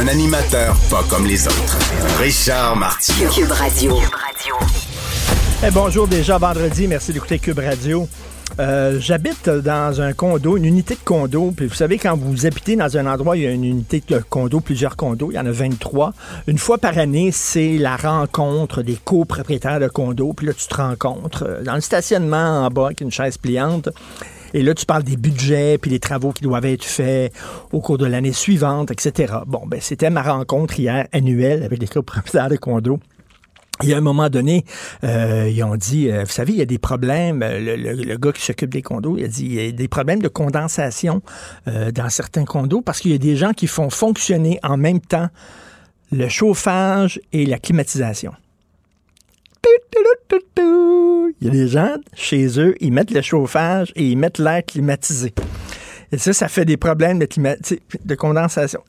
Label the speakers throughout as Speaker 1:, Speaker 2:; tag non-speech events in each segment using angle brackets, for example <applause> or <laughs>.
Speaker 1: Un animateur pas comme les autres. Richard Martineau.
Speaker 2: Cube Radio.
Speaker 3: Eh, bonjour déjà vendredi, merci d'écouter Cube Radio. Euh, J'habite dans un condo, une unité de condo. Puis vous savez, quand vous habitez dans un endroit, il y a une unité de condo, plusieurs condos, il y en a 23. Une fois par année, c'est la rencontre des copropriétaires de condos. Puis là, tu te rencontres euh, dans le stationnement en bas avec une chaise pliante. Et là, tu parles des budgets, puis les travaux qui doivent être faits au cours de l'année suivante, etc. Bon, ben, c'était ma rencontre hier annuelle avec les copropriétaires de condos. Il y a un moment donné, euh, ils ont dit, euh, vous savez, il y a des problèmes. euh, Le, le- le gars qui s'occupe des condos, il a dit, il y a des problèmes de condensation euh, dans certains condos parce qu'il y a des gens qui font fonctionner en même temps le chauffage et la climatisation. Il y a des gens chez eux, ils mettent le chauffage et ils mettent l'air climatisé. Et ça, ça fait des problèmes de, de condensation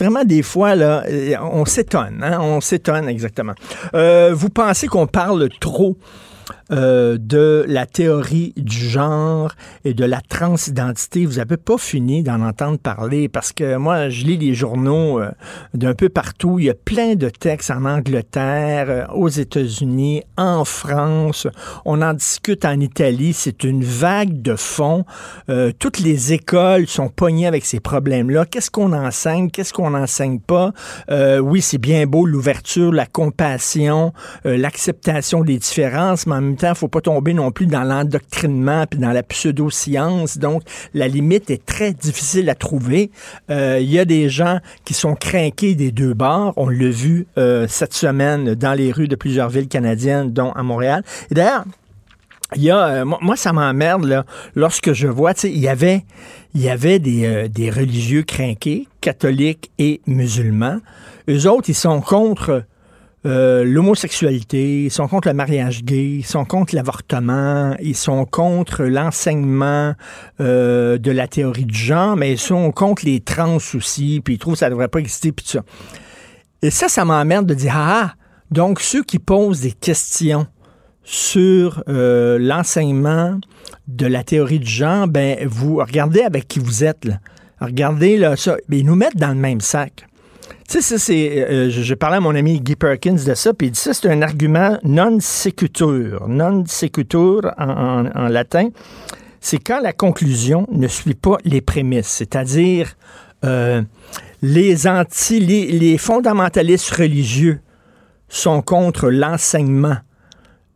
Speaker 3: vraiment des fois là, on s'étonne, hein, on s'étonne exactement. Euh, vous pensez qu'on parle trop euh, de la théorie du genre et de la transidentité. Vous n'avez pas fini d'en entendre parler parce que moi, je lis les journaux euh, d'un peu partout. Il y a plein de textes en Angleterre, euh, aux États-Unis, en France. On en discute en Italie. C'est une vague de fond. Euh, toutes les écoles sont pognées avec ces problèmes-là. Qu'est-ce qu'on enseigne? Qu'est-ce qu'on n'enseigne pas? Oui, c'est bien beau l'ouverture, la compassion, l'acceptation des différences, mais en même temps, faut pas tomber non plus dans l'endoctrinement puis dans la pseudo-science. Donc, la limite est très difficile à trouver. Euh, Il y a des gens qui sont craqués des deux bords. On l'a vu euh, cette semaine dans les rues de plusieurs villes canadiennes, dont à Montréal. Et d'ailleurs, il y a, euh, moi, ça m'emmerde lorsque je vois, tu sais, il y avait, il y avait des, des religieux crinqués, catholiques et musulmans. Eux autres, ils sont contre euh, l'homosexualité, ils sont contre le mariage gay, ils sont contre l'avortement, ils sont contre l'enseignement euh, de la théorie du genre, mais ils sont contre les trans aussi, puis ils trouvent que ça ne devrait pas exister, puis tout ça. Et ça, ça m'emmerde de dire, ah, donc ceux qui posent des questions sur euh, l'enseignement de la théorie du genre, ben vous regardez avec qui vous êtes là. Regardez là ça, ben, ils nous mettent dans le même sac. Tu sais, c'est. euh, je, parlais à mon ami Guy Perkins de ça, puis il dit ça, c'est un argument non secutur. Non secutur en, latin, c'est quand la conclusion ne suit pas les prémices, c'est-à-dire euh, les anti, les, fondamentalistes religieux sont contre l'enseignement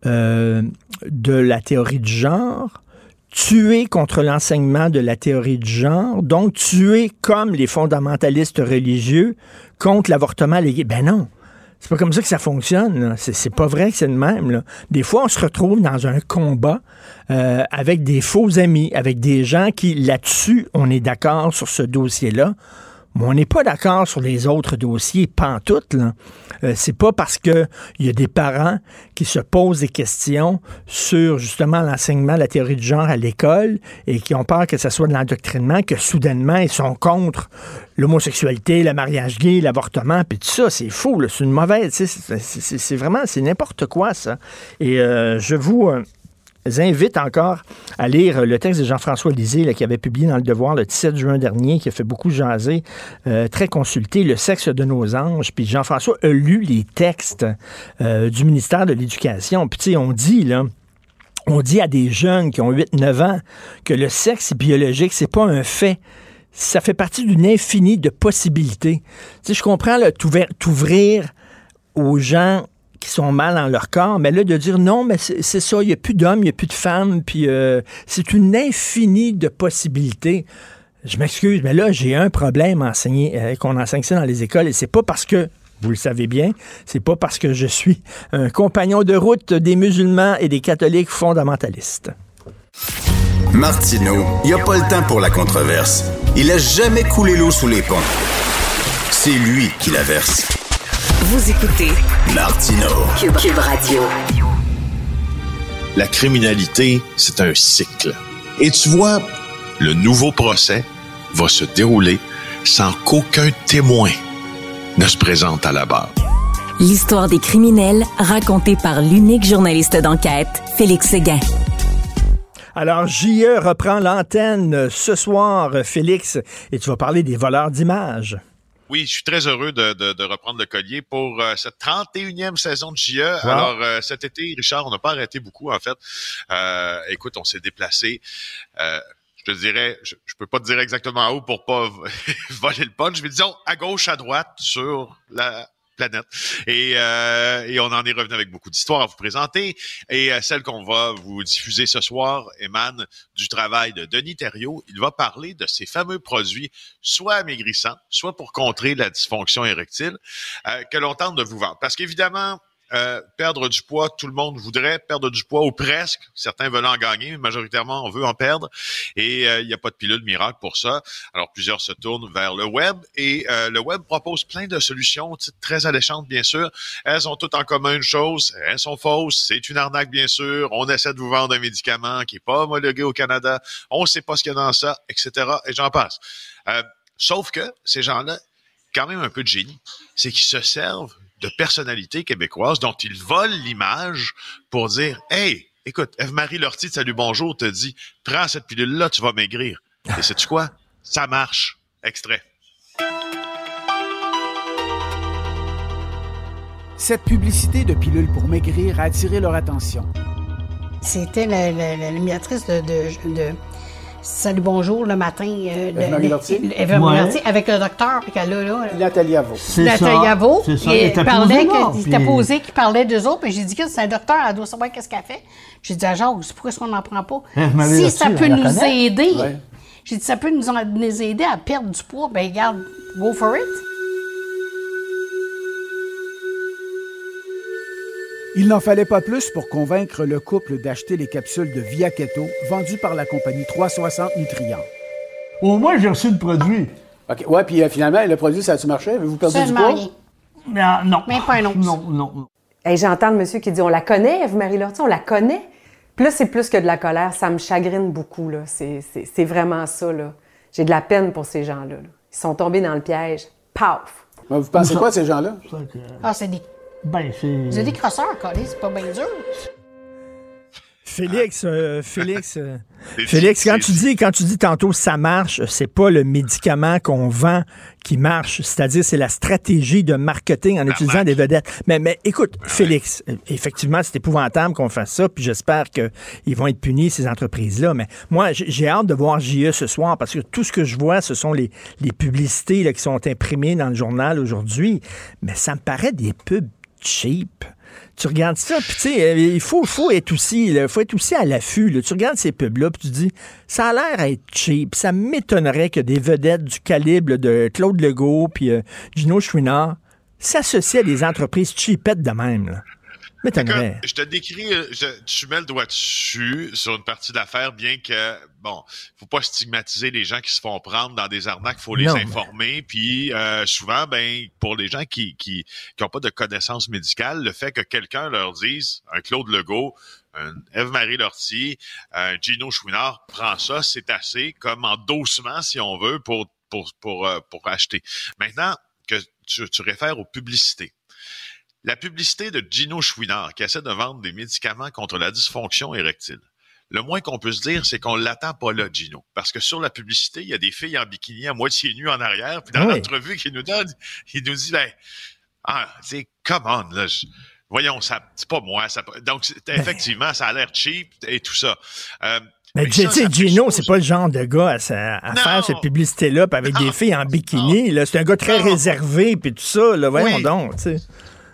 Speaker 3: euh, de la théorie du genre, tuer contre l'enseignement de la théorie du genre, donc tuer comme les fondamentalistes religieux contre l'avortement légal. Ben non. C'est pas comme ça que ça fonctionne. C'est, pas vrai que c'est le même. Des fois, on se retrouve dans un combat euh, avec des faux amis, avec des gens qui, là-dessus, on est d'accord sur ce dossier-là. Mais on n'est pas d'accord sur les autres dossiers, pantoute, là. Euh, c'est pas parce que il y a des parents qui se posent des questions sur justement l'enseignement de la théorie du genre à l'école et qui ont peur que ce soit de l'endoctrinement que soudainement ils sont contre l'homosexualité, le mariage gay, l'avortement, puis tout ça, c'est là. c'est une mauvaise, c'est vraiment, c'est n'importe quoi ça. Et euh, je vous euh, invite encore à lire le texte de Jean-François Lisée qui avait publié dans Le Devoir le 17 juin dernier, qui a fait beaucoup jaser, euh, très consulté, Le sexe de nos anges. Puis Jean-François a lu les textes euh, du ministère de l'Éducation. Puis tu sais, on dit, là, on dit à des jeunes qui ont 8-9 ans que le sexe biologique, c'est pas un fait. Ça fait partie d'une infinie de possibilités. Tu sais, je comprends t'ouvrir t'ouvrir aux gens qui sont mal dans leur corps, mais là, de dire non, mais c'est ça, il n'y a plus d'hommes, il n'y a plus de femmes, puis euh, c'est une infinie de possibilités. Je m'excuse, mais là, j'ai un problème à enseigner, euh, qu'on enseigne ça dans les écoles, et c'est pas parce que vous le savez bien, c'est pas parce que je suis un compagnon de route des musulmans et des catholiques fondamentalistes.
Speaker 1: Martineau, il n'y a pas le temps pour la controverse. Il a jamais coulé l'eau sous les ponts. C'est lui qui la verse.
Speaker 2: Vous écoutez
Speaker 1: Martino.
Speaker 2: Cube, Cube Radio.
Speaker 4: La criminalité, c'est un cycle. Et tu vois, le nouveau procès va se dérouler sans qu'aucun témoin ne se présente à la barre.
Speaker 2: L'histoire des criminels racontée par l'unique journaliste d'enquête, Félix Séguin.
Speaker 3: Alors, JE reprend l'antenne ce soir, Félix, et tu vas parler des voleurs d'images.
Speaker 4: Oui, je suis très heureux de, de, de reprendre le collier pour euh, cette 31e saison de JE. Alors, euh, cet été, Richard, on n'a pas arrêté beaucoup, en fait. Euh, écoute, on s'est déplacé. Euh, je te dirais, je, je, peux pas te dire exactement où pour pas <laughs> voler le punch, mais disons à gauche, à droite, sur la planète. Et, euh, et on en est revenu avec beaucoup d'histoires à vous présenter. Et euh, celle qu'on va vous diffuser ce soir émane du travail de Denis Thériault. Il va parler de ces fameux produits, soit amaigrissants, soit pour contrer la dysfonction érectile, euh, que l'on tente de vous vendre. Parce qu'évidemment, euh, perdre du poids, tout le monde voudrait perdre du poids ou presque. Certains veulent en gagner, mais majoritairement on veut en perdre. Et euh, il n'y a pas de pilule miracle pour ça. Alors plusieurs se tournent vers le web et euh, le web propose plein de solutions très alléchantes bien sûr. Elles ont toutes en commun une chose, elles sont fausses, c'est une arnaque bien sûr. On essaie de vous vendre un médicament qui est pas homologué au Canada, on ne sait pas ce qu'il y a dans ça, etc. Et j'en passe. sauf que ces gens-là, quand même un peu de génie, c'est qu'ils se servent de personnalités québécoises dont ils volent l'image pour dire Hey, écoute, Eve-Marie Lortie de Salut Bonjour te dit Prends cette pilule-là, tu vas maigrir. Et <laughs> sais-tu quoi? Ça marche. Extrait.
Speaker 5: Cette publicité de pilules pour maigrir a attiré leur attention.
Speaker 6: C'était l'animatrice de, de, de Salut bonjour le matin. Euh,
Speaker 5: Eve-Marie Lortie
Speaker 6: avec le docteur qu'elle a là.
Speaker 5: Nathalie Yavo.
Speaker 6: Nathalie Yavo.
Speaker 7: C'est ça.
Speaker 6: Il
Speaker 7: était
Speaker 6: parlait,
Speaker 7: posé là,
Speaker 6: que- il
Speaker 7: puis-
Speaker 6: était posé, qu'il parlait d'eux autres. Puis j'ai dit que c'est un docteur, elle doit savoir qu'est-ce qu'elle fait. J'ai dit à Jacques, pourquoi est-ce qu'on n'en prend pas?
Speaker 7: Eve-Marie
Speaker 6: si
Speaker 7: Lortie,
Speaker 6: ça peut nous
Speaker 7: connaît.
Speaker 6: aider.
Speaker 5: Ouais.
Speaker 6: J'ai dit, ça peut nous, nous aider à perdre du poids. Ben regarde, go for it.
Speaker 5: Il n'en fallait pas plus pour convaincre le couple d'acheter les capsules de Via Keto vendues par la compagnie 360 Nutriments.
Speaker 7: Au moins, j'ai reçu le produit.
Speaker 5: OK. Ouais, puis euh, finalement, le produit, ça a-tu marché? Avez-vous perdu du poids?
Speaker 6: rien.
Speaker 7: Mais, ah, non.
Speaker 6: Même pas un once.
Speaker 7: Non, non, non.
Speaker 8: Hey, J'entends le monsieur qui dit on la connaît, Eve-Marie Lortie, on la connaît. Puis là, c'est plus que de la colère, ça me chagrine beaucoup. là. C'est vraiment ça. là. J'ai de la peine pour ces gens-là. là. Ils sont tombés dans le piège. Paf!
Speaker 5: Vous pensez quoi, ces gens-là?
Speaker 6: Ah, c'est des,
Speaker 7: Ben, c'est.
Speaker 6: c'est des crosseurs, c'est pas bien dur.
Speaker 3: Félix, euh, Félix, euh, Félix, quand tu dis, quand tu dis tantôt ça marche, c'est pas le médicament qu'on vend qui marche, c'est-à-dire c'est la stratégie de marketing en utilisant des vedettes. Mais, mais écoute, Félix, effectivement, c'est épouvantable qu'on fasse ça, puis j'espère qu'ils vont être punis, ces entreprises-là. Mais moi, j'ai j'ai hâte de voir JE ce soir parce que tout ce que je vois, ce sont les, les publicités là, qui sont imprimées dans le journal aujourd'hui. Mais ça me paraît des pubs cheap. Tu regardes ça, puis tu sais, euh, il faut, faut être aussi, faut être aussi à l'affût. Tu regardes ces pubs-là, puis tu dis, ça a l'air à être cheap. Ça m'étonnerait que des vedettes du calibre de Claude Legault puis euh, Gino Chouinard s'associent à des entreprises cheapettes de même. Là.
Speaker 4: Je te décris, euh, je, tu mets le doigt dessus sur une partie de l'affaire, bien que, bon, faut pas stigmatiser les gens qui se font prendre dans des arnaques, faut les
Speaker 3: Non, mais-
Speaker 4: informer. Puis euh, souvent, ben, pour les gens qui qui qui ont pas de connaissances médicales, le fait que quelqu'un leur dise, un Claude Legault, un Eve-Marie Lortie, un Gino Chouinard prend ça, c'est assez comme endossement, si on veut, pour pour pour euh, pour acheter. Maintenant que tu, tu réfères aux publicités. La publicité de Gino Chouinard qui essaie de vendre des médicaments contre la dysfonction érectile. Le moins qu'on peut se dire, c'est qu'on l'attend pas là, Gino. Parce que sur la publicité, il y a des filles en bikini à moitié nues en arrière. Puis dans
Speaker 3: Oui.
Speaker 4: l'entrevue qu'il nous donne, il nous dit, ben, ah, c'est come on, là. je- voyons, ça, c'est pas moi. Ça, donc, c'est- effectivement, ça a l'air cheap et tout ça. Euh,
Speaker 3: Mais
Speaker 4: mais
Speaker 3: tu sais, Gino, c'est pas le genre de gars à, faire cette publicité-là, avec des filles en bikini. C'est un gars très
Speaker 4: Non.
Speaker 3: réservé, puis tout ça. Là, voyons
Speaker 4: Oui.
Speaker 3: donc. tu sais.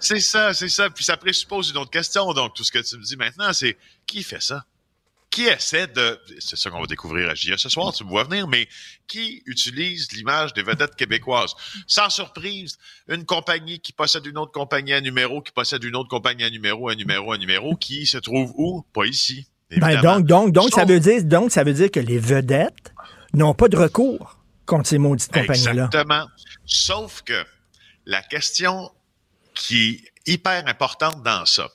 Speaker 4: C'est ça, c'est ça. Puis ça présuppose une autre question. Donc, tout ce que tu me dis maintenant, c'est qui fait ça? Qui essaie de. C'est ça qu'on va découvrir à JA ce soir, tu me vois venir, mais qui utilise l'image des vedettes québécoises? Sans surprise, une compagnie qui possède une autre compagnie à numéro, qui possède une autre compagnie à numéro, un numéro, un numéro, qui se trouve où? Pas ici.
Speaker 3: Ben, donc, donc, donc, ça veut dire, donc, ça veut dire que les vedettes n'ont pas de recours contre ces maudites compagnies-là.
Speaker 4: Exactement. Sauf que la question qui est hyper importante dans ça,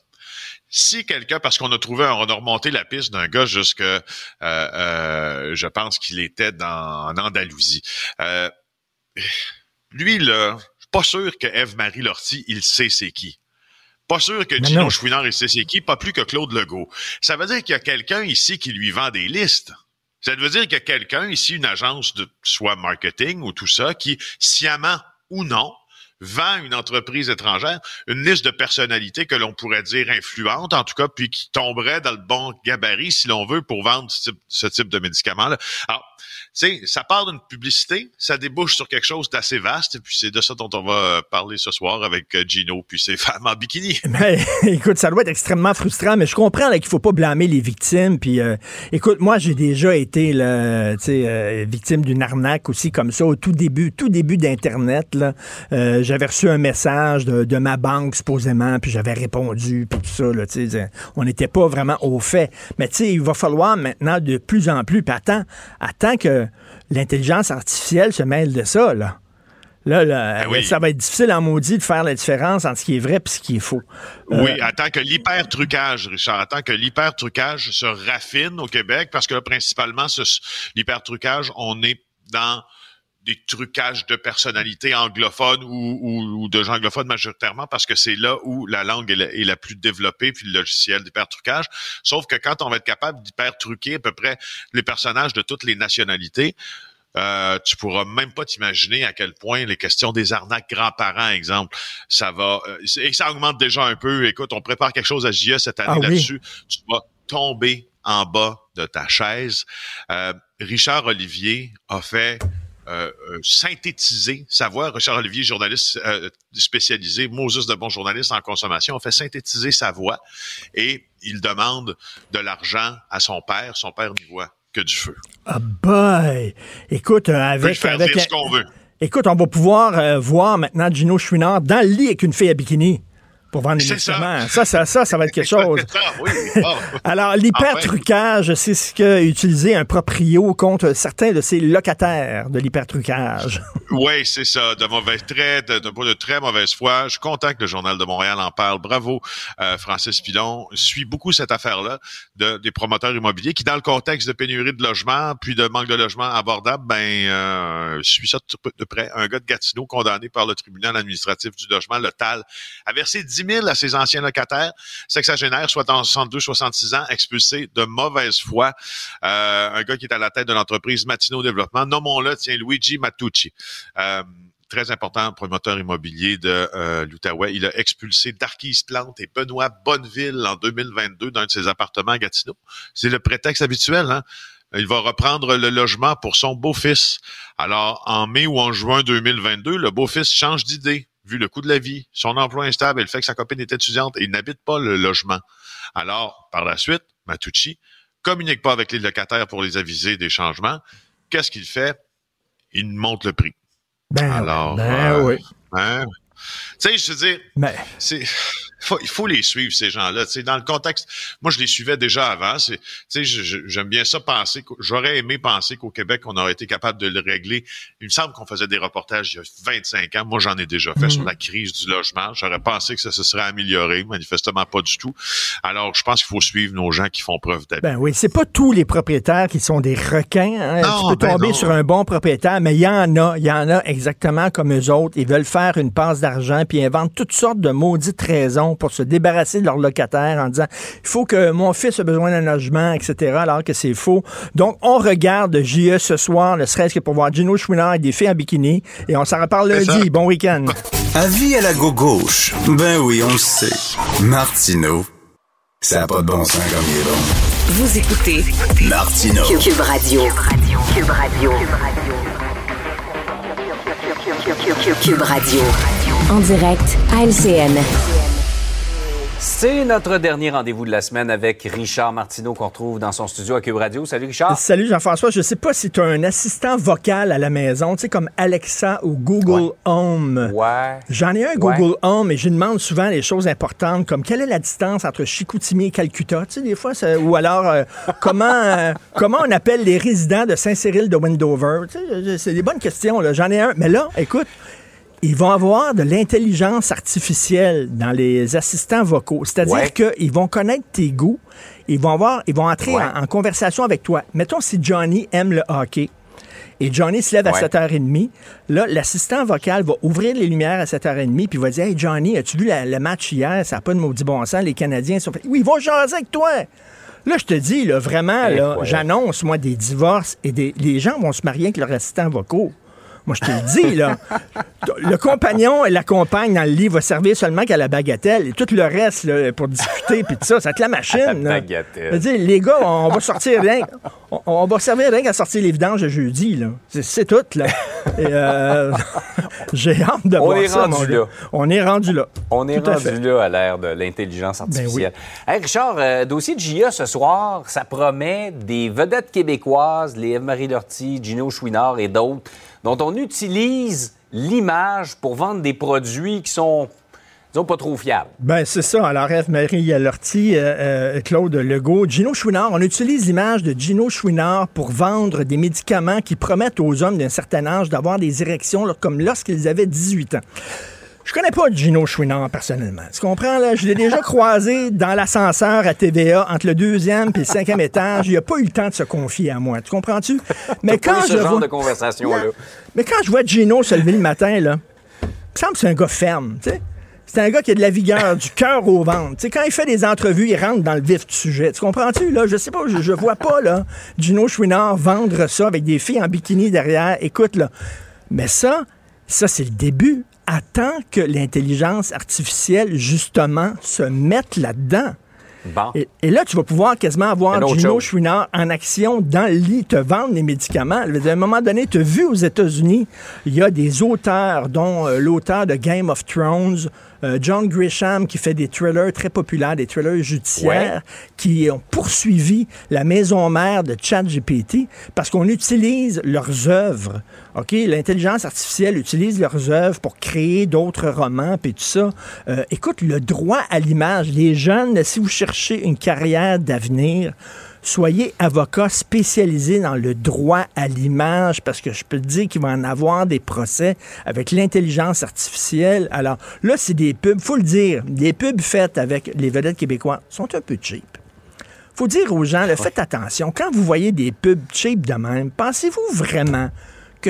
Speaker 4: si quelqu'un, parce qu'on a trouvé, on a remonté la piste d'un gars jusque, euh, euh, je pense qu'il était dans, en Andalousie. Euh, lui, là, pas sûr que Eve-Marie Lortie, il sait c'est qui. Pas sûr que Gino Chouinard, il sait c'est qui, pas plus que Claude Legault. Ça veut dire qu'il y a quelqu'un ici qui lui vend des listes. Ça veut dire qu'il y a quelqu'un ici, une agence de soit marketing ou tout ça, qui, sciemment ou non, vend une entreprise étrangère une liste de personnalités que l'on pourrait dire influentes, en tout cas, puis qui tomberait dans le bon gabarit, si l'on veut, pour vendre ce type, de médicaments-là. Alors, sais, ça part d'une publicité, ça débouche sur quelque chose d'assez vaste, puis c'est de ça dont on va euh, parler ce soir avec euh, Gino puis ses <laughs> femmes en bikini.
Speaker 3: Mais, <laughs> écoute, ça doit être extrêmement frustrant, mais je comprends qu'il faut pas blâmer les victimes. Puis, euh, écoute, moi, j'ai déjà été là, euh, victime d'une arnaque aussi comme ça au tout début, tout début d'Internet. Là, j'avais reçu un message de, de, ma banque supposément, puis j'avais répondu, puis tout ça. Là, on n'était pas vraiment au fait. Mais tu sais, il va falloir maintenant de plus en plus. Puis attends, attends que l'intelligence artificielle se mêle de ça, là. Là, ben ça va être difficile en maudit de faire la différence entre ce qui est vrai et ce qui est faux.
Speaker 4: Euh, oui, attends que l'hyper-trucage, Richard, attends que l'hyper-trucage se raffine au Québec, parce que là, principalement, l'hyper-trucage, on est dans des trucages de personnalité anglophone ou, de gens anglophones majoritairement parce que c'est là où la langue est la, plus développée puis le logiciel d'hyper-trucage. Sauf que quand on va être capable d'hyper-truquer à peu près les personnages de toutes les nationalités, euh, tu pourras même pas t'imaginer à quel point les questions des arnaques grands-parents, exemple, ça va euh, et ça augmente déjà un peu. Écoute, on prépare quelque chose à JE cette année ah là-dessus. Tu vas tomber en bas de ta chaise. Euh, Richard Olivier a fait euh, euh, synthétiser sa voix. Richard Olivier, journaliste euh, spécialisé, Moses de bon journaliste en consommation, a fait synthétiser sa voix et il demande de l'argent à son père. Son père n'y voit que du feu.
Speaker 3: Ah boy! Écoute, avec... avec
Speaker 4: ce qu'on veut.
Speaker 3: Écoute, on va pouvoir voir maintenant Gino Chouinard dans le lit avec une fille à bikini pour vendre des médicaments. Ça. Ça, ça, ça, va être quelque <laughs> chose. <laughs> Alors, l'hypertrucage, c'est ce qu'a utilisé un proprio contre certains de ses locataires de l'hypertrucage. <laughs>
Speaker 4: oui, c'est ça. De mauvais traits, de, de, très mauvaise foi. Je suis content que le Journal de Montréal en parle. Bravo, euh, Francis Pilon. Suit beaucoup cette affaire-là de, des promoteurs immobiliers qui, dans le contexte de pénurie de logements, puis de manque de logements abordables, ben, euh, suit ça de, près. Un gars de Gatineau condamné par le tribunal administratif du logement, le TAL, a versé 10 à ses anciens locataires sexagénaires, soit en 62-66 ans, expulsés de mauvaise foi. Euh, un gars qui est à la tête de l'entreprise Matino Développement, nommons-le, tiens, Luigi Matucci. Euh, très important promoteur immobilier de euh, l'Outaouais. Il a expulsé Darkis Plante et Benoît Bonneville en 2022 dans un de ses appartements à Gatineau. C'est le prétexte habituel, hein? Il va reprendre le logement pour son beau-fils. Alors, en mai ou en juin 2022, le beau-fils change d'idée vu le coût de la vie, son emploi instable et le fait que sa copine est étudiante et il n'habite pas le logement. Alors, par la suite, Matucci communique pas avec les locataires pour les aviser des changements. Qu'est-ce qu'il fait? Il monte le prix.
Speaker 3: Ben, Alors, ben oui.
Speaker 4: Hein? Tu sais, je veux dire, ben. c'est il faut les suivre, ces gens-là. Dans le contexte, moi, je les suivais déjà avant. J'aime bien ça penser. J'aurais aimé penser qu'au Québec, on aurait été capable de le régler. Il me semble qu'on faisait des reportages il y a 25 ans. Moi, j'en ai déjà fait sur mm. la crise du logement. J'aurais pensé que ça se serait amélioré. Manifestement, pas du tout. Alors, je pense qu'il faut suivre nos gens qui font preuve d'habitude.
Speaker 3: Ben oui, c'est pas tous les propriétaires qui sont des requins. Hein. tu peux ben tomber sur un bon propriétaire, mais il y en a. Il y en a exactement comme eux autres. Ils veulent faire une passe d'argent puis ils inventent toutes sortes de maudites raisons pour se débarrasser de leurs locataires en disant il faut que mon fils ait besoin d'un logement, etc., alors que c'est faux. Donc, on regarde JE ce soir, ne serait-ce que pour voir Gino Chouinard et des filles en bikini, et on s'en reparle lundi. Bon week-end. <laughs>
Speaker 1: Avis à la gauche. Ben oui, on le sait. Martineau, ça n'a pas de bon sens comme il est bon.
Speaker 2: Vous écoutez
Speaker 1: Martino.
Speaker 2: Cube Radio. Cube Radio. Cube Radio. En direct à LCN.
Speaker 9: C'est notre dernier rendez-vous de la semaine avec Richard Martineau qu'on retrouve dans son studio à Cube Radio. Salut Richard.
Speaker 3: Salut Jean-François. Je ne sais pas si tu as un assistant vocal à la maison, tu sais, comme Alexa ou Google Home.
Speaker 9: Ouais.
Speaker 3: J'en ai un Google Home et je demande souvent les choses importantes comme quelle est la distance entre Chicoutimi et Calcutta, tu sais, des fois, ou alors euh, <laughs> comment, euh, comment on appelle les résidents de Saint-Cyril de Wendover? Tu sais, c'est des bonnes questions. J'en ai un. Mais là, écoute, ils vont avoir de l'intelligence artificielle dans les assistants vocaux. C'est-à-dire
Speaker 9: Ouais.
Speaker 3: qu'ils vont connaître tes goûts, ils vont, avoir, ils vont entrer
Speaker 9: Ouais.
Speaker 3: en, en conversation avec toi. Mettons si Johnny aime le hockey. Et Johnny se lève à
Speaker 9: Ouais.
Speaker 3: 7h30. Là, l'assistant vocal va ouvrir les lumières à 7h30 puis va dire Hey Johnny, as-tu vu la- le match hier? Ça n'a pas de maudit bon sens. Les Canadiens sont. Oui, ils vont jaser avec toi. Là, je te dis, là, vraiment, là, j'annonce, moi, des divorces et des. Les gens vont se marier avec leurs assistants vocaux. Moi, je te le dis, là. <laughs> Le compagnon et la compagne dans le lit va servir seulement qu'à la bagatelle. Et tout le reste, là, pour discuter, puis tout ça, ça va être la machine.
Speaker 9: À la bagatelle.
Speaker 3: Dire, les gars, on va sortir rien. On, on va servir rien qu'à sortir les vidanges de jeudi, là. C'est- tout, là. Euh, <laughs> J'ai hâte de
Speaker 9: On
Speaker 3: voir
Speaker 9: est
Speaker 3: ça,
Speaker 9: rendu là.
Speaker 3: On est rendu là.
Speaker 9: On est
Speaker 3: Tout
Speaker 9: rendu là à l'ère de l'intelligence artificielle. Hey, Richard, euh, dossier de JA ce soir, ça promet des vedettes québécoises, les Eve-Marie Lortie, Gino Chouinard et d'autres, dont on utilise l'image pour vendre des produits qui sont, pas trop fiables.
Speaker 3: Ben, c'est ça. Alors, Eve-Marie Lortie, euh, euh, Claude Legault, Gino Chouinard. On utilise l'image de Gino Chouinard pour vendre des médicaments qui promettent aux hommes d'un certain âge d'avoir des érections comme lorsqu'ils avaient 18 ans. Je connais pas Gino Chouinard personnellement. Tu comprends, là? Je l'ai déjà <laughs> croisé dans l'ascenseur à TVA entre le deuxième et le cinquième étage. Il a pas eu le temps de se confier à moi. Tu comprends-tu? <laughs> Mais
Speaker 9: Pas eu
Speaker 3: quand
Speaker 9: ce
Speaker 3: je
Speaker 9: genre
Speaker 3: vois...
Speaker 9: de conversation-là.
Speaker 3: Mais quand je vois Gino se lever le matin, là, il me semble que c'est un gars ferme, tu sais. C'est un gars qui a de la vigueur, du cœur au ventre. Quand il fait des entrevues, il rentre dans le vif du sujet. Tu comprends-tu, là? Je sais pas, je, je vois pas, là, Gino Chouinard vendre ça avec des filles en bikini derrière. Écoute, là. Mais ça, ça, c'est le début. Attends que l'intelligence artificielle, justement, se mette là-dedans.
Speaker 9: Bon.
Speaker 3: Et, et là, tu vas pouvoir quasiment avoir Gino. Chouinard en action dans le lit, te vendre les médicaments. À un moment donné, tu as vu aux États-Unis, il y a des auteurs, dont euh, l'auteur de Game of Thrones, euh, John Grisham, qui fait des thrillers très populaires, des thrillers judiciaires, qui ont poursuivi la maison mère de ChatGPT parce qu'on utilise leurs œuvres. OK? L'intelligence artificielle utilise leurs œuvres pour créer d'autres romans, puis tout ça. Euh, écoute, le droit à l'image, les jeunes, si vous cherchez une carrière d'avenir, soyez avocat spécialisé dans le droit à l'image parce que je peux te dire qu'il va en avoir des procès avec l'intelligence artificielle. Alors là, c'est des pubs, faut le dire, des pubs faites avec les vedettes québécois sont un peu cheap. Faut dire aux gens, là, faites attention. Quand vous voyez des pubs cheap de même, pensez-vous vraiment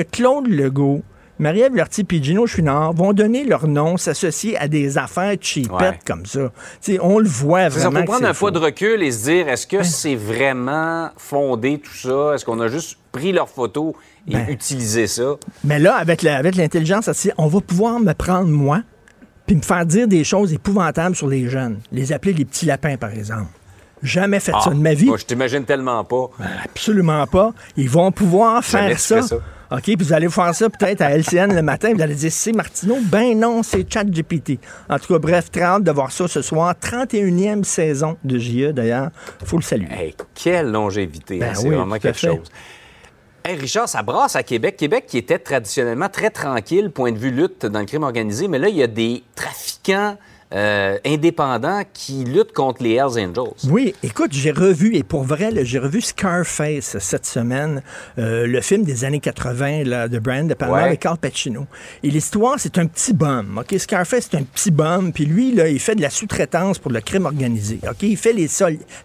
Speaker 3: que Claude Legault, Marie-Ève Lortie et Gino Chouinard vont donner leur nom, s'associer à des affaires cheapettes
Speaker 9: Ouais.
Speaker 3: comme ça? T'sais, on le voit
Speaker 9: C'est ça,
Speaker 3: vraiment.
Speaker 9: faut prendre un
Speaker 3: faux.
Speaker 9: pas de recul et se dire, est-ce que c'est vraiment fondé tout ça? Est-ce qu'on a juste pris leurs photos et
Speaker 3: Ben.
Speaker 9: utilisé ça?
Speaker 3: Mais là, avec avec l'intelligence artificielle, on va pouvoir me prendre moi, puis me faire dire des choses épouvantables sur les jeunes. Les appeler les petits lapins, par exemple. Jamais fait ça de ma vie.
Speaker 9: Moi, je t'imagine tellement pas.
Speaker 3: Absolument pas. Ils vont pouvoir faire ça. OK, puis vous allez faire ça peut-être à LCN le matin, vous allez dire c'est Martineau. Ben non, c'est ChatGPT. En tout cas, bref, très hâte de voir ça ce soir. 31e saison de JE, d'ailleurs. faut le saluer.
Speaker 9: Hey, quelle longévité,
Speaker 3: Ben
Speaker 9: hein, c'est
Speaker 3: oui,
Speaker 9: vraiment quelque
Speaker 3: fait.
Speaker 9: chose. Hey, Richard, ça brasse à Québec. Québec qui était traditionnellement très tranquille, point de vue lutte dans le crime organisé, mais là, il y a des trafiquants euh, indépendants qui luttent contre les Hells Angels.
Speaker 3: Oui, écoute, j'ai revu, et pour vrai, j'ai revu Scarface cette semaine, euh, le film des années 80 là, de Brian De Palma
Speaker 9: Ouais.
Speaker 3: avec Carl Pacino. Et l'histoire, c'est un petit bum. OK? Scarface, c'est un petit bum, puis lui, là, il fait de la sous-traitance pour le crime organisé. OK? Il fait les,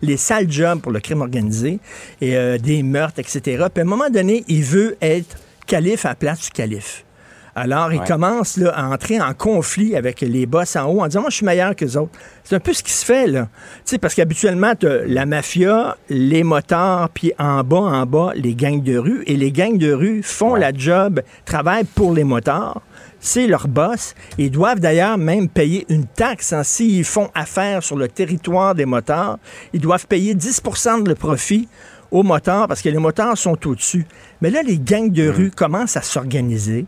Speaker 3: les sales jobs pour le crime organisé, et euh, des meurtres, etc. Puis à un moment donné, il veut être calife à la place du calife. Alors, il
Speaker 9: Ouais.
Speaker 3: commence là, à entrer en conflit avec les boss en haut en disant Moi, je suis meilleur que les autres. C'est un peu ce qui se fait, là. Tu sais, parce qu'habituellement, tu la mafia, les motards, puis en bas, en bas, les gangs de rue. Et les gangs de rue font la job, travaillent pour les motards. C'est leur boss. Ils doivent d'ailleurs même payer une taxe. hein. S'ils font affaire sur le territoire des motards, ils doivent payer 10% de le profit aux motards parce que les motards sont au-dessus. Mais là, les gangs de rue commencent à s'organiser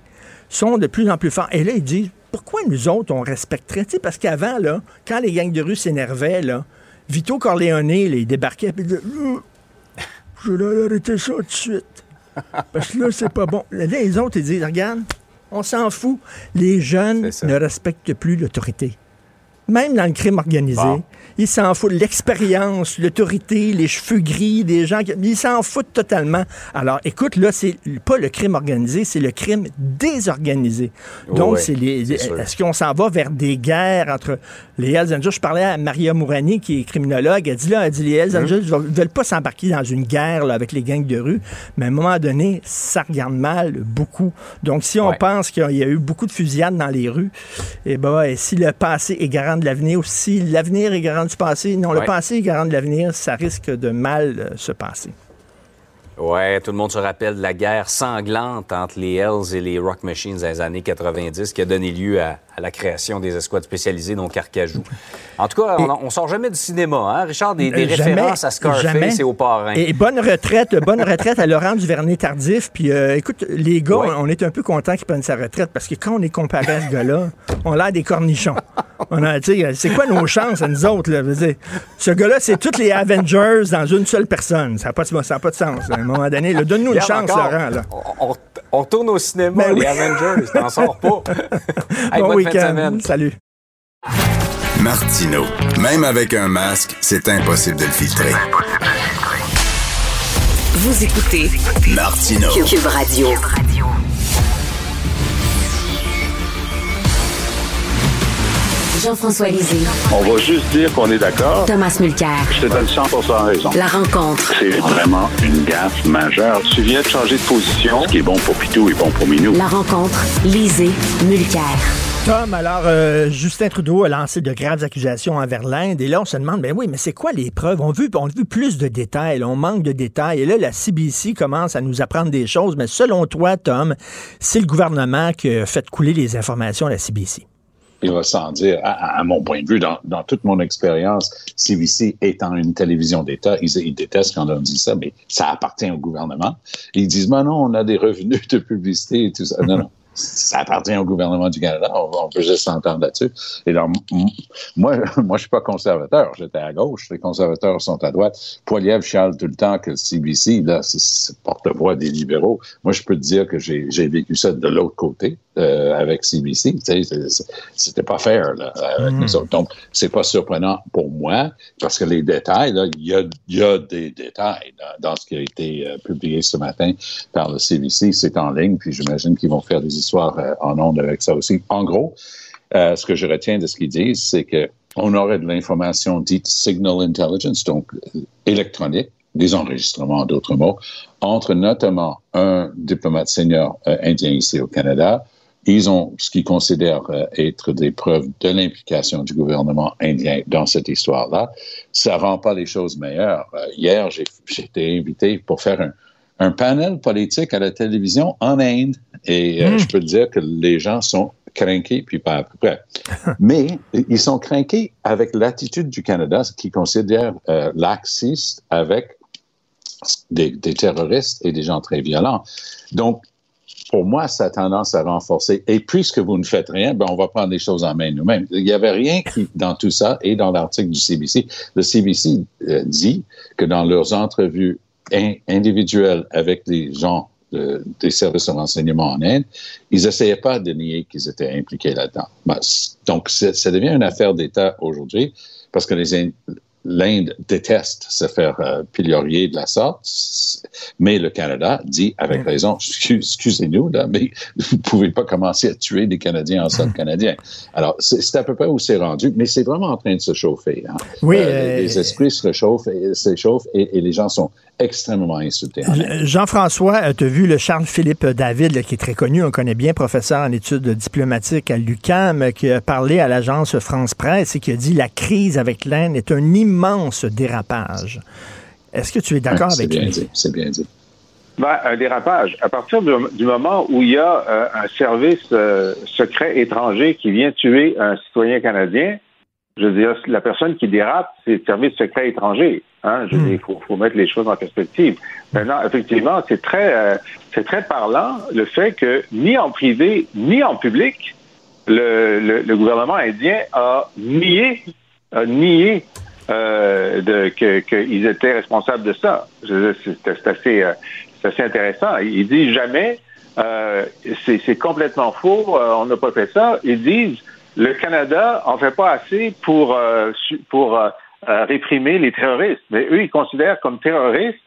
Speaker 3: sont de plus en plus forts. Et là, ils disent, pourquoi nous autres, on respecterait? Tu sais, parce qu'avant, là, quand les gangs de rue s'énervaient, là, Vito Corleone, là, il débarquait, puis il disait, Euh, je vais arrêter ça tout de suite. Parce que là, c'est pas bon. Là, les autres, ils disent, regarde, on s'en fout. Les jeunes ne respectent plus l'autorité. même dans le crime organisé. Ils s'en foutent. L'expérience, l'autorité, les cheveux gris des gens, qui, ils s'en foutent totalement. Alors, écoute, là, c'est pas le crime organisé, c'est le crime désorganisé. Donc, c'est les. Est-ce qu'on s'en va vers des guerres entre les Hells Angels? Je parlais à Maria Mourani, qui est criminologue. Elle dit là, elle dit les Hells Angels ne veulent pas s'embarquer dans une guerre là, avec les gangs de rue, mais à un moment donné, ça regarde mal beaucoup. Donc, si on
Speaker 9: Ouais.
Speaker 3: pense qu'il y a eu beaucoup de fusillades dans les rues, eh ben, si le passé est garant de l'avenir ou si l'avenir est garant du passé, non, le passé est garant de l'avenir, ça risque de mal euh, se passer.
Speaker 9: Ouais, tout le monde se rappelle de la guerre sanglante entre les Hells et les Rock Machines dans les années 90 qui a donné lieu à, à la création des escouades spécialisées, donc Carcajou. En tout cas, on, on sort jamais du cinéma, hein, Richard? Des, des
Speaker 3: Euh, jamais,
Speaker 9: références à Scarface
Speaker 3: jamais.
Speaker 9: et
Speaker 3: bonne retraite, bonne retraite à Laurent Duvernay-Tardif. Puis euh, écoute, les gars,
Speaker 9: Ouais.
Speaker 3: on, est un peu contents qu'il prenne sa retraite parce que quand on est comparé à ce gars-là, on a l'air des cornichons. On a, c'est quoi nos chances à nous autres? Là? Dire, ce gars-là, c'est tous les Avengers dans une seule personne. Ça n'a pas, de- ça a pas de sens. À un moment donné, là, donne-nous une chance,
Speaker 9: encore,
Speaker 3: Laurent. Là.
Speaker 9: On, retourne au cinéma,
Speaker 3: Ben
Speaker 9: les
Speaker 3: oui.
Speaker 9: Avengers, t'en sors pas. <laughs> Hey,
Speaker 3: bon
Speaker 9: bonne fin de
Speaker 3: week-end.
Speaker 9: semaine.
Speaker 3: Salut.
Speaker 1: Martino. Même avec un masque, c'est impossible de le filtrer.
Speaker 2: Vous écoutez
Speaker 1: Martino.
Speaker 2: Cube Radio. Jean-François Lisée,
Speaker 10: On va juste dire qu'on est d'accord.
Speaker 2: Thomas Mulcair.
Speaker 10: Je te donne 100 raison.
Speaker 2: La rencontre.
Speaker 10: C'est vraiment une gaffe majeure. Tu viens de changer de position. Ce qui est bon pour Pitou est bon pour Minou.
Speaker 2: La rencontre. Lisée. Mulcair.
Speaker 3: Tom, alors, euh, Justin Trudeau a lancé de graves accusations envers l'Inde. Et là, on se demande, ben oui, mais c'est quoi les preuves? On veut, on veut plus de détails. là, on manque de détails. Et là, la CBC commence à nous apprendre des choses. Mais selon toi, Tom, c'est le gouvernement qui a fait couler les informations à la CBC.
Speaker 11: Il va sans dire, à, mon point de vue, dans, toute mon expérience, CBC étant une télévision d'État, ils, détestent quand on dit ça, mais ça appartient au gouvernement. Ils disent, ben non, on a des revenus de publicité et tout ça. Non, non. Ça appartient au gouvernement du Canada. On, peut juste s'entendre là-dessus. Et donc, moi, <laughs> moi, je suis pas conservateur. J'étais à gauche. Les conservateurs sont à droite. Poiliev chiale tout le temps que le CBC, là, c'est- porte-voix des libéraux. Moi, je peux te dire que j'ai vécu ça de l'autre côté euh, avec CBC. C'était pas fair là, avec
Speaker 12: Mhm.
Speaker 11: nous autres. Donc, c'est pas surprenant pour moi parce que les détails, il y a, il y a des détails dans, dans ce qui a été euh, publié ce matin par le CBC. C'est en ligne, puis j'imagine qu'ils vont faire des histoires euh, en ondes avec ça aussi. En gros, euh, ce que je retiens de ce qu'ils disent, c'est que on aurait de l'information dite signal intelligence, donc euh, électronique, des enregistrements, d'autres mots, entre notamment un diplomate senior euh, indien ici au Canada. Ils ont ce qu'ils considèrent euh, être des preuves de l'implication du gouvernement indien dans cette histoire-là. Ça rend pas les choses meilleures. Euh, hier, j'ai été invité pour faire un, un panel politique à la télévision en Inde. Et euh, je peux te dire que les gens sont craqués, puis pas à peu près. <laughs> Mais ils sont craqués avec l'attitude du Canada qui considère euh, laxiste avec des, des terroristes et des gens très violents. Donc, pour moi, ça a tendance à renforcer. Et puisque vous ne faites rien, ben, on va prendre les choses en main nous-mêmes. Il n'y avait rien qui, dans tout ça et dans l'article du CBC. Le CBC euh, dit que dans leurs entrevues in- individuelles avec les gens de- des services de renseignement en Inde, ils n'essayaient pas de nier qu'ils étaient impliqués là-dedans. Ben, donc, ça devient une affaire d'État aujourd'hui parce que les l'Inde déteste se faire euh, pilorier de la sorte, mais le Canada dit avec raison, Excu- excusez-nous, là, mais <laughs> vous ne pouvez pas commencer à tuer des Canadiens en sol canadien. Alors, c'est à peu près où c'est rendu, mais c'est vraiment en train de se chauffer. hein.
Speaker 3: Oui,
Speaker 11: Euh,
Speaker 3: euh,
Speaker 11: les, les esprits se réchauffent et, s'échauffent et, et les gens sont extrêmement insultés. en Inde.
Speaker 3: Euh, Jean-François, tu as vu le Charles-Philippe David, qui est très connu, on connaît bien, professeur en études diplomatiques à l'UCAM, qui a parlé à l'agence France Presse et qui a dit la crise avec l'Inde est un immense dérapage. Est-ce que tu es d'accord
Speaker 11: Ouais, c'est
Speaker 3: avec
Speaker 11: bien
Speaker 3: lui?
Speaker 11: dit, C'est bien dit.
Speaker 12: Ben, un dérapage. À partir du, du moment où il y a euh, un service euh, secret étranger qui vient tuer un citoyen canadien, je veux dire, la personne qui dérape, c'est le service secret étranger. Hein? Je veux dire, il faut, faut mettre les choses en perspective. Maintenant, effectivement, c'est très, euh, c'est très parlant le fait que ni en privé ni en public, le, le, le gouvernement indien a nié, a nié euh, qu'ils étaient responsables de ça. C'est, assez, euh, assez intéressant. Ils disent jamais, euh, c'est, complètement faux, euh, on n'a pas fait ça. Ils disent, le Canada en fait pas assez pour, euh, pour euh, euh, réprimer les terroristes. Mais eux, ils considèrent comme terroristes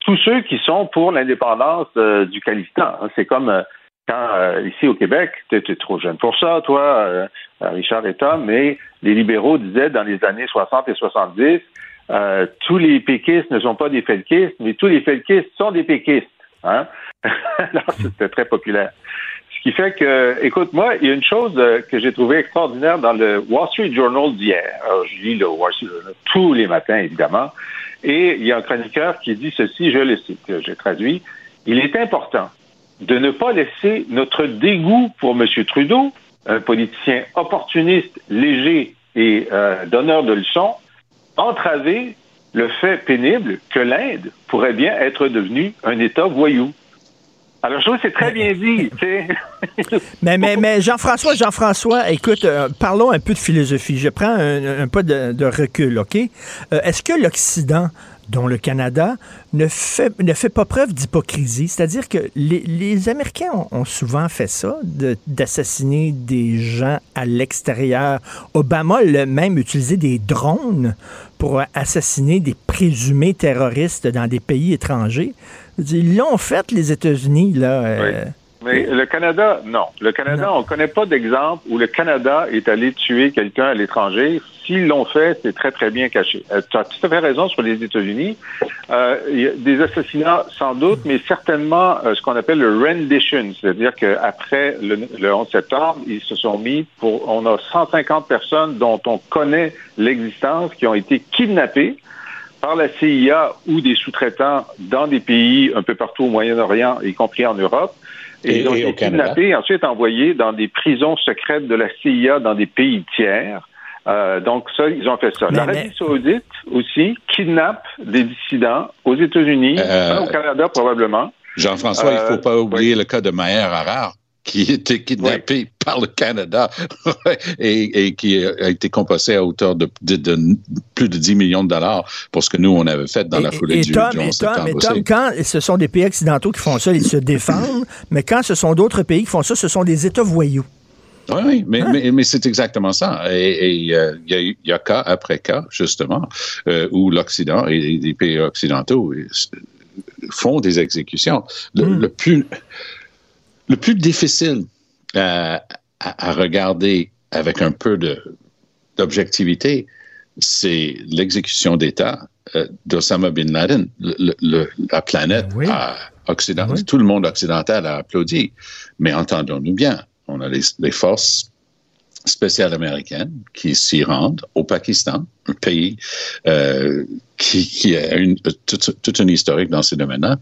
Speaker 12: tous ceux qui sont pour l'indépendance du Khalistan. C'est comme quand ici au Québec, tu es, trop jeune pour ça, toi, Richard et Tom, mais les libéraux disaient dans les années 60 et 70, tous les péquistes ne sont pas des felkistes, mais tous les felkistes sont des péquistes. Hein? <laughs> C'était très populaire qui fait que, écoute, moi, il y a une chose euh, que j'ai trouvée extraordinaire dans le Wall Street Journal d'hier. Je lis le Wall Street Journal tous les matins, évidemment. Et il y a un chroniqueur qui dit ceci, je le cite, j'ai traduit. Il est important de ne pas laisser notre dégoût pour M. Trudeau, un politicien opportuniste, léger et euh, donneur de leçons, entraver le fait pénible que l'Inde pourrait bien être devenue un État voyou. Alors, je trouve que c'est très bien dit. <laughs>
Speaker 3: mais, mais, mais Jean-François, Jean-François, écoute, euh, parlons un peu de philosophie. Je prends un, peu de, recul, OK? Euh, est-ce que l'Occident dont le Canada, ne fait, pas preuve d'hypocrisie. C'est-à-dire que les, Américains ont, souvent fait ça, d'assassiner des gens à l'extérieur. Obama a même utilisé des drones pour assassiner des présumés terroristes dans des pays étrangers. Ils l'ont fait, les États-Unis, là.
Speaker 12: Euh, mais le Canada, non. Le Canada, on ne connaît pas d'exemple où le Canada est allé tuer quelqu'un à l'étranger. S'ils l'ont fait, c'est très, très bien caché. Euh, tu as tout à fait raison sur les États-Unis. Euh, il y a des assassinats, sans doute, mais certainement ce qu'on appelle le rendition, c'est-à-dire qu'après le, le 11 septembre, ils se sont mis pour... On a 150 personnes dont on connaît l'existence qui ont été kidnappées par la CIA ou des sous-traitants dans des pays un peu partout au Moyen-Orient, y compris en Europe. Et, ils ont été kidnappés et ensuite envoyés dans des prisons secrètes de la CIA dans des pays tiers. Euh, donc ça, ils ont fait ça. L'Arabie saoudite aussi kidnappe des dissidents aux États-Unis, euh, au Canada probablement.
Speaker 11: Jean-François, il ne faut euh, pas oublier le cas de Maher Harar qui était kidnappé par le Canada <laughs> et, qui a été compensé à hauteur de, plus de 10 millions de dollars pour ce que nous, on avait fait dans la foulée du,
Speaker 3: Tom, et Tom, Tom, quand ce sont des pays occidentaux qui font ça, ils se défendent, <coughs> mais quand ce sont d'autres pays qui font ça, ce sont des États voyous.
Speaker 11: Oui, oui, mais, hein? mais, mais c'est exactement ça. Et euh, il y, a, cas après cas, justement, euh, où l'Occident et les pays occidentaux euh, font des exécutions. Le, hmm. le plus le plus difficile à, regarder avec un peu d'objectivité, c'est l'exécution d'État euh, d'Osama Bin Laden. la planète occidentale, tout le monde occidental a applaudi. Mais entendons-nous bien, on a les, forces spéciales américaines qui s'y rendent au Pakistan, un pays euh, qui, a une, toute une historique dans ces domaines-là,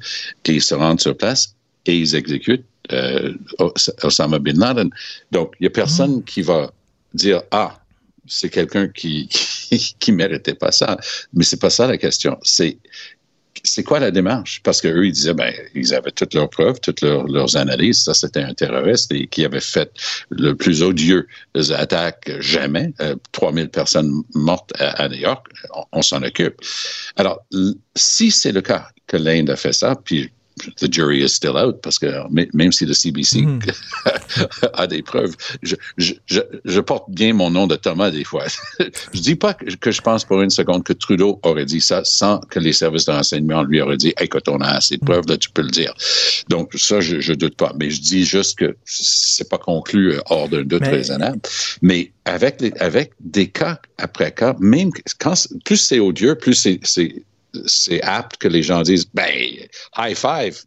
Speaker 11: et ils se rendent sur place et ils exécutent euh, Osama Bin Laden. Donc, il n'y a personne qui va dire Ah, c'est quelqu'un qui, <laughs> qui, méritait pas ça. Mais c'est pas ça la question. C'est c'est quoi la démarche? Parce qu'eux, ils disaient, ben, ils avaient toutes leurs preuves, toutes leurs, analyses. Ça, c'était un terroriste et qui avait fait le plus odieux des attaques jamais. 3000 euh, personnes mortes à, New York. On, s'en occupe. Alors, si c'est le cas que l'Inde a fait ça, puis the jury is still out parce que même si le CBC hmm. <laughs> a des preuves, je, je, je, porte bien mon nom de Thomas des fois. <laughs> je dis pas que, je pense pour une seconde que Trudeau aurait dit ça sans que les services de renseignement lui auraient dit écoute, on a assez de hmm. preuves, là, tu peux le dire. Donc, ça, je, je doute pas. Mais je dis juste que c'est pas conclu euh, hors d'un doute raisonnable. Mais avec, les, avec des cas après cas, même quand plus c'est odieux, plus c'est c'est apte que les gens disent, ben, high five,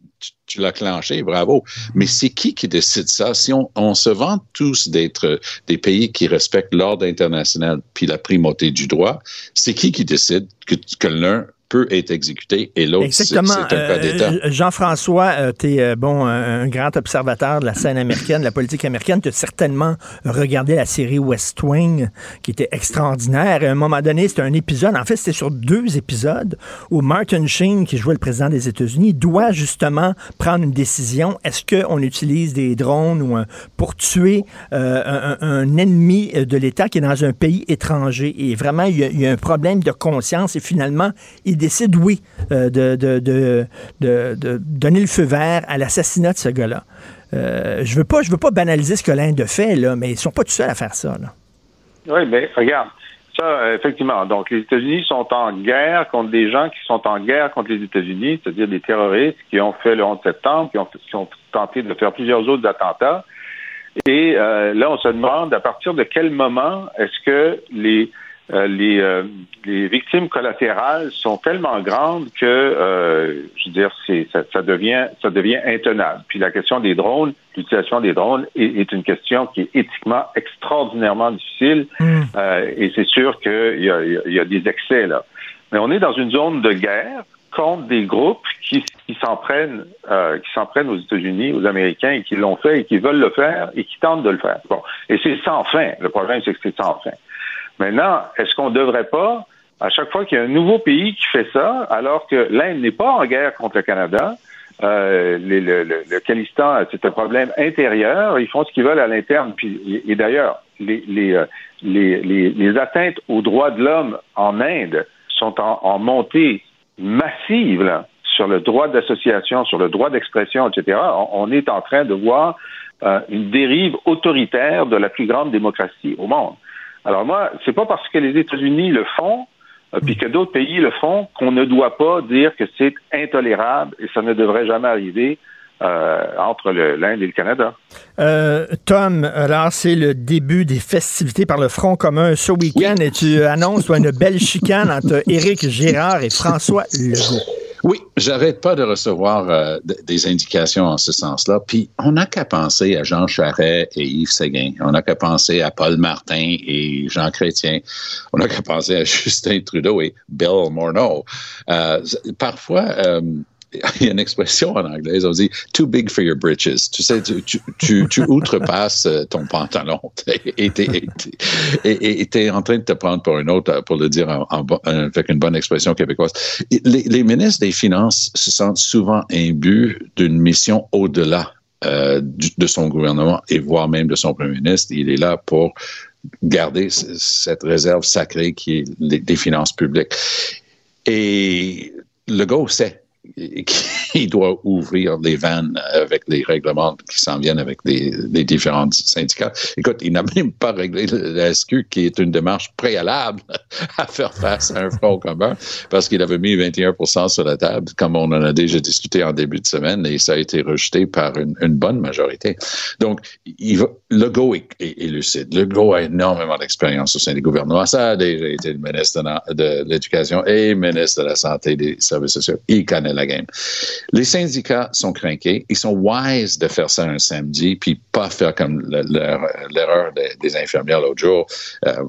Speaker 11: tu, l'as clenché, bravo. Mais c'est qui qui décide ça? Si on, on se vante tous d'être des pays qui respectent l'ordre international puis la primauté du droit, c'est qui qui décide que, que l'un peut être exécuté et l'autre, c'est un cas d'État.
Speaker 3: Euh, Jean-François, euh, tu es euh, bon, un, grand observateur de la scène américaine, de la politique américaine. Tu as certainement regardé la série West Wing, qui était extraordinaire. À un moment donné, c'était un épisode, en fait, c'était sur deux épisodes, où Martin Sheen, qui jouait le président des États-Unis, doit justement prendre une décision. Est-ce qu'on utilise des drones ou pour tuer un, un, ennemi de l'État qui est dans un pays étranger? Et vraiment, il y, y a un problème de conscience et finalement, il décide, oui, euh, de, de, de, donner le feu vert à l'assassinat de ce gars-là. euh, je veux pas, je veux pas banaliser ce que l'Inde fait, mais ils sont pas tout seuls à faire ça.
Speaker 12: Oui, mais regarde, ça, effectivement. Donc, les États-Unis sont en guerre contre des gens qui sont en guerre contre les États-Unis, c'est-à-dire des terroristes qui ont fait le 11 septembre, qui ont, tenté de faire plusieurs autres attentats. Et euh, là, on se demande à partir de quel moment est-ce que les euh, les, euh, les, victimes collatérales sont tellement grandes que, euh, je veux dire, c'est, ça, ça, devient, ça devient intenable. Puis la question des drones, l'utilisation des drones est, est une question qui est éthiquement extraordinairement difficile. Mm. et c'est sûr qu'il y a, il y a des excès là. Mais on est dans une zone de guerre contre des groupes qui, qui s'en prennent, euh, qui s'en prennent aux États-Unis, aux Américains, et qui l'ont fait et qui veulent le faire et qui tentent de le faire. Bon, et c'est sans fin. Le problème, c'est que c'est sans fin. Maintenant, est-ce qu'on ne devrait pas, à chaque fois qu'il y a un nouveau pays qui fait ça, alors que l'Inde n'est pas en guerre contre le Canada, euh, le, le, le, Calistan, c'est un problème intérieur. Ils font ce qu'ils veulent à l'interne. Puis, et, d'ailleurs, les, euh, les, les, les, atteintes aux droits de l'homme en Inde sont en, en montée massive là, sur le droit d'association, sur le droit d'expression, etc. On, on, est en train de voir euh, une dérive autoritaire de la plus grande démocratie au monde. Alors moi, c'est pas parce que les États-Unis le font, euh, puis que d'autres pays le font, qu'on ne doit pas dire que c'est intolérable et ça ne devrait jamais arriver. Euh, entre l'Inde et le Canada.
Speaker 3: Euh, Tom, alors c'est le début des festivités par le Front commun ce week-end et tu annonces une belle chicane entre Éric Gérard et François Legault.
Speaker 11: Oui, j'arrête pas de recevoir euh, des indications en ce sens-là. Puis on n'a qu'à penser à Jean Charest et Yves Séguin. On n'a qu'à penser à Paul Martin et Jean Chrétien. On n'a qu'à penser à <laughs> Justin Trudeau et Bill Morneau. Euh, parfois, euh, <laughs> il y a une expression en anglais, on dit too big for your britches. Tu sais, tu, tu, tu, tu outrepasses euh, ton pantalon <laughs> et tu es en train de te prendre pour une autre, pour le dire en, avec une bonne expression québécoise. Les, les, ministres des Finances se sentent souvent imbus d'une mission au-delà euh, de son gouvernement et voire même de son premier ministre. Il est là pour garder cette réserve sacrée qui est les, les finances publiques. Et le gars sait qui <laughs> doit ouvrir les vannes avec les règlements qui s'en viennent avec les, différents syndicats. Écoute, il n'a <laughs> même pas réglé la SQ, qui est une démarche préalable <laughs> à faire face à un front commun, parce qu'il avait mis 21 sur la table, comme on en a déjà discuté en début de semaine, et ça a été rejeté par une, bonne majorité. Donc, il le est, lucide. Le GO a énormément d'expérience au sein du gouvernement. Ça a déjà été le ministre de, l'Éducation et ministre de la Santé et des Services sociaux. Il connaît la game. Les syndicats sont craqués. Ils sont wise de faire ça un samedi, puis pas faire comme l'erreur des, infirmières l'autre jour. Euh,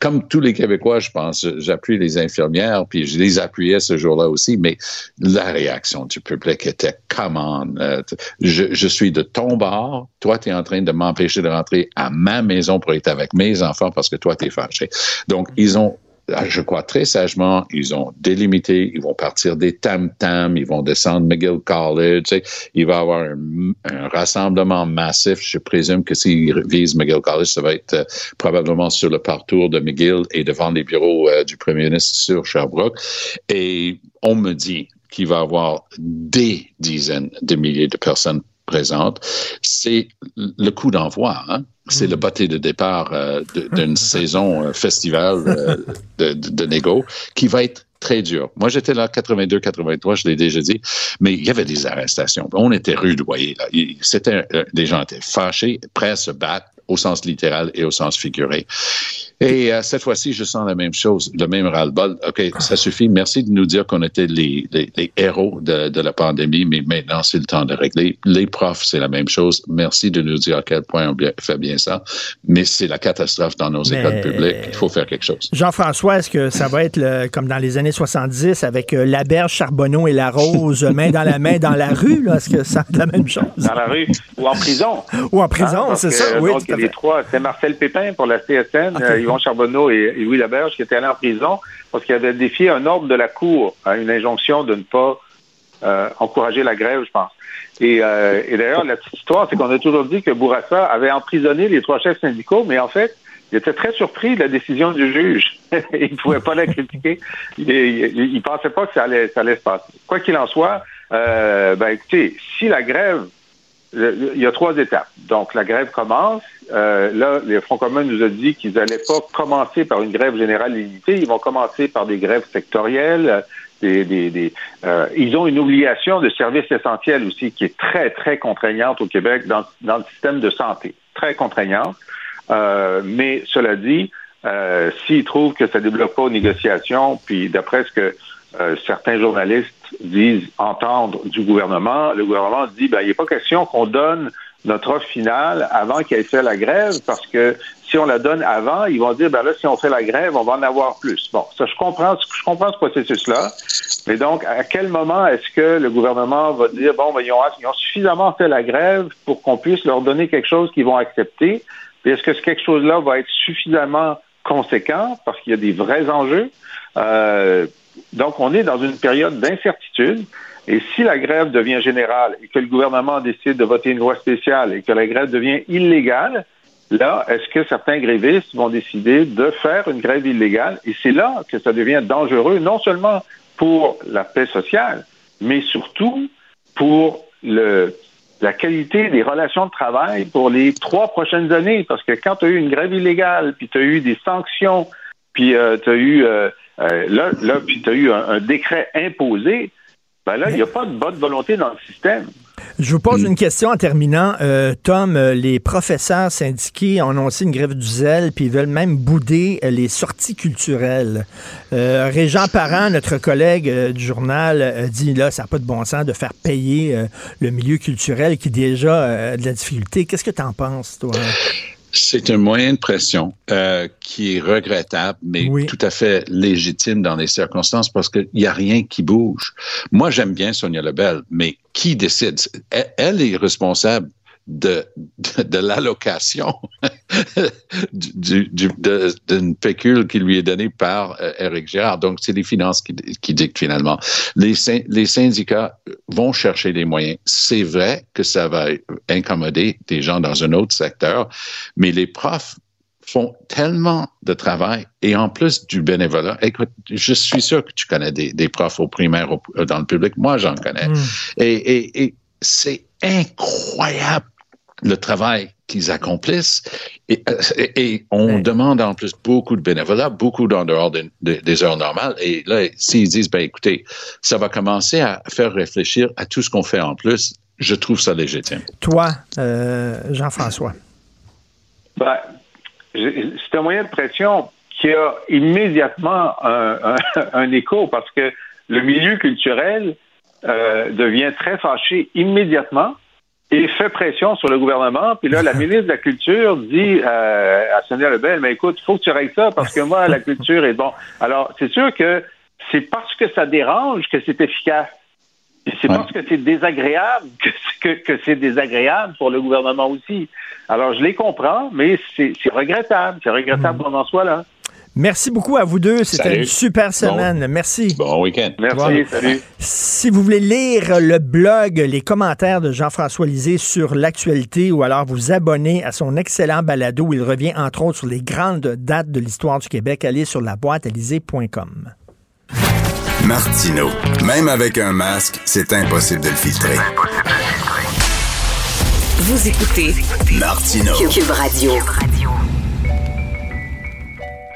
Speaker 11: comme tous les Québécois, je pense, j'appuie les infirmières, puis je les appuyais ce jour-là aussi, mais la réaction du public était come on, euh, je, je, suis de ton bord, toi, tu es en train de m'empêcher de rentrer à ma maison pour être avec mes enfants parce que toi, tu es fâché. Donc, ils ont je crois très sagement, ils ont délimité, ils vont partir des tam-tams, ils vont descendre McGill College, tu sais, il va y avoir un, un, rassemblement massif. Je présume que s'ils visent McGill College, ça va être euh, probablement sur le parcours de McGill et devant les bureaux euh, du premier ministre sur Sherbrooke. Et on me dit qu'il va y avoir des dizaines de milliers de personnes présentes. C'est le coup d'envoi. Hein? C'est le bâté de départ euh, d'une <laughs> saison euh, festival euh, de, de, de négo qui va être très dur. Moi, j'étais là 82-83, je l'ai déjà dit, mais il y avait des arrestations. On était rudoyés. Là. C'était, les gens étaient fâchés, prêts à se battre au sens littéral et au sens figuré. Et euh, cette fois-ci, je sens la même chose, le même ras-le-bol. OK, ça suffit. Merci de nous dire qu'on était les, les, les héros de, de, la pandémie, mais maintenant, c'est le temps de régler. Les profs, c'est la même chose. Merci de nous dire à quel point on fait bien ça. Mais c'est la catastrophe dans nos mais, écoles publiques. Il faut faire quelque chose.
Speaker 3: Jean-François, est-ce que ça va être le, comme dans les années 70 avec euh, la berge, Charbonneau et la rose, main dans la main dans la rue? Est-ce que ça la même chose?
Speaker 12: Dans la rue ou en prison.
Speaker 3: ou en prison, hein, c'est ça, oui.
Speaker 12: Donc, les trois, c'est Marcel Pépin pour la CSN. Okay. Euh, Charbonneau et, Louis Laberge qui étaient allés en prison parce qu'ils avaient défié un ordre de la Cour, hein, une injonction de ne pas euh, encourager la grève, je pense. Et, euh, et d'ailleurs, la petite histoire, c'est qu'on a toujours dit que Bourassa avait emprisonné les trois chefs syndicaux, mais en fait, il était très surpris de la décision du juge. <laughs> il ne pouvait pas la critiquer. Il ne pensait pas que ça allait, ça allait se passer. Quoi qu'il en soit, euh, ben écoutez, si la grève il y a trois étapes. Donc, la grève commence. Euh, là, les Front commun nous a dit qu'ils n'allaient pas commencer par une grève générale limitée. Ils vont commencer par des grèves sectorielles. Des, des, des euh, ils ont une obligation de service essentiel aussi qui est très, très contraignante au Québec dans, le système de santé. Très contraignante. Euh, mais cela dit, euh, s'ils trouvent que ça ne débloque pas aux négociations, puis d'après ce que euh, certains journalistes disent entendre du gouvernement, le gouvernement dit ben il n'est pas question qu'on donne notre offre finale avant ait fait la grève, parce que si on la donne avant, ils vont dire ben là, si on fait la grève, on va en avoir plus. Bon, ça, je comprends, je comprends ce processus-là. Mais donc, à quel moment est-ce que le gouvernement va dire bon, ben, ils, ont, suffisamment fait la grève pour qu'on puisse leur donner quelque chose qu'ils vont accepter? Est-ce que ce quelque chose-là va être suffisamment conséquent parce qu'il y a des vrais enjeux? Euh, donc, on est dans une période d'incertitude. Et si la grève devient générale et que le gouvernement décide de voter une loi spéciale et que la grève devient illégale, là, est-ce que certains grévistes vont décider de faire une grève illégale? Et c'est là que ça devient dangereux, non seulement pour la paix sociale, mais surtout pour le, la qualité des relations de travail pour les trois prochaines années. Parce que quand tu as eu une grève illégale, puis tu as eu des sanctions, puis euh, tu as eu euh, euh, là, là, puis tu as eu un, décret imposé, ben là, il n'y a pas de bonne volonté dans le système.
Speaker 3: Je vous pose une question en terminant. Euh, Tom, euh, les professeurs syndiqués ont annoncé une grève du zèle, puis ils veulent même bouder les sorties culturelles. Régent Parent, notre collègue du journal, dit là, ça n'a pas de bon sens de faire payer le milieu culturel qui déjà a de la difficulté. Qu'est-ce que tu en penses, toi?
Speaker 11: C'est un moyen de pression euh, qui est regrettable, mais tout à fait légitime dans les circonstances parce qu'il n'y a rien qui bouge. Moi, j'aime bien Sonia Lebel, mais qui décide? Elle est responsable de, de, l'allocation <laughs> d'une pécule qui lui est donnée par euh, Éric Girard. Donc, c'est les finances qui, qui dictent finalement. Les, les syndicats vont chercher des moyens. C'est vrai que ça va incommoder des gens dans un autre secteur, mais les profs font tellement de travail et en plus du bénévolat. Écoute, je suis sûr que tu connais des, des profs au primaire dans le public. Moi, j'en connais. Mm. Et, et, et c'est incroyable le travail qu'ils accomplissent. Et, et, on demande en plus beaucoup de bénévolat, beaucoup en dehors des heures normales. Et là, s'ils disent, ben écoutez, ça va commencer à faire réfléchir à tout ce qu'on fait en plus, je trouve ça légitime.
Speaker 3: Toi, euh, Jean-François.
Speaker 12: Ben, c'est un moyen de pression qui a immédiatement un, <laughs> un, écho parce que le milieu culturel euh, devient très fâché immédiatement et fait pression sur le gouvernement. Puis là, la ministre de la Culture dit euh, à Sonia Lebel, mais écoute, il faut que tu règles ça parce que moi, la culture est bon. Alors, c'est sûr que c'est parce que ça dérange que c'est efficace. C'est parce que c'est désagréable que, que, c'est désagréable pour le gouvernement aussi. Alors, je les comprends, mais c'est regrettable. C'est regrettable mmh. qu'on en soit là.
Speaker 3: Merci beaucoup à vous deux. C'était une super semaine. Merci.
Speaker 11: Bon week-end.
Speaker 12: Merci. Salut.
Speaker 3: Si vous voulez lire le blog, les commentaires de Jean-François Lisée sur l'actualité ou alors vous abonner à son excellent balado où il revient entre autres sur les grandes dates de l'histoire du Québec, allez sur la boîte
Speaker 1: Martino. Même avec un masque, c'est impossible de le filtrer.
Speaker 2: Vous écoutez
Speaker 1: Martino.
Speaker 2: Cube Radio.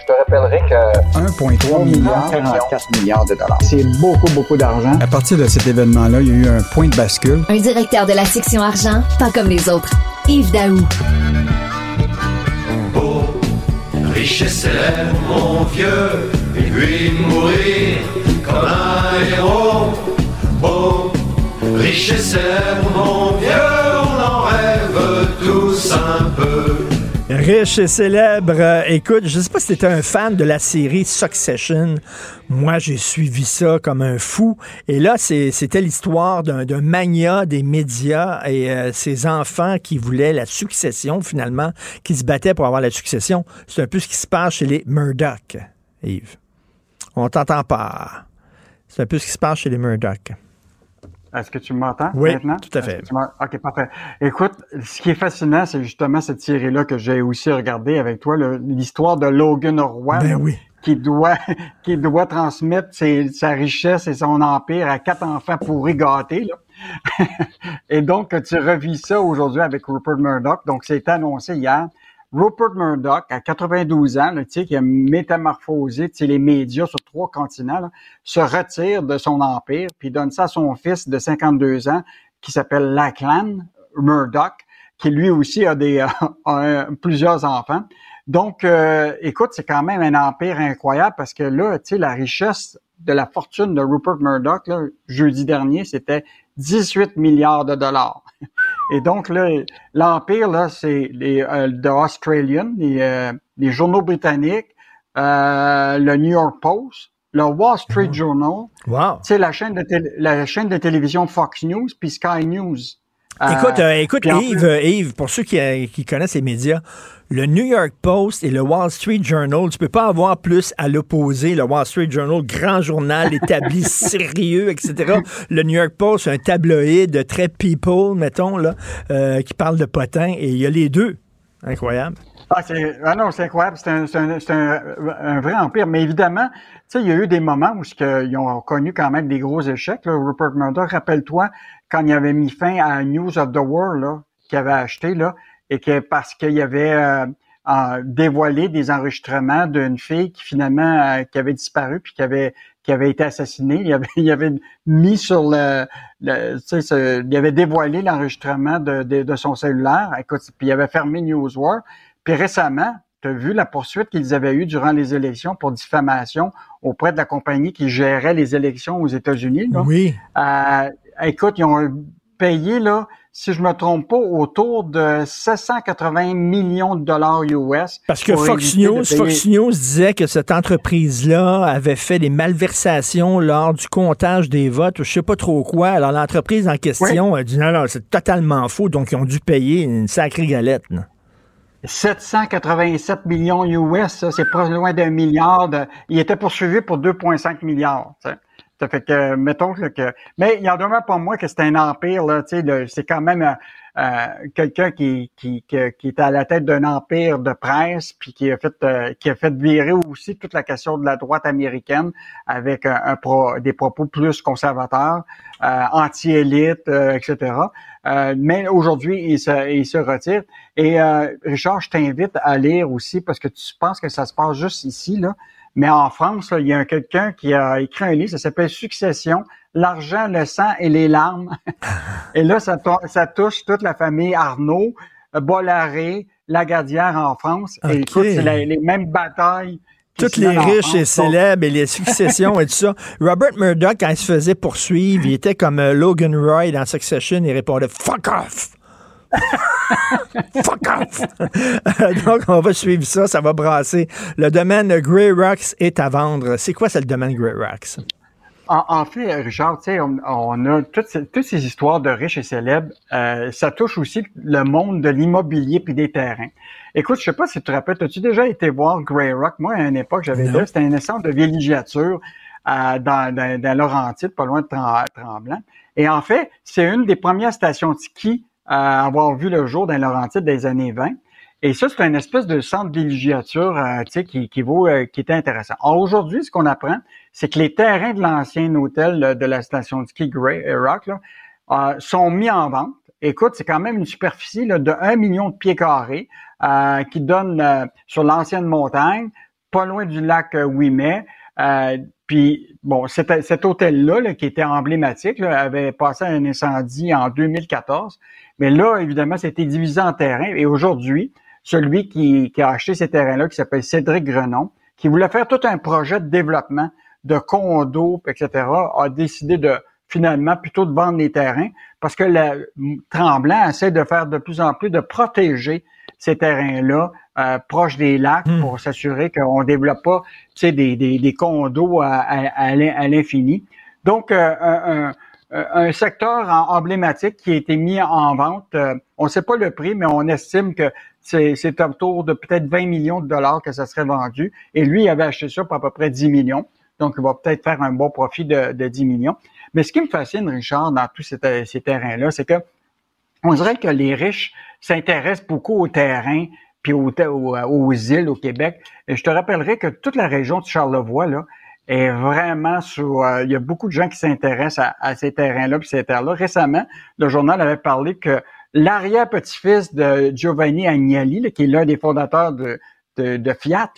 Speaker 13: Je te rappellerai que 1,3 milliard, 44 milliards de dollars. C'est beaucoup, beaucoup d'argent.
Speaker 5: À partir de cet événement-là, il y a eu un point de bascule.
Speaker 2: Un directeur de la section argent, pas comme les autres. Yves Daou.
Speaker 14: Beau, richesse mon vieux, et puis mourir comme un héros. Beau, richesse mon vieux, on en rêve tous un peu.
Speaker 3: Riche et célèbre. Écoute, je sais pas si tu un fan de la série Succession. Moi, j'ai suivi ça comme un fou. Et là, c'était l'histoire d'un mania des médias et euh, ses enfants qui voulaient la succession, finalement, qui se battaient pour avoir la succession. C'est un peu ce qui se passe chez les Murdoch, Yves. On t'entend pas. C'est un peu ce qui se passe chez les Murdoch.
Speaker 13: Est-ce que tu m'entends
Speaker 3: oui,
Speaker 13: maintenant?
Speaker 3: tout à fait.
Speaker 13: OK, parfait. Écoute, ce qui est fascinant, c'est justement cette série-là que j'ai aussi regardé avec toi, l'histoire de Logan Roy.
Speaker 3: Ben oui
Speaker 13: qui doit <laughs> qui doit transmettre sa richesse et son empire à quatre enfants pourris gâtés. Là. <laughs> et donc, tu revis ça aujourd'hui avec Rupert Murdoch. Donc, c'est annoncé hier. Rupert Murdoch, à 92 ans, là, qui a métamorphosé les médias sur trois continents, se retire de son empire, puis donne ça à son fils de 52 ans, qui s'appelle Lachlan Murdoch, qui lui aussi a des <laughs> plusieurs enfants. Donc, euh, écoute, c'est quand même un empire incroyable parce que là, tu sais, la richesse de la fortune de Rupert Murdoch, là, jeudi dernier, c'était 18 milliards de dollars. Et donc, là, l'empire, là, c'est les euh, The Australian, les, euh, les journaux britanniques, euh, le New York Post, le Wall Street Journal,
Speaker 3: wow.
Speaker 13: c'est la chaîne de la chaîne de télévision Fox News puis Sky News.
Speaker 3: Écoute, euh, écoute Yves, Yves, pour ceux qui, qui, connaissent les médias, le New York Post et le Wall Street Journal, tu peux pas avoir plus à l'opposé. Le Wall Street Journal, grand journal établi, <laughs> sérieux, etc. Le New York Post, un tabloïd très people, mettons, là, euh, qui parle de potins, et il y a les deux. Incroyable.
Speaker 13: Ah, ah non, c'est incroyable. C'est un, un, un, un, vrai empire. Mais évidemment, il y a eu des moments où ils ont connu quand même des gros échecs. Là. Rupert Murdoch, rappelle-toi, quand il avait mis fin à News of the World, qu'il avait acheté, là, et que parce qu'il avait euh, dévoilé des enregistrements d'une fille qui finalement euh, qui avait disparu puis qui avait qui avait été assassinée. Il avait, <laughs> il avait mis sur le, le ce, il avait dévoilé l'enregistrement de, de, de, son cellulaire. Écoute, puis il avait fermé Newswar. Puis récemment, tu as vu la poursuite qu'ils avaient eue durant les élections pour diffamation auprès de la compagnie qui gérait les élections aux États-Unis.
Speaker 3: Oui.
Speaker 13: Euh, écoute, ils ont payé, là, si je me trompe pas, autour de 780 millions de dollars US.
Speaker 3: Parce que Fox News, Fox News disait que cette entreprise-là avait fait des malversations lors du comptage des votes, je sais pas trop quoi. Alors l'entreprise en question a dit non, non, c'est totalement faux, donc ils ont dû payer une sacrée galette.
Speaker 13: 787 millions US, c'est pas loin d'un milliard. De... Il était poursuivi pour 2,5 milliards. Ça fait que, mettons que, mais il y en demeure pas moi que c'est un empire là, tu c'est quand même euh, euh, quelqu'un qui, qui, qui, est à la tête d'un empire de presse, puis qui a fait euh, qui a fait virer aussi toute la question de la droite américaine avec des propos plus conservateurs, anti-élite, etc. mais aujourd'hui, il se, il se retire. Et Richard, je t'invite à lire aussi parce que tu penses que ça se passe juste ici là. Mais en France, il y a quelqu'un qui a écrit un livre, ça s'appelle Succession, l'argent, le sang et les larmes. <laughs> et là, ça, ça, touche toute la famille Arnaud, Bolloré, Lagadière en France. Et écoute, c'est les, mêmes batailles.
Speaker 3: Toutes les riches et célèbres et les successions et tout ça. <laughs> Robert Murdoch, quand il se faisait poursuivre, il était comme euh, Logan Roy dans Succession, il répondait « Fuck off! <laughs> » Fuck off! <laughs> Donc, on va suivre ça, ça va brasser. Le domaine Grey Rocks est à vendre. C'est quoi, c'est le domaine Grey Rocks?
Speaker 13: En, fait, Richard, on, on, a toutes ces, toutes ces, histoires de riches et célèbres. Euh, ça touche aussi le monde de l'immobilier puis des terrains. Écoute, je sais pas si tu te rappelles, as-tu déjà été voir Grey Rock? Moi, à une époque, j'avais dit, c'était un centre de villégiature euh, dans, dans, dans Laurentide, pas loin de Tremblant. Et en fait, c'est une des premières stations de ski à avoir vu le jour dans Laurentide des années 20. Et ça, c'est une espèce de centre de villégiature euh, qui, qui, vaut, euh, qui était intéressant. aujourd'hui, ce qu'on apprend, c'est que les terrains de l'ancien hôtel de la station de ski Grey euh, Rock là, sont mis en vente. Écoute, c'est quand même une superficie là, de 1 million de pieds carrés qui donne sur l'ancienne montagne, pas loin du lac Ouimet. puis, bon, cet, cet hôtel-là, qui était emblématique, avait passé un incendie en 2014. Mais là, évidemment, c'était divisé en terrains. Et aujourd'hui, celui qui, a acheté ces terrains-là, qui s'appelle Cédric Grenon, qui voulait faire tout un projet de développement de condos, etc., a décidé de finalement plutôt de vendre les terrains parce que le Tremblant essaie de faire de plus en plus de protéger ces terrains-là euh, proches des lacs hmm. pour s'assurer qu'on ne développe pas des, des, des condos à, à, l'infini. Donc, euh, un, euh, un secteur emblématique qui a été mis en vente. Euh, on ne sait pas le prix, mais on estime que c'est autour de peut-être 20 millions de dollars que ça serait vendu. Et lui, il avait acheté ça pour à peu près 10 millions. Donc, il va peut-être faire un bon profit de, de 10 millions. Mais ce qui me fascine, Richard, dans tous ces, terrains-là, c'est que on dirait que les riches s'intéressent beaucoup aux terrains puis aux, îles au Québec. Et je te rappellerai que toute la région de Charlevoix, là, est vraiment sur... Euh, il y a beaucoup de gens qui s'intéressent à, ces terrains-là puis ces terres-là. Récemment, le journal avait parlé que l'arrière-petit-fils de Giovanni Agnelli, qui est l'un des fondateurs de, de, Fiat,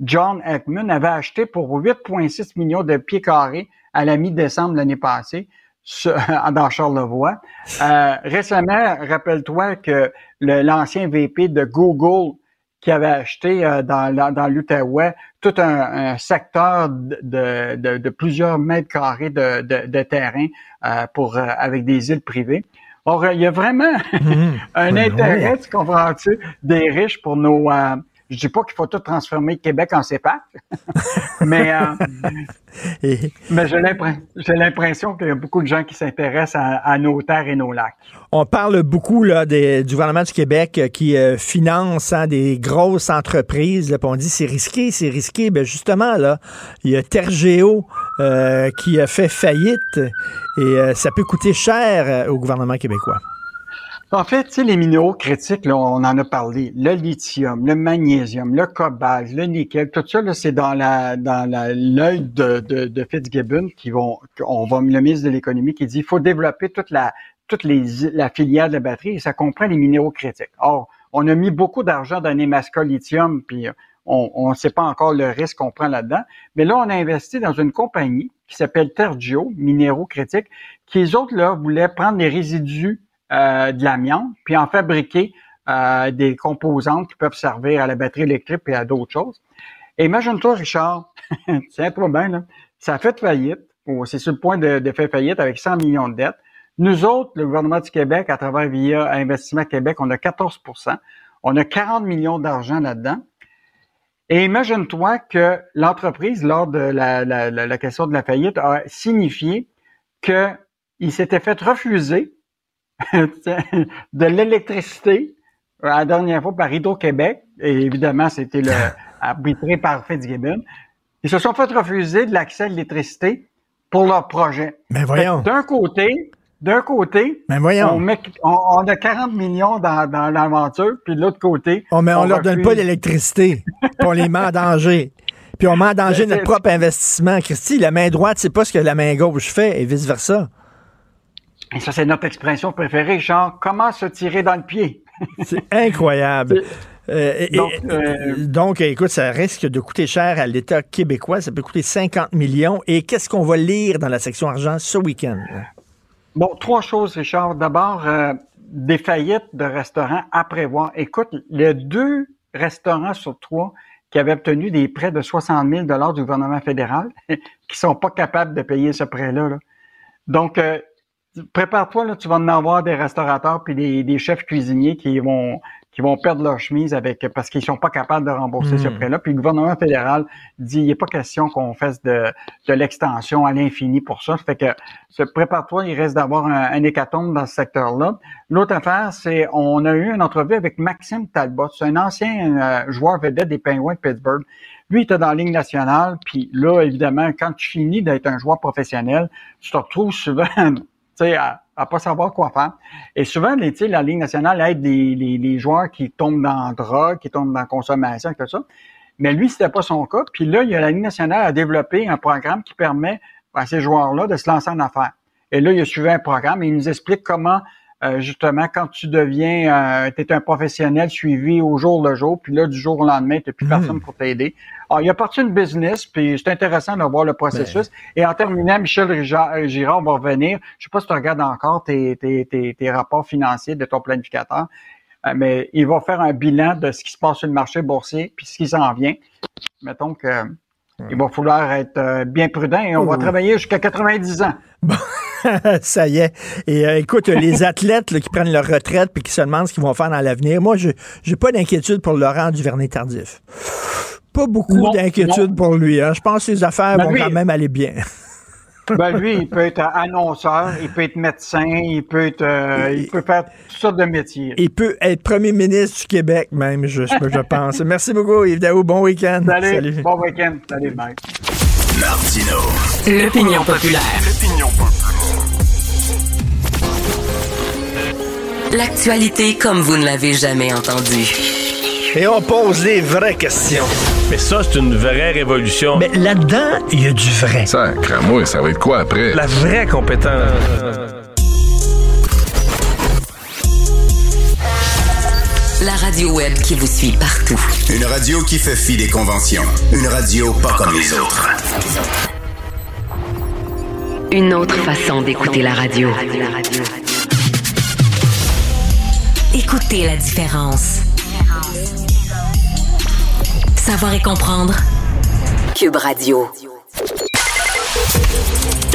Speaker 13: John Ekman, avait acheté pour 8,6 millions de pieds carrés à la mi-décembre l'année passée <laughs> dans Charlevoix. Euh, récemment, rappelle-toi que l'ancien VP de Google qui avait acheté euh, dans, dans l'Outaouais tout un, secteur de, de, plusieurs mètres carrés de, de, terrain euh, pour avec des îles privées. Or, il y a vraiment mhm. <laughs> un intérêt, tu comprends-tu, des riches pour nos, je dis pas qu'il faut tout transformer Québec en CEPAC, <laughs> mais, euh, mais j'ai l'impression qu'il y a beaucoup de gens qui s'intéressent à, nos terres et nos lacs.
Speaker 3: On parle beaucoup là, du gouvernement du Québec euh, qui euh, finance hein, des grosses entreprises. Là, on dit c'est risqué, c'est risqué. Ben justement, là, il y a Tergeo qui a fait faillite et ça peut coûter cher au gouvernement québécois.
Speaker 13: En fait, les minéraux critiques, là, on en a parlé. Le lithium, le magnésium, le cobalt, le nickel, tout ça, c'est dans la dans l'œil de, de, de, Fitzgibbon qui vont, on va le ministre de l'économie qui dit il faut développer toute la toute les la filière de la batterie et ça comprend les minéraux critiques. Or, on a mis beaucoup d'argent dans Nemaska Lithium, puis on ne sait pas encore le risque qu'on prend là-dedans. Mais là, on a investi dans une compagnie qui s'appelle Tergio, minéraux critiques, qui les autres là voulaient prendre les résidus euh, de l'amiante, puis en fabriquer euh, des composantes qui peuvent servir à la batterie électrique et à d'autres choses. Et imagine-toi, Richard, <laughs> c'est trop bien, là. ça a fait faillite, c'est sur le point de, de, faire faillite avec 100 millions de dettes. Nous autres, le gouvernement du Québec, à travers via Investissement Québec, on a 14% On a 40 millions d'argent là-dedans. Et imagine-toi que l'entreprise, lors de la, la, la, question de la faillite, a signifié qu'il s'était fait refuser <laughs> de l'électricité euh, la dernière fois par Hydro-Québec, et évidemment, c'était le <laughs> arbitré par Fitzgibbon. Ils se sont fait refuser de l'accès à l'électricité pour leur projet.
Speaker 3: Mais voyons.
Speaker 13: D'un côté, d'un côté,
Speaker 3: Mais voyons.
Speaker 13: On, a 40 millions dans, dans l'aventure, puis de l'autre côté.
Speaker 3: Oh, mais on, leur donne pas l'électricité, on les met en danger. Puis on met en danger notre propre investissement. Christy, la main droite, c'est pas ce que la main gauche fait, et vice-versa.
Speaker 13: Et ça, c'est notre expression préférée, genre, comment se tirer dans le pied? <laughs>
Speaker 3: c'est incroyable. Euh, euh, donc, écoute, ça risque de coûter cher à l'État québécois. Ça peut coûter 50 millions. Et qu'est-ce qu'on va lire dans la section argent ce week-end?
Speaker 13: Bon, trois choses, Richard. D'abord, euh, des faillites de restaurants à prévoir. Écoute, les deux restaurants sur trois qui avaient obtenu des prêts de 60 000 du gouvernement fédéral, <laughs> qui sont pas capables de payer ce prêt-là. Là. Donc, prépare-toi, là, tu vas en avoir des restaurateurs puis des, chefs cuisiniers qui vont qui vont perdre leur chemise avec parce qu'ils sont pas capables de rembourser ce hmm. prêt-là. Puis le gouvernement fédéral dit il n'est pas question qu'on fasse de, de l'extension à l'infini pour ça. Fait que prépare-toi, il reste d'avoir un, hécatombe dans ce secteur-là. L'autre affaire, c'est on a eu une entrevue avec Maxime Talbot, c'est un ancien euh, joueur vedette des Penguins de Pittsburgh. Lui, il était dans la Ligue nationale, puis là, évidemment, quand tu finis d'être un joueur professionnel, tu te retrouves souvent à, à pas savoir quoi faire. Et souvent, les, la Ligue nationale aide les, les, joueurs qui tombent dans la drogue, qui tombent dans la consommation, et tout ça. Mais lui, c'était pas son cas. Puis là, il y a la Ligue nationale a développé un programme qui permet à ces joueurs-là de se lancer en affaires. Et là, il a suivi un programme et il nous explique comment euh, justement, quand tu deviens, euh, tu es un professionnel suivi au jour le jour, puis là, du jour au lendemain, tu n'as plus hmm. personne pour t'aider. Alors, il y a parti une business, puis c'est intéressant de voir le processus. Ben. Et en terminant, Michel euh, Girard, on va revenir. Je sais pas si tu regardes encore tes, tes, tes, tes rapports financiers de ton planificateur, euh, mais il va faire un bilan de ce qui se passe sur le marché boursier, puis ce qui s'en vient. Mettons que il va falloir être bien prudent et on va travailler jusqu'à 90 ans. <laughs>
Speaker 3: ça y est. Et euh, écoute, les athlètes qui prennent leur retraite puis qui se demandent ce qu'ils vont faire dans l'avenir, moi, je n'ai pas d'inquiétude pour Laurent Duvernay-Tardif. Pas beaucoup d'inquiétude pour lui. Hein. Je pense que les affaires ben vont quand même aller bien. <laughs>
Speaker 13: ben lui, il peut être annonceur, il peut être médecin, il peut être, euh, il peut faire toutes sortes de métiers.
Speaker 3: Il peut être premier ministre du Québec même, je, je pense. <laughs> Merci beaucoup, Yves Daou. Bon week-end.
Speaker 13: Salut. Bon week-end. Salut, Mike.
Speaker 2: Martino. L'opinion populaire. L'opinion populaire. L'actualité comme vous ne l'avez jamais entendue.
Speaker 3: Et on pose les vraies questions.
Speaker 15: Mais ça, c'est une vraie révolution.
Speaker 3: Mais là-dedans, il y a du vrai.
Speaker 16: Ça, moi, ça va être quoi après?
Speaker 15: La vraie compétence.
Speaker 2: La radio web qui vous suit partout.
Speaker 1: Une radio qui fait fi des conventions. Une radio pas comme les autres.
Speaker 2: Une autre façon d'écouter la radio. Écoutez la différence. Savoir et comprendre. Cube Radio.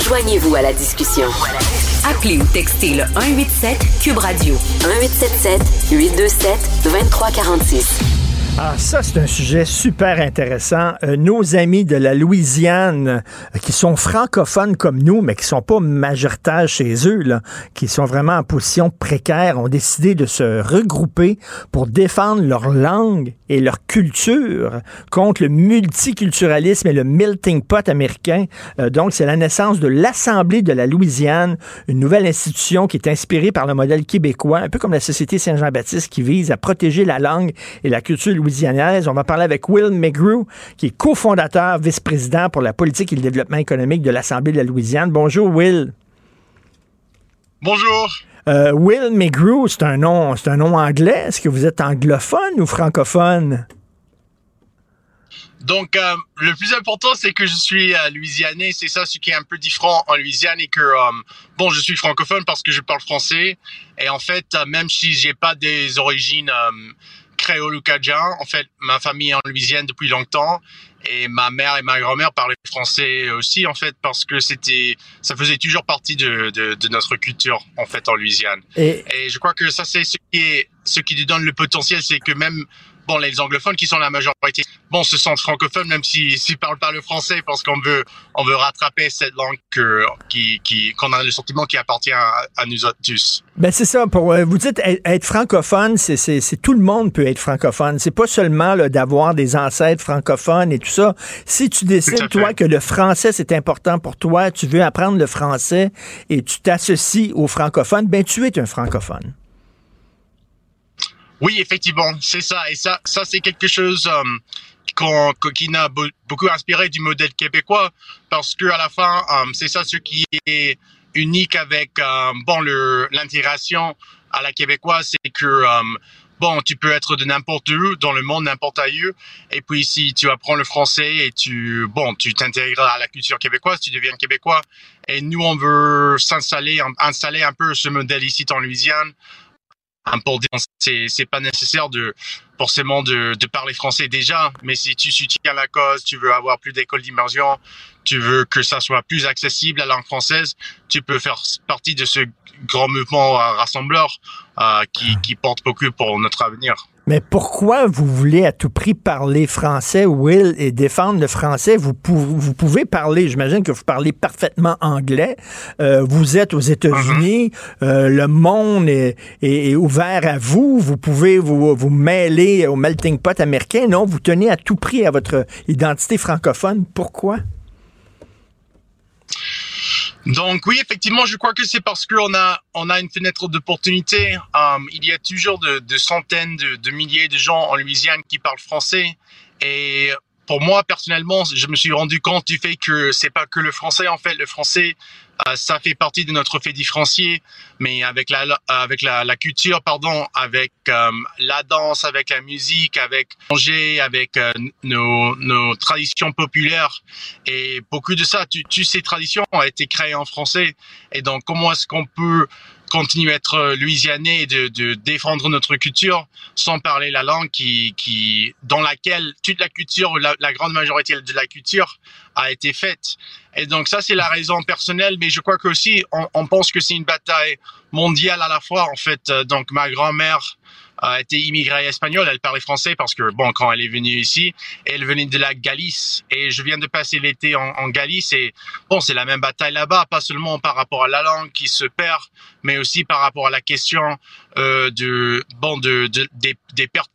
Speaker 2: Joignez-vous à la discussion. Appelez ou textez le 187 Cube Radio 1877 827 2346.
Speaker 3: Ah, ça, c'est un sujet super intéressant. Euh, nos amis de la Louisiane, euh, qui sont francophones comme nous, mais qui sont pas majoritaires chez eux, là, qui sont vraiment en position précaire, ont décidé de se regrouper pour défendre leur langue et leur culture contre le multiculturalisme et le melting pot américain. Euh, donc, c'est la naissance de l'Assemblée de la Louisiane, une nouvelle institution qui est inspirée par le modèle québécois, un peu comme la Société Saint-Jean-Baptiste, qui vise à protéger la langue et la culture louisianaise. On va parler avec Will McGrew, qui est cofondateur, vice-président pour la politique et le développement économique de l'Assemblée de la Louisiane. Bonjour, Will.
Speaker 17: Bonjour.
Speaker 3: Euh, Will McGrew, c'est un nom, c'est un nom anglais. Est-ce que vous êtes anglophone ou francophone?
Speaker 17: Donc, euh, le plus important, c'est que je suis euh, louisianais. C'est ça ce qui est un peu différent en Louisiane et que, euh, bon, je suis francophone parce que je parle français. Et en fait, même si j'ai pas des origines créole ou cadien, en fait, ma famille est en Louisiane depuis longtemps. Et ma mère et ma grand-mère parlaient français aussi, en fait, parce que c'était, ça faisait toujours partie de, de, de notre culture, en fait, en Louisiane.
Speaker 3: Et-
Speaker 17: Et je crois que ça, c'est ce qui est, ce qui lui donne le potentiel, c'est que même, bon, les anglophones qui sont la majorité, bon, se sentent francophones, même s'ils s'ils parlent pas le français, parce qu'on veut, on veut rattraper cette langue que, qui, qui, qu'on a le sentiment qui appartient à, à nous autres tous.
Speaker 3: Ben c'est ça. Pour euh, vous dites être, être francophone, c'est, c'est, c'est tout le monde peut être francophone. C'est pas seulement là, d'avoir des ancêtres francophones et tout ça. Si tu décides toi que le français c'est important pour toi, tu veux apprendre le français et tu t'associes aux francophones, ben tu es un francophone.
Speaker 17: Oui, effectivement, c'est ça. Et ça, ça c'est quelque chose euh, qu'on- qui beau- beaucoup inspiré du modèle québécois, parce que à la fin, euh, c'est ça ce qui est unique avec euh, bon l'intégration à la québécoise, c'est que euh, bon, tu peux être de n'importe où dans le monde, n'importe où, et puis si tu apprends le français et tu bon, tu t'intègres à la culture québécoise, tu deviens québécois. Et nous, on veut s'installer, installer un peu ce modèle ici en Louisiane un pour dire c'est c'est pas nécessaire de forcément de, de parler français déjà mais si tu soutiens la cause tu veux avoir plus d'écoles d'immersion tu veux que ça soit plus accessible la langue française tu peux faire partie de ce grand mouvement rassembleur euh, qui qui porte beaucoup pour notre avenir
Speaker 3: Mais pourquoi vous voulez à tout prix parler français, Will, et défendre le français? Vous, pou- vous pouvez parler, j'imagine que vous parlez parfaitement anglais. Euh, vous êtes aux États-Unis. Euh, le monde est, est- est ouvert à vous. Vous pouvez vous, vous mêler au melting pot américain. Non, vous tenez à tout prix à votre identité francophone. Pourquoi?
Speaker 17: Donc oui, effectivement, je crois que c'est parce qu'on a on a une fenêtre d'opportunité. Euh, il y a toujours de, de centaines de, de milliers de gens en Louisiane qui parlent français. Et pour moi personnellement, je me suis rendu compte du fait que c'est pas que le français en fait. Le français, ça fait partie de notre fait différencié, mais avec la avec la, culture, pardon, avec euh, la danse, avec la musique, avec manger, avec euh, nos, nos traditions populaires et beaucoup de ça, tu ces traditions ont été créées en français. Et donc, comment est-ce qu'on peut continuer à être euh, louisianais et de, défendre notre culture sans parler la langue qui, qui, dans laquelle toute la culture, la grande majorité de la culture a été faite? Et donc, ça, c'est la raison personnelle, mais je crois que aussi, on, on pense que c'est une bataille mondiale à la fois, en fait. Donc, ma grand-mère, été immigrée espagnole, elle parlait français parce que, bon, quand elle est venue ici, elle venait de la Galice. Et je viens de passer l'été en, en Galice et, bon, c'est la même bataille là-bas, pas seulement par rapport à la langue qui se perd, mais aussi par rapport à la question euh, de bon de, de des, des pertes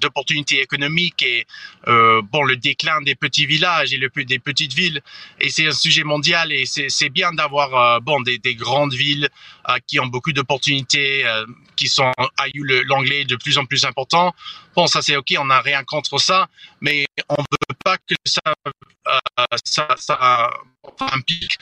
Speaker 17: d'opportunités économiques et euh, bon le déclin des petits villages et le des petites villes. Et c'est un sujet mondial et c'est bien d'avoir euh, bon des, des grandes villes euh, qui ont beaucoup d'opportunités euh, qui sont le- l'anglais de plus en plus important. Bon ça c'est ok on n'a rien contre ça mais on veut pas que ça ça, ça implique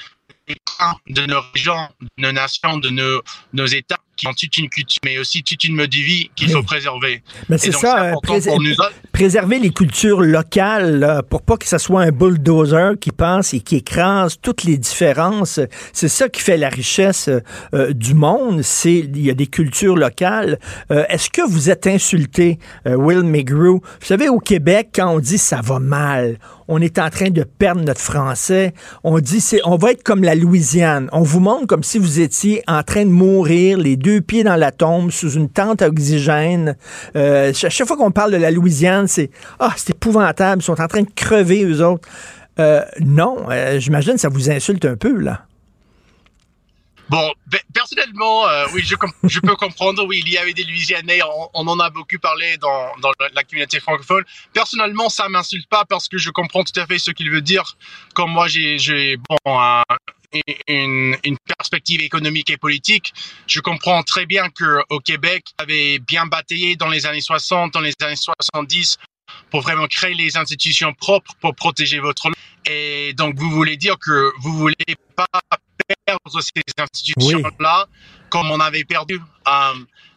Speaker 17: de nos régions, de nos nations, de nos, nos États qui ont toute une culture, mais aussi toute une mode de vie qu'il faut préserver.
Speaker 3: Mais c'est ça, euh,
Speaker 17: important
Speaker 3: prés-
Speaker 17: pour nous autres.
Speaker 3: préserver les cultures locales là, pour pas que ce soit un bulldozer qui passe et qui écrase toutes les différences. C'est ça qui fait la richesse euh, du monde. C'est il y a des cultures locales. Euh, Est-ce que vous êtes insulté, euh, Will McGrew? Vous savez, au Québec, quand on dit ça va mal, on est en train de perdre notre français. On dit c'est, on va être comme la Louisiane. On vous montre comme si vous étiez en train de mourir, les deux pieds dans la tombe, sous une tente à oxygène. Euh, chaque chaque fois qu'on parle de la Louisiane, c'est ah c'est épouvantable. Ils sont en train de crever eux autres. Euh, non, euh, j'imagine ça vous insulte un peu là.
Speaker 17: Bon, pe- personnellement, oui, je, peux comprendre. Oui, il y avait des Louisianais, on, en a beaucoup parlé dans, la- communauté francophone. Personnellement, ça m'insulte pas parce que je comprends tout à fait ce qu'il veut dire. Comme moi, j'ai, bon, une, une perspective économique et politique. Je comprends très bien que au Québec, avait bien bataillé dans les années 60, dans les années 70 pour vraiment créer les institutions propres pour protéger votre. Et donc, vous voulez dire que vous voulez pas perdre ces institutions-là comme on avait perdu. Euh,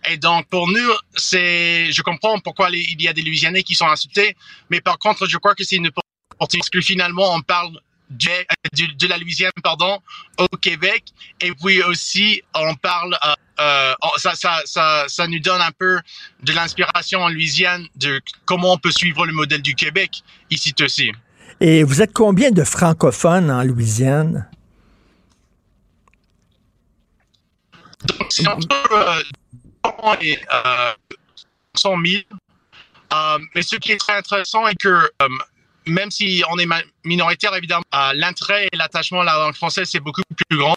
Speaker 17: et donc, pour nous, c'est, je comprends pourquoi les- il y a des Louisianais qui sont insultés, mais par contre, je crois que c'est une opportunité parce que finalement, on parle de la Louisiane, pardon, au Québec, et puis aussi, on parle, euh, euh, ça, ça, ça, ça nous donne un peu de l'inspiration en Louisiane de comment on peut suivre le modèle du Québec ici aussi.
Speaker 3: Et vous êtes combien de francophones en Louisiane?
Speaker 17: Donc, c'est entre euh, 100 et euh, 100 000. Euh, mais ce qui est très intéressant est que euh, même si on est minoritaire, évidemment, euh, l'intérêt et l'attachement à la langue française, c'est beaucoup plus grand.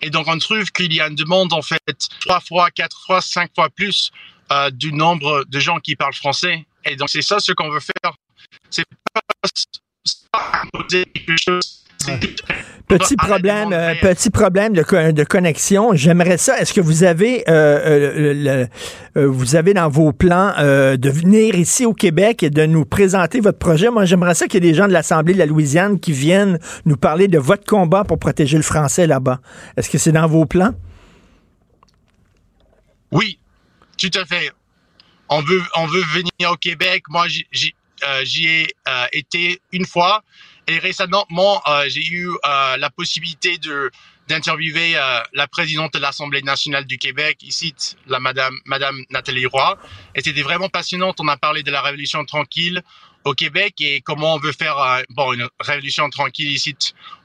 Speaker 17: Et donc, on trouve qu'il y a une demande, en fait, trois fois, quatre fois, cinq fois plus euh, du nombre de gens qui parlent français. Et donc, c'est ça ce qu'on veut faire. C'est pas, pas quelque chose. C'est <laughs>
Speaker 3: Petit problème, euh, petit problème de, co- de connexion. J'aimerais ça. Est-ce que vous avez, euh, euh, le- vous avez dans vos plans de venir ici au Québec et de nous présenter votre projet? Moi, j'aimerais ça qu'il y ait des gens de l'Assemblée de la Louisiane qui viennent nous parler de votre combat pour protéger le français là-bas. Est-ce que c'est dans vos plans?
Speaker 17: Oui, tout à fait. On veut, on veut venir au Québec. Moi, j'y ai été une fois et récemment, euh, j'ai eu euh, la possibilité de d'interviewer euh, la présidente de l'Assemblée nationale du Québec, ici, la madame, madame Nathalie Roy. Et c'était vraiment passionnant. On a parlé de la révolution tranquille au Québec et comment on veut faire euh, bon une révolution tranquille ici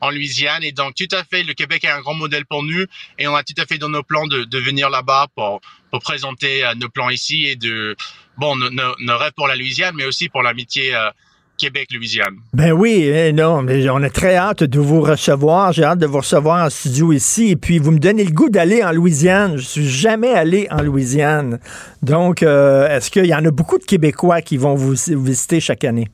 Speaker 17: en Louisiane. Et donc, tout à fait, le Québec est un grand modèle pour nous et on a tout à fait dans nos plans de, de venir là-bas pour, pour présenter nos plans ici et de, bon, nos, nos, rêves pour la Louisiane, mais aussi pour l'amitié Québec-Louisiane.
Speaker 3: Ben oui, eh, non, mais on a très hâte de vous recevoir. J'ai hâte de vous recevoir en studio ici. Et puis, vous me donnez le goût d'aller en Louisiane. Je suis jamais allé en Louisiane. Donc, euh, est-ce qu'il y en a beaucoup de Québécois qui vont vous visiter chaque année?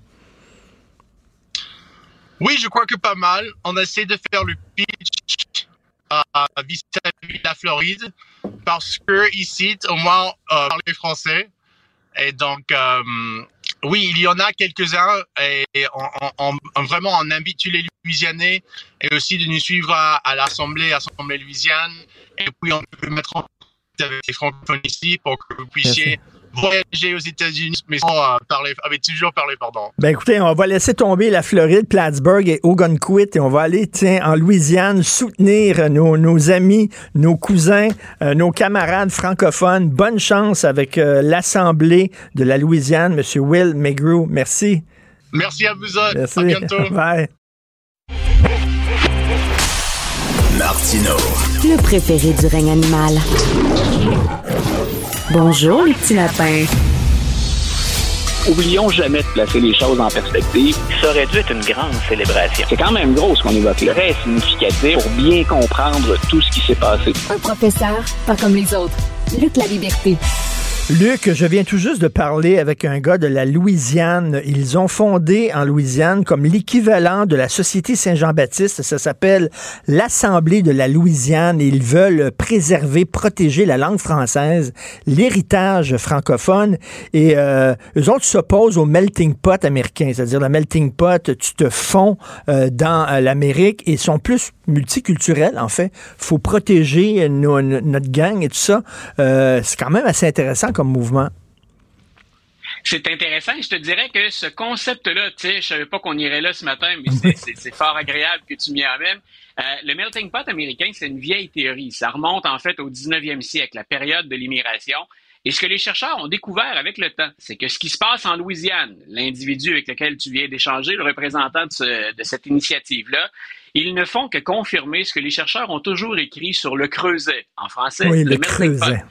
Speaker 17: Oui, je crois que pas mal. On essaie de faire le pitch à vis-à-vis de la Floride parce que ici, au moins, euh, parler français. Et donc, euh, oui, il y en a quelques-uns et on, on, on- vraiment on invite tous les Louisianais et aussi de nous suivre à, à l'Assemblée, Assemblée Louisiane. Et puis on peut mettre en contact avec les francophones ici pour que vous puissiez voyager aux États-Unis, mais sans euh, parler, avec toujours parler, pardon.
Speaker 3: Ben écoutez, on va laisser tomber la Floride, Plattsburgh et Ogunquit et on va aller, tiens, en Louisiane soutenir nos, nos amis, nos cousins, euh, nos camarades francophones. Bonne chance avec euh, l'Assemblée de la Louisiane, M. Will McGrew. Merci.
Speaker 17: Merci à vous autres.
Speaker 3: Merci.
Speaker 17: À bientôt. <laughs>
Speaker 3: Bye.
Speaker 1: Martino.
Speaker 2: Le préféré du règne animal. Bonjour, les petits lapins.
Speaker 18: oublions jamais de placer les choses en perspective.
Speaker 19: Ça aurait dû être une grande célébration.
Speaker 18: C'est quand même gros ce qu'on évoque là. Très significatif pour bien comprendre tout ce qui s'est passé.
Speaker 2: Un professeur, pas comme les autres. Luc La Liberté.
Speaker 3: Luc, je viens tout juste de parler avec un gars de la Louisiane. Ils ont fondé en Louisiane comme l'équivalent de la Société Saint-Jean-Baptiste. Ça s'appelle l'Assemblée de la Louisiane. Ils veulent préserver, protéger la langue française, l'héritage francophone. Et euh, eux autres s'opposent au melting pot américain. C'est-à-dire le melting pot, tu te fonds euh, dans euh, l'Amérique et sont plus multiculturels, en fait. faut protéger nos, notre gang et tout ça. Euh, c'est quand même assez intéressant comme mouvement?
Speaker 20: C'est intéressant. Je te dirais que ce concept-là, tu sais, je savais pas qu'on irait là ce matin, mais c'est <laughs> fort agréable que tu m'y amènes. Euh, le melting pot américain, c'est une vieille théorie. Ça remonte en fait au 19e siècle, la période de l'immigration. Et ce que les chercheurs ont découvert avec le temps, c'est que ce qui se passe en Louisiane, l'individu avec lequel tu viens d'échanger, le représentant de, de cette initiative-là, ils ne font que confirmer ce que les chercheurs ont toujours écrit sur le creuset, en français.
Speaker 3: Oui, le, le creuset.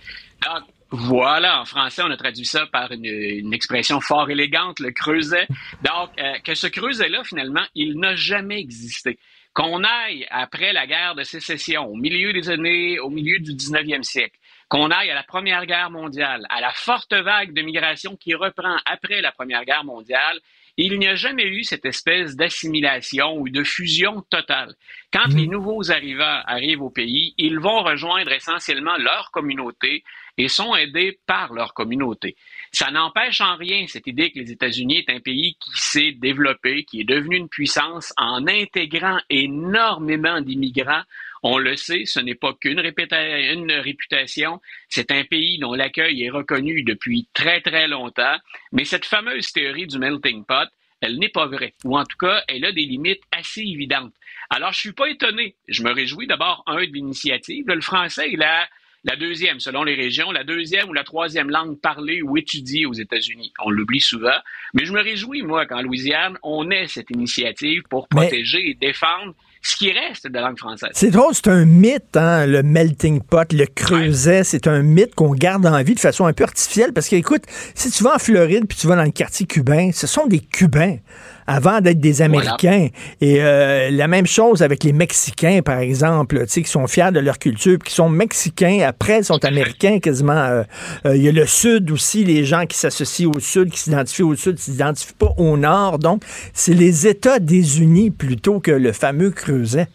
Speaker 20: Donc, voilà, en français, on a traduit ça par une, expression fort élégante, le creuset. Donc, euh, que ce creuset-là, finalement, il n'a jamais existé. Qu'on aille après la guerre de sécession, au milieu des années, au milieu du 19e siècle, qu'on aille à la Première Guerre mondiale, à la forte vague de migration qui reprend après la Première Guerre mondiale, il n'y a jamais eu cette espèce d'assimilation ou de fusion totale. Quand les nouveaux arrivants arrivent au pays, ils vont rejoindre essentiellement leur communauté et sont aidés par leur communauté. Ça n'empêche en rien cette idée que les États-Unis est un pays qui s'est développé, qui est devenu une puissance en intégrant énormément d'immigrants. On le sait, ce n'est pas qu'une une réputation, c'est un pays dont l'accueil est reconnu depuis très très longtemps, mais cette fameuse théorie du melting pot, elle n'est pas vraie, ou en tout cas, elle a des limites assez évidentes. Alors, je suis pas étonné. Je me réjouis d'abord, un, de l'initiative. Le français, a la deuxième, selon les régions, la deuxième ou la troisième langue parlée ou étudiée aux États-Unis. On l'oublie souvent. Mais je me réjouis, moi, qu'en Louisiane, on ait cette initiative pour protéger et défendre ce qui reste de la langue française.
Speaker 3: C'est drôle, c'est un mythe, hein, le melting pot, le creuset. C'est un mythe qu'on garde en vie de façon un peu artificielle parce que, écoute, si tu vas en Floride puis tu vas dans le quartier cubain, ce sont des Cubains avant d'être des Américains. Et euh, la même chose avec les Mexicains, par exemple, tu sais, qui sont fiers de leur culture, qui sont Mexicains, après sont Américains quasiment. Euh, euh, il y a le Sud aussi, les gens qui s'associent au Sud, qui s'identifient au Sud, qui s'identifient pas au Nord. Donc, c'est les États désunis plutôt que le fameux creuset.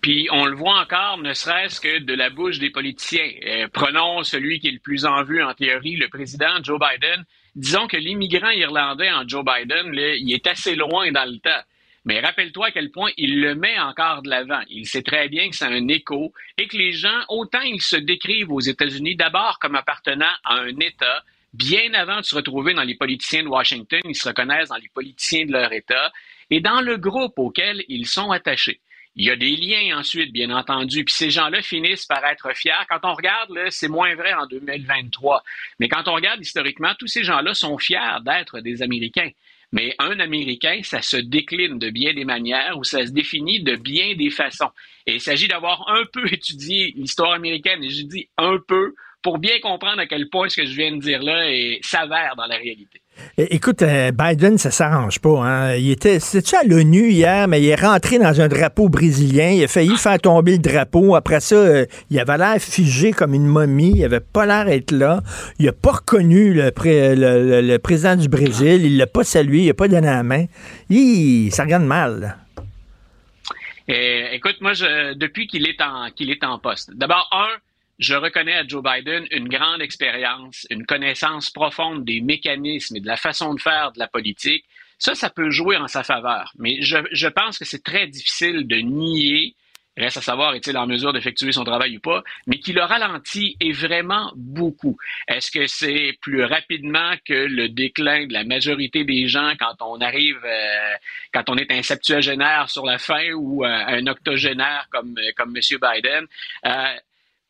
Speaker 20: Puis on le voit encore, ne serait-ce que de la bouche des politiciens. prenons celui qui est le plus en vue en théorie, le président Joe Biden disons que l'immigrant irlandais en Joe Biden, il est assez loin dans le temps. Mais rappelle-toi à quel point il le met encore de l'avant. Il sait très bien que c'est un écho et que les gens, autant ils se décrivent aux États-Unis d'abord comme appartenant à un État, bien avant de se retrouver dans les politiciens de Washington, ils se reconnaissent dans les politiciens de leur État et dans le groupe auquel ils sont attachés. Il y a des liens ensuite, bien entendu, puis ces gens-là finissent par être fiers. Quand on regarde, c'est moins vrai en 2023, mais quand on regarde historiquement, tous ces gens-là sont fiers d'être des Américains. Mais un Américain, ça se décline de bien des manières ou ça se définit de bien des façons. Et il s'agit d'avoir un peu <laughs> étudié l'histoire américaine, et je dis un peu, pour bien comprendre à quel point ce que je viens de dire là s'avère dans la réalité.
Speaker 3: Écoute, euh, Biden, ça s'arrange pas. Hein? Il était, c'était-tu à l'ONU hier, mais il est rentré dans un drapeau brésilien. Il a failli faire tomber le drapeau. Après ça, euh, il avait l'air figé comme une momie. Il avait pas l'air d'être là. Il a pas reconnu le, président du Brésil. Il l'a pas salué. Il a pas donné la main. Il, ça regarde mal.
Speaker 20: Euh, écoute, moi, je, depuis qu'il est en qu'il est en poste. D'abord, un, je reconnais à Joe Biden une grande expérience, une connaissance profonde des mécanismes et de la façon de faire de la politique. Ça, ça peut jouer en sa faveur. Mais je, je pense que c'est très difficile de nier, reste à savoir est-il en mesure d'effectuer son travail ou pas, mais qui le ralentit est vraiment beaucoup. Est-ce que c'est plus rapidement que le déclin de la majorité des gens quand on arrive, euh, quand on est un septuagénaire sur la fin ou euh, un octogénaire comme, comme M. Biden? Euh,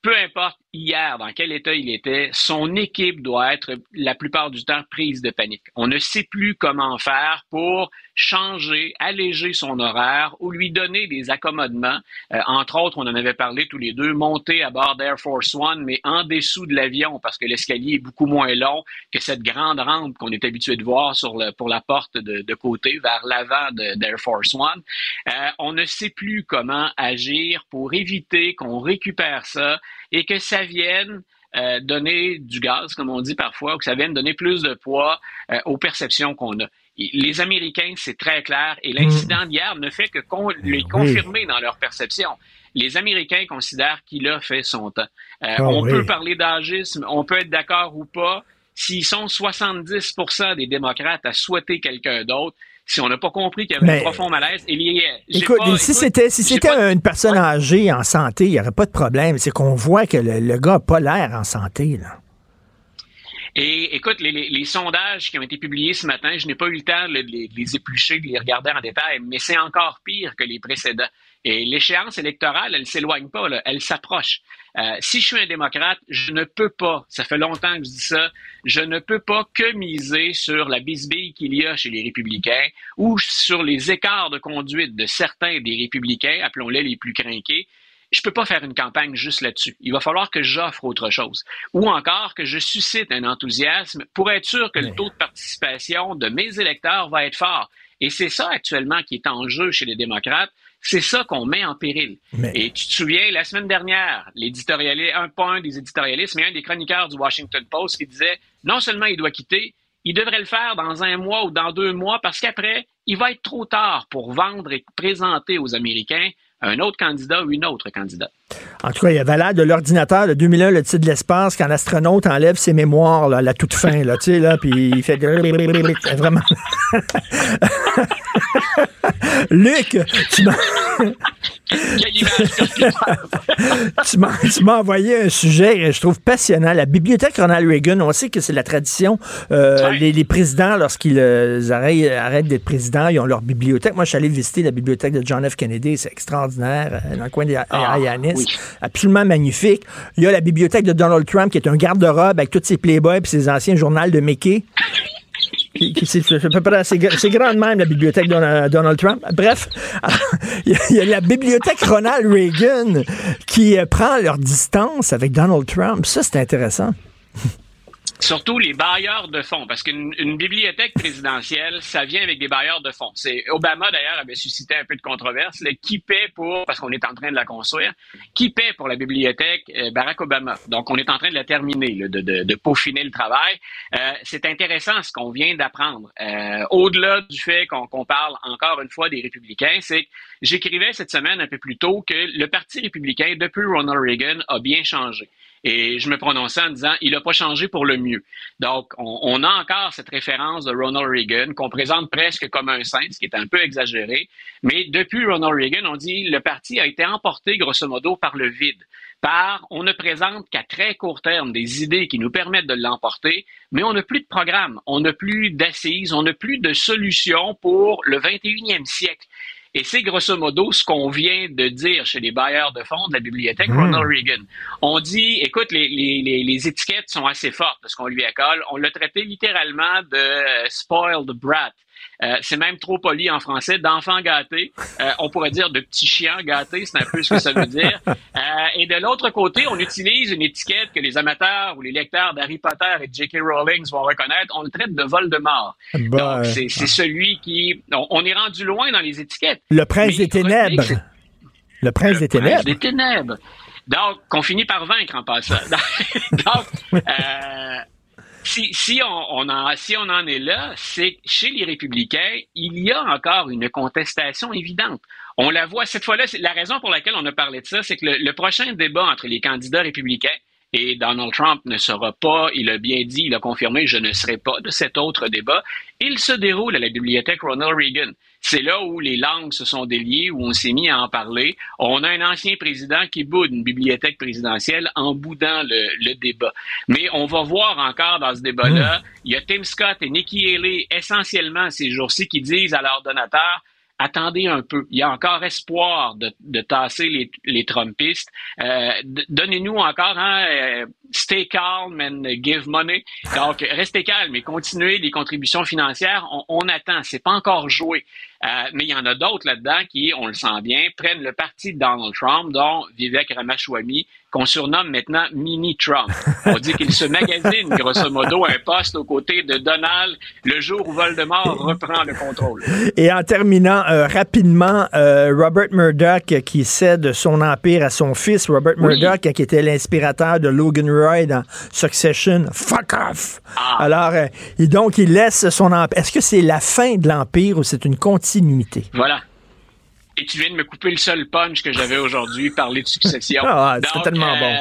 Speaker 20: peu importe, hier dans quel état il était, son équipe doit être la plupart du temps prise de panique. On ne sait plus comment faire pour changer, alléger son horaire ou lui donner des accommodements. Euh, entre autres, on en avait parlé tous les deux, monter à bord d'Air Force One, mais en dessous de l'avion parce que l'escalier est beaucoup moins long que cette grande rampe qu'on est habitué de voir sur le, pour la porte de, de côté vers l'avant d'Air Force One. Euh, on ne sait plus comment agir pour éviter qu'on récupère ça et que ça vienne euh, donner du gaz, comme on dit parfois, ou que ça vienne donner plus de poids euh, aux perceptions qu'on a. Les Américains, c'est très clair, et l'incident d'hier ne fait que les confirmer dans leur perception. Les Américains considèrent qu'il a fait son temps. Euh,
Speaker 3: Ah
Speaker 20: on
Speaker 3: oui.
Speaker 20: peut parler d'âgisme, on peut être d'accord ou pas. S'ils sont 70% des démocrates à souhaiter quelqu'un d'autre, si on n'a pas compris qu'il y avait
Speaker 3: Mais-
Speaker 20: un profond malaise, j'ai
Speaker 3: Écoute,
Speaker 20: pas-
Speaker 3: si c'était si
Speaker 20: j'ai
Speaker 3: c'était
Speaker 20: pas-
Speaker 3: une personne âgée en santé, il n'y aurait pas de problème. C'est qu'on voit que le, le gars n'a pas l'air en santé. Là.
Speaker 20: Et écoute, les, les- les sondages qui ont été publiés ce matin, je n'ai pas eu le temps de les, de les éplucher, de les regarder en détail, mais c'est encore pire que les précédents. Et l'échéance électorale, elle s'éloigne pas, là, elle s'approche. Euh, si je suis un démocrate, je ne peux pas, ça fait longtemps que je dis ça, je ne peux pas que miser sur la bisbille qu'il y a chez les républicains ou sur les écarts de conduite de certains des républicains, appelons-les les plus crinqués, je peux pas faire une campagne juste là-dessus. Il va falloir que j'offre autre chose. Ou encore que je suscite un enthousiasme pour être sûr que le taux de participation de mes électeurs va être fort. Et c'est ça actuellement qui est en jeu chez les démocrates. C'est ça qu'on met en péril. Et tu te souviens, la semaine dernière, l'éditorialiste, un pas un des éditorialistes, mais un des chroniqueurs du Washington Post qui disait non seulement il doit quitter, il devrait le faire dans un mois ou dans deux mois parce qu'après, il va être trop tard pour vendre et présenter aux Américains un autre candidat ou une autre candidate.
Speaker 3: En tout cas, il y avait l'air de l'ordinateur de 2001, le titre de l'espace, quand l'astronaute enlève ses mémoires là, à la toute fin, là, tu sais, là, puis il fait <laughs> vraiment. Luc, tu m'as. <laughs> tu envoyé un sujet, je trouve passionnant. La bibliothèque Ronald Reagan, on sait que c'est la tradition. euh, les, les présidents, lorsqu'ils euh, arrêtent, arrêtent d'être présidents, ils ont leur bibliothèque. Moi, je suis allé visiter la bibliothèque de John F. Kennedy. C'est extraordinaire, euh, dans le coin des
Speaker 20: Ah, oui.
Speaker 3: Absolument magnifique. Il y a la bibliothèque de Donald Trump, qui est un garde-robe avec tous ses playboys et ses anciens journaux de Mickey. Qui- C'est c'est grand même, la bibliothèque de Donald Donald Trump. Bref, <laughs> il y, a- il y a la bibliothèque Ronald Reagan qui euh, prend leur distance avec Donald Trump. Ça, c'est intéressant.
Speaker 20: Surtout les bailleurs de fonds, parce qu'une une bibliothèque présidentielle, ça vient avec des bailleurs de fonds. C'est Obama d'ailleurs avait suscité un peu de controverse. là, qui paie pour, parce qu'on est en train de la construire, qui paie pour la bibliothèque Euh, Barack Obama. Donc on est en train de la terminer, là, de, de, de peaufiner le travail. Euh, c'est intéressant ce qu'on vient d'apprendre. Euh, Au-delà du fait qu'on qu'on parle encore une fois des républicains, c'est que j'écrivais cette semaine un peu plus tôt que le Parti républicain depuis Ronald Reagan a bien changé. Et je me prononçais en disant, il n'a pas changé pour le mieux. Donc, on, a encore cette référence de Ronald Reagan qu'on présente presque comme un saint, ce qui est un peu exagéré. Mais depuis Ronald Reagan, on dit le parti a été emporté grosso modo par le vide. Par, on ne présente qu'à très court terme des idées qui nous permettent de l'emporter, mais on n'a plus de programme, on n'a plus d'assises, on n'a plus de solutions pour le 21e siècle. Et c'est grosso modo ce qu'on vient de dire chez les bailleurs de fonds de la bibliothèque
Speaker 14: Mm.
Speaker 20: Ronald Reagan. On dit, écoute, les, les, les, les étiquettes sont assez fortes de ce qu'on lui accole. On l'a traité littéralement de euh, spoiled brat. Euh, c'est même trop poli en français, d'enfant gâté. Euh, on pourrait dire de petit chien gâté, c'est un peu ce que ça veut dire. <laughs> Euh, et de l'autre côté, on utilise une étiquette que les amateurs ou les lecteurs d'Harry Potter et J.K. Rowling vont reconnaître. On le traite de Voldemort. Donc, c'est c'est celui qui... On, on est rendu loin dans les étiquettes.
Speaker 3: Le prince des ténèbres. Le prince des ténèbres.
Speaker 20: Prince des ténèbres. Donc, qu'on finit par vaincre en passant. <laughs> Donc, <laughs> euh, si, on, en, est là, c'est chez les républicains, il y a encore une contestation évidente. On la voit cette fois-là. La raison pour laquelle on a parlé de ça, c'est que le, le prochain débat entre les candidats républicains et Donald Trump ne sera pas, il a bien dit, il a confirmé, je ne serai pas de cet autre débat. Il se déroule à la bibliothèque Ronald Reagan. C'est là où les langues se sont déliées, où on s'est mis à en parler. On a un ancien président qui boude une bibliothèque présidentielle en boudant le, le débat. Mais on va voir encore dans ce débat-là, il y a Tim Scott et Nikki Haley essentiellement ces jours-ci qui disent à leurs donateurs, attendez un peu. Il y a encore espoir de, de tasser les, les Trumpistes. Euh, Donnez-nous encore, hein, euh, stay calm and give money. Donc, <laughs> restez calme et continuez les contributions financières. On, on attend. C'est pas encore joué. Euh, mais il y en a d'autres là-dedans qui, on le sent bien, prennent le parti de Donald Trump, dont Vivek Ramaswamy, qu'on surnomme maintenant Mini Trump. On dit qu'il se magasine, grosso modo, un poste aux côtés de Donald le jour où Voldemort reprend le contrôle.
Speaker 3: Et en terminant euh, rapidement, euh, Robert Murdoch qui cède son empire à son fils, Robert Murdoch, qui était l'inspirateur de Logan Roy dans Succession. Fuck off!
Speaker 20: Ah.
Speaker 3: Alors, euh, et donc, il laisse son empire. Est-ce que c'est la fin de l'empire ou c'est une continuité?
Speaker 20: Voilà. Et tu viens de me couper le seul punch que j'avais aujourd'hui, parler de succession. <laughs>
Speaker 3: Ah, c'est tellement bon.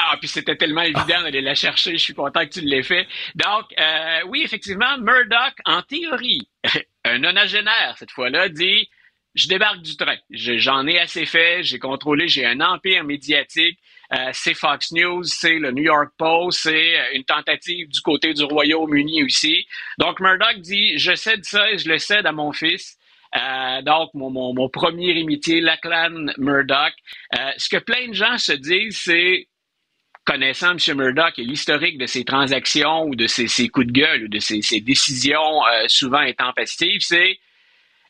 Speaker 20: Ah, puis c'était tellement évident d'aller la chercher. Je suis content que tu l'aies fait. Donc, euh, oui, effectivement, Murdoch, en théorie, <laughs> un nonagénaire, cette fois-là, dit je débarque du train. J'en ai assez fait. J'ai contrôlé. J'ai un empire médiatique. Euh, c'est Fox News, c'est le New York Post, c'est une tentative du côté du Royaume-Uni aussi. Donc Murdoch dit je cède ça et je le cède à mon fils. Euh, donc, mon, premier héritier, Lachlan Murdoch. Euh, ce que plein de gens se disent, c'est connaissant M. Murdoch et l'historique de ses transactions ou de ses, coups de gueule ou de ses, décisions euh, souvent intempestives, c'est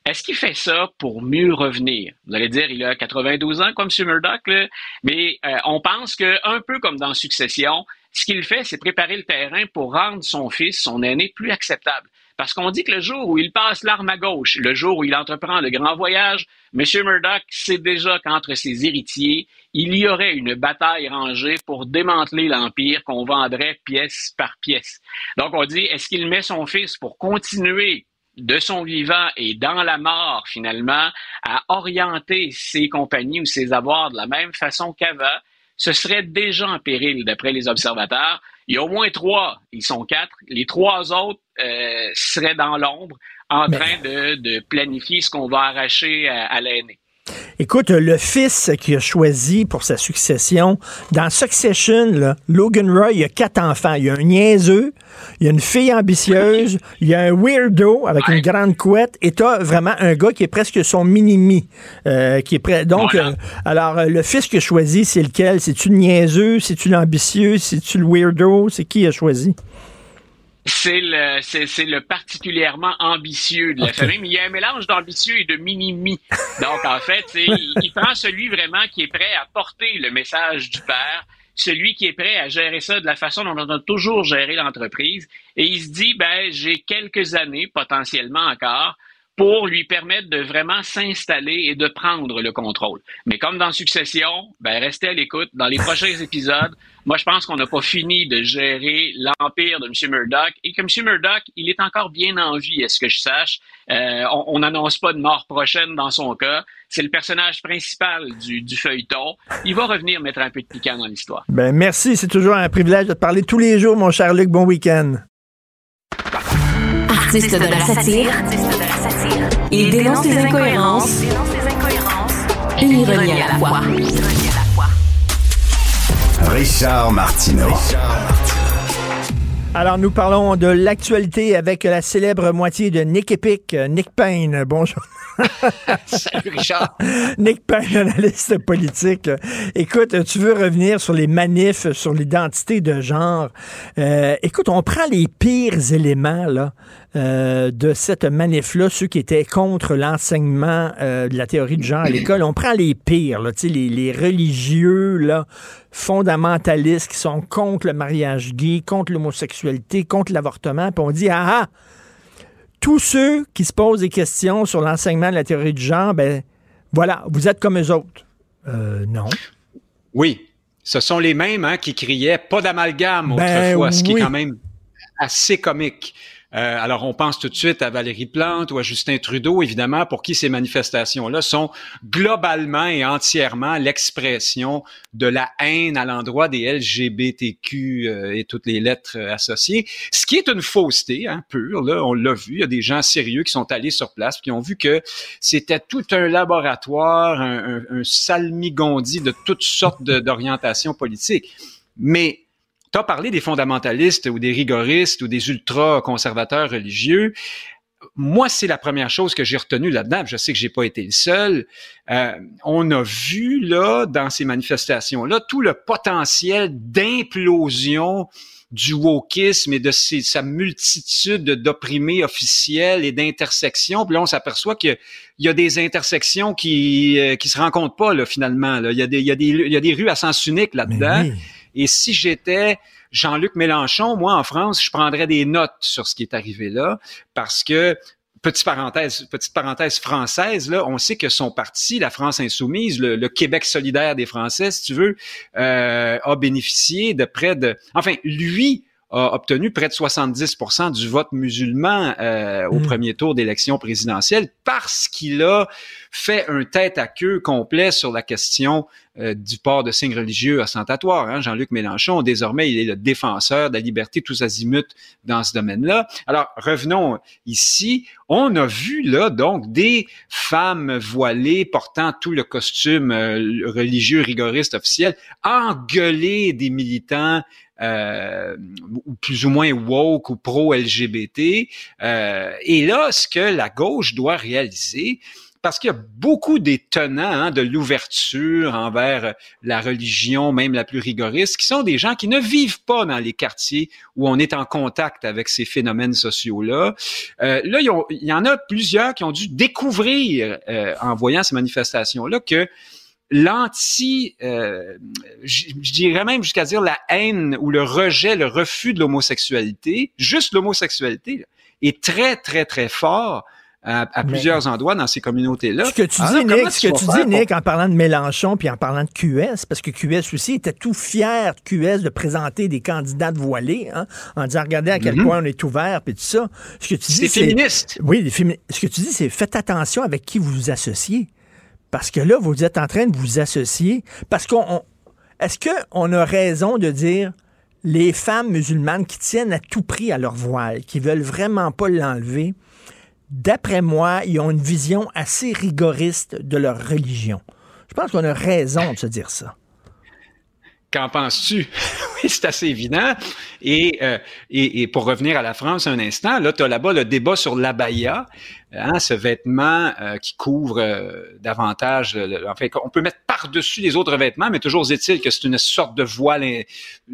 Speaker 20: est-ce qu'il fait ça pour mieux revenir? Vous allez dire, il a 92 ans comme M. Murdoch, mais on pense que un peu comme dans Succession, ce qu'il fait, c'est préparer le terrain pour rendre son fils, son aîné, plus acceptable. Parce qu'on dit que le jour où il passe l'arme à gauche, le jour où il entreprend le grand voyage, M. Murdoch sait déjà qu'entre ses héritiers, il y aurait une bataille rangée pour démanteler l'Empire qu'on vendrait pièce par pièce. Donc on dit, est-ce qu'il met son fils pour continuer de son vivant et dans la mort, finalement, à orienter ses compagnies ou ses avoirs de la même façon qu'avant, ce serait déjà en péril, d'après les observateurs. Il y a au moins trois, ils sont quatre. Les trois autres euh, seraient dans l'ombre en Mais... train de, de, planifier ce qu'on va arracher à, à l'aîné.
Speaker 3: Écoute, le fils qui a choisi pour sa succession, dans Succession, là, Logan Roy, il y a quatre enfants. Il y a un niaiseux, il y a une fille ambitieuse, <laughs> il y a un weirdo avec ouais. une grande couette, et t'as vraiment un gars qui est presque son mini-mi. Euh, qui est prêt. Donc, voilà. euh, alors, le fils qui a choisi, c'est lequel? C'est-tu le niaiseux? C'est-tu l'ambitieux? C'est-tu le weirdo? C'est qui a choisi?
Speaker 20: C'est le, c'est, le particulièrement ambitieux de la okay. famille, mais il y a un mélange d'ambitieux et de mini-mi. Donc, en fait, il, il prend celui vraiment qui est prêt à porter le message du père, celui qui est prêt à gérer ça de la façon dont on a toujours géré l'entreprise, et il se dit, ben, j'ai quelques années, potentiellement encore, pour lui permettre de vraiment s'installer et de prendre le contrôle. Mais comme dans Succession, ben restez à l'écoute. Dans les prochains <laughs> épisodes, moi je pense qu'on n'a pas fini de gérer l'empire de M. Murdoch et que M. Murdoch, il est encore bien en vie, est-ce que je sache. Euh, on n'annonce pas de mort prochaine dans son cas. C'est le personnage principal du, du, feuilleton. Il va revenir mettre un peu de piquant dans l'histoire.
Speaker 3: Ben merci, c'est toujours un privilège de te parler tous les jours, mon cher Luc. Bon week-end.
Speaker 2: Artiste de la satire. Il dénonce les incohérences et ironie à la fois.
Speaker 1: Richard Martineau.
Speaker 3: Alors, nous parlons de l'actualité avec la célèbre moitié de Nick Epic, Nick Payne. Bonjour. <laughs>
Speaker 9: Salut Richard. <laughs>
Speaker 3: Nick Payne, analyste politique. Écoute, tu veux revenir sur les manifs, sur l'identité de genre. Euh, écoute, on prend les pires éléments là, euh, de cette manif-là, ceux qui étaient contre l'enseignement euh, de la théorie du genre à l'école. On prend les pires, là, les, les religieux là, fondamentalistes qui sont contre le mariage gay, contre l'homosexualité, contre l'avortement, puis on dit, ah ah, tous ceux qui se posent des questions sur l'enseignement de la théorie du genre, ben voilà, vous êtes comme eux autres. Euh, non.
Speaker 21: Oui, ce sont les mêmes hein, qui criaient pas d'amalgame
Speaker 3: ben
Speaker 21: autrefois,
Speaker 3: oui.
Speaker 21: ce qui est quand même assez comique. Euh, alors, on pense tout de suite à Valérie Plante ou à Justin Trudeau, évidemment, pour qui ces manifestations-là sont globalement et entièrement l'expression de la haine à l'endroit des LGBTQ euh, et toutes les lettres euh, associées, ce qui est une fausseté hein, pure. Là, on l'a vu, il y a des gens sérieux qui sont allés sur place qui ont vu que c'était tout un laboratoire, un, un, un salmigondi de toutes sortes d'orientations politiques. Mais tu as parlé des fondamentalistes ou des rigoristes ou des ultra-conservateurs religieux. moi, c'est la première chose que j'ai retenue là-dedans. Je sais que j'ai pas été le seul. Euh, on a vu là dans ces manifestations-là tout le potentiel d'implosion du wokisme et de sa multitude d'opprimés officiels et d'intersections. Puis là, on s'aperçoit qu'il y a des intersections qui euh, qui se rencontrent pas là finalement. Il, y a des, il, y a des, il y a des rues à sens unique là-dedans. Et si j'étais Jean-Luc Mélenchon, moi en France, je prendrais des notes sur ce qui est arrivé là parce que petite parenthèse, petite parenthèse française, là, on sait que son parti, la France insoumise, le, Québec solidaire des Français, si tu veux, euh, a bénéficié de près de, enfin, lui a obtenu près de 70% du vote musulman euh, au hmm. premier tour d'élection présidentielle parce qu'il a fait un tête à queue complet sur la question euh, du port de signes religieux ostentatoires. Hein. Jean-Luc Mélenchon, désormais, il est le défenseur de la liberté tous azimuts dans ce domaine-là. Alors, revenons ici. On a vu là donc des femmes voilées portant tout le costume euh, religieux rigoriste officiel engueuler des militants euh, plus ou moins woke ou pro-LGBT. Euh, et là, ce que la gauche doit réaliser, parce qu'il y a beaucoup des tenants hein, de l'ouverture envers la religion, même la plus rigoriste, qui sont des gens qui ne vivent pas dans les quartiers où on est en contact avec ces phénomènes sociaux-là. Euh, là, il y, en a plusieurs qui ont dû découvrir, euh, en voyant ces manifestations-là, que l'anti, euh, je dirais même jusqu'à dire la haine ou le rejet, le refus de l'homosexualité, juste l'homosexualité, est très, très, très fort à, plusieurs endroits dans ces communautés-là.
Speaker 3: Ce que tu dis, Nick, ce que tu dis, Nick, en parlant de Mélenchon puis en parlant de QS, parce que QS aussi était tout fier, QS, de présenter des candidats voilés, hein, en disant, regardez à quel mm-hmm. point on est ouvert, puis tout ça. Ce que tu dis,
Speaker 21: c'est... féministe.
Speaker 3: Oui, ce que tu dis, c'est faites attention avec qui vous vous associez. Parce que là, vous êtes en train de vous associer. Parce qu'on. Est-ce qu'on a raison de dire les femmes musulmanes qui tiennent à tout prix à leur voile, qui veulent vraiment pas l'enlever, d'après moi, ils ont une vision assez rigoriste de leur religion. Je pense qu'on a raison de se dire ça.
Speaker 21: Qu'en penses-tu? C'est assez évident. Et, euh, et, et, pour revenir à la France un instant, là, tu as là-bas le débat sur l'abaya, hein, ce vêtement euh, qui couvre euh, davantage... fait, on peut mettre par-dessus les autres vêtements, mais toujours est-il que c'est une sorte de voile,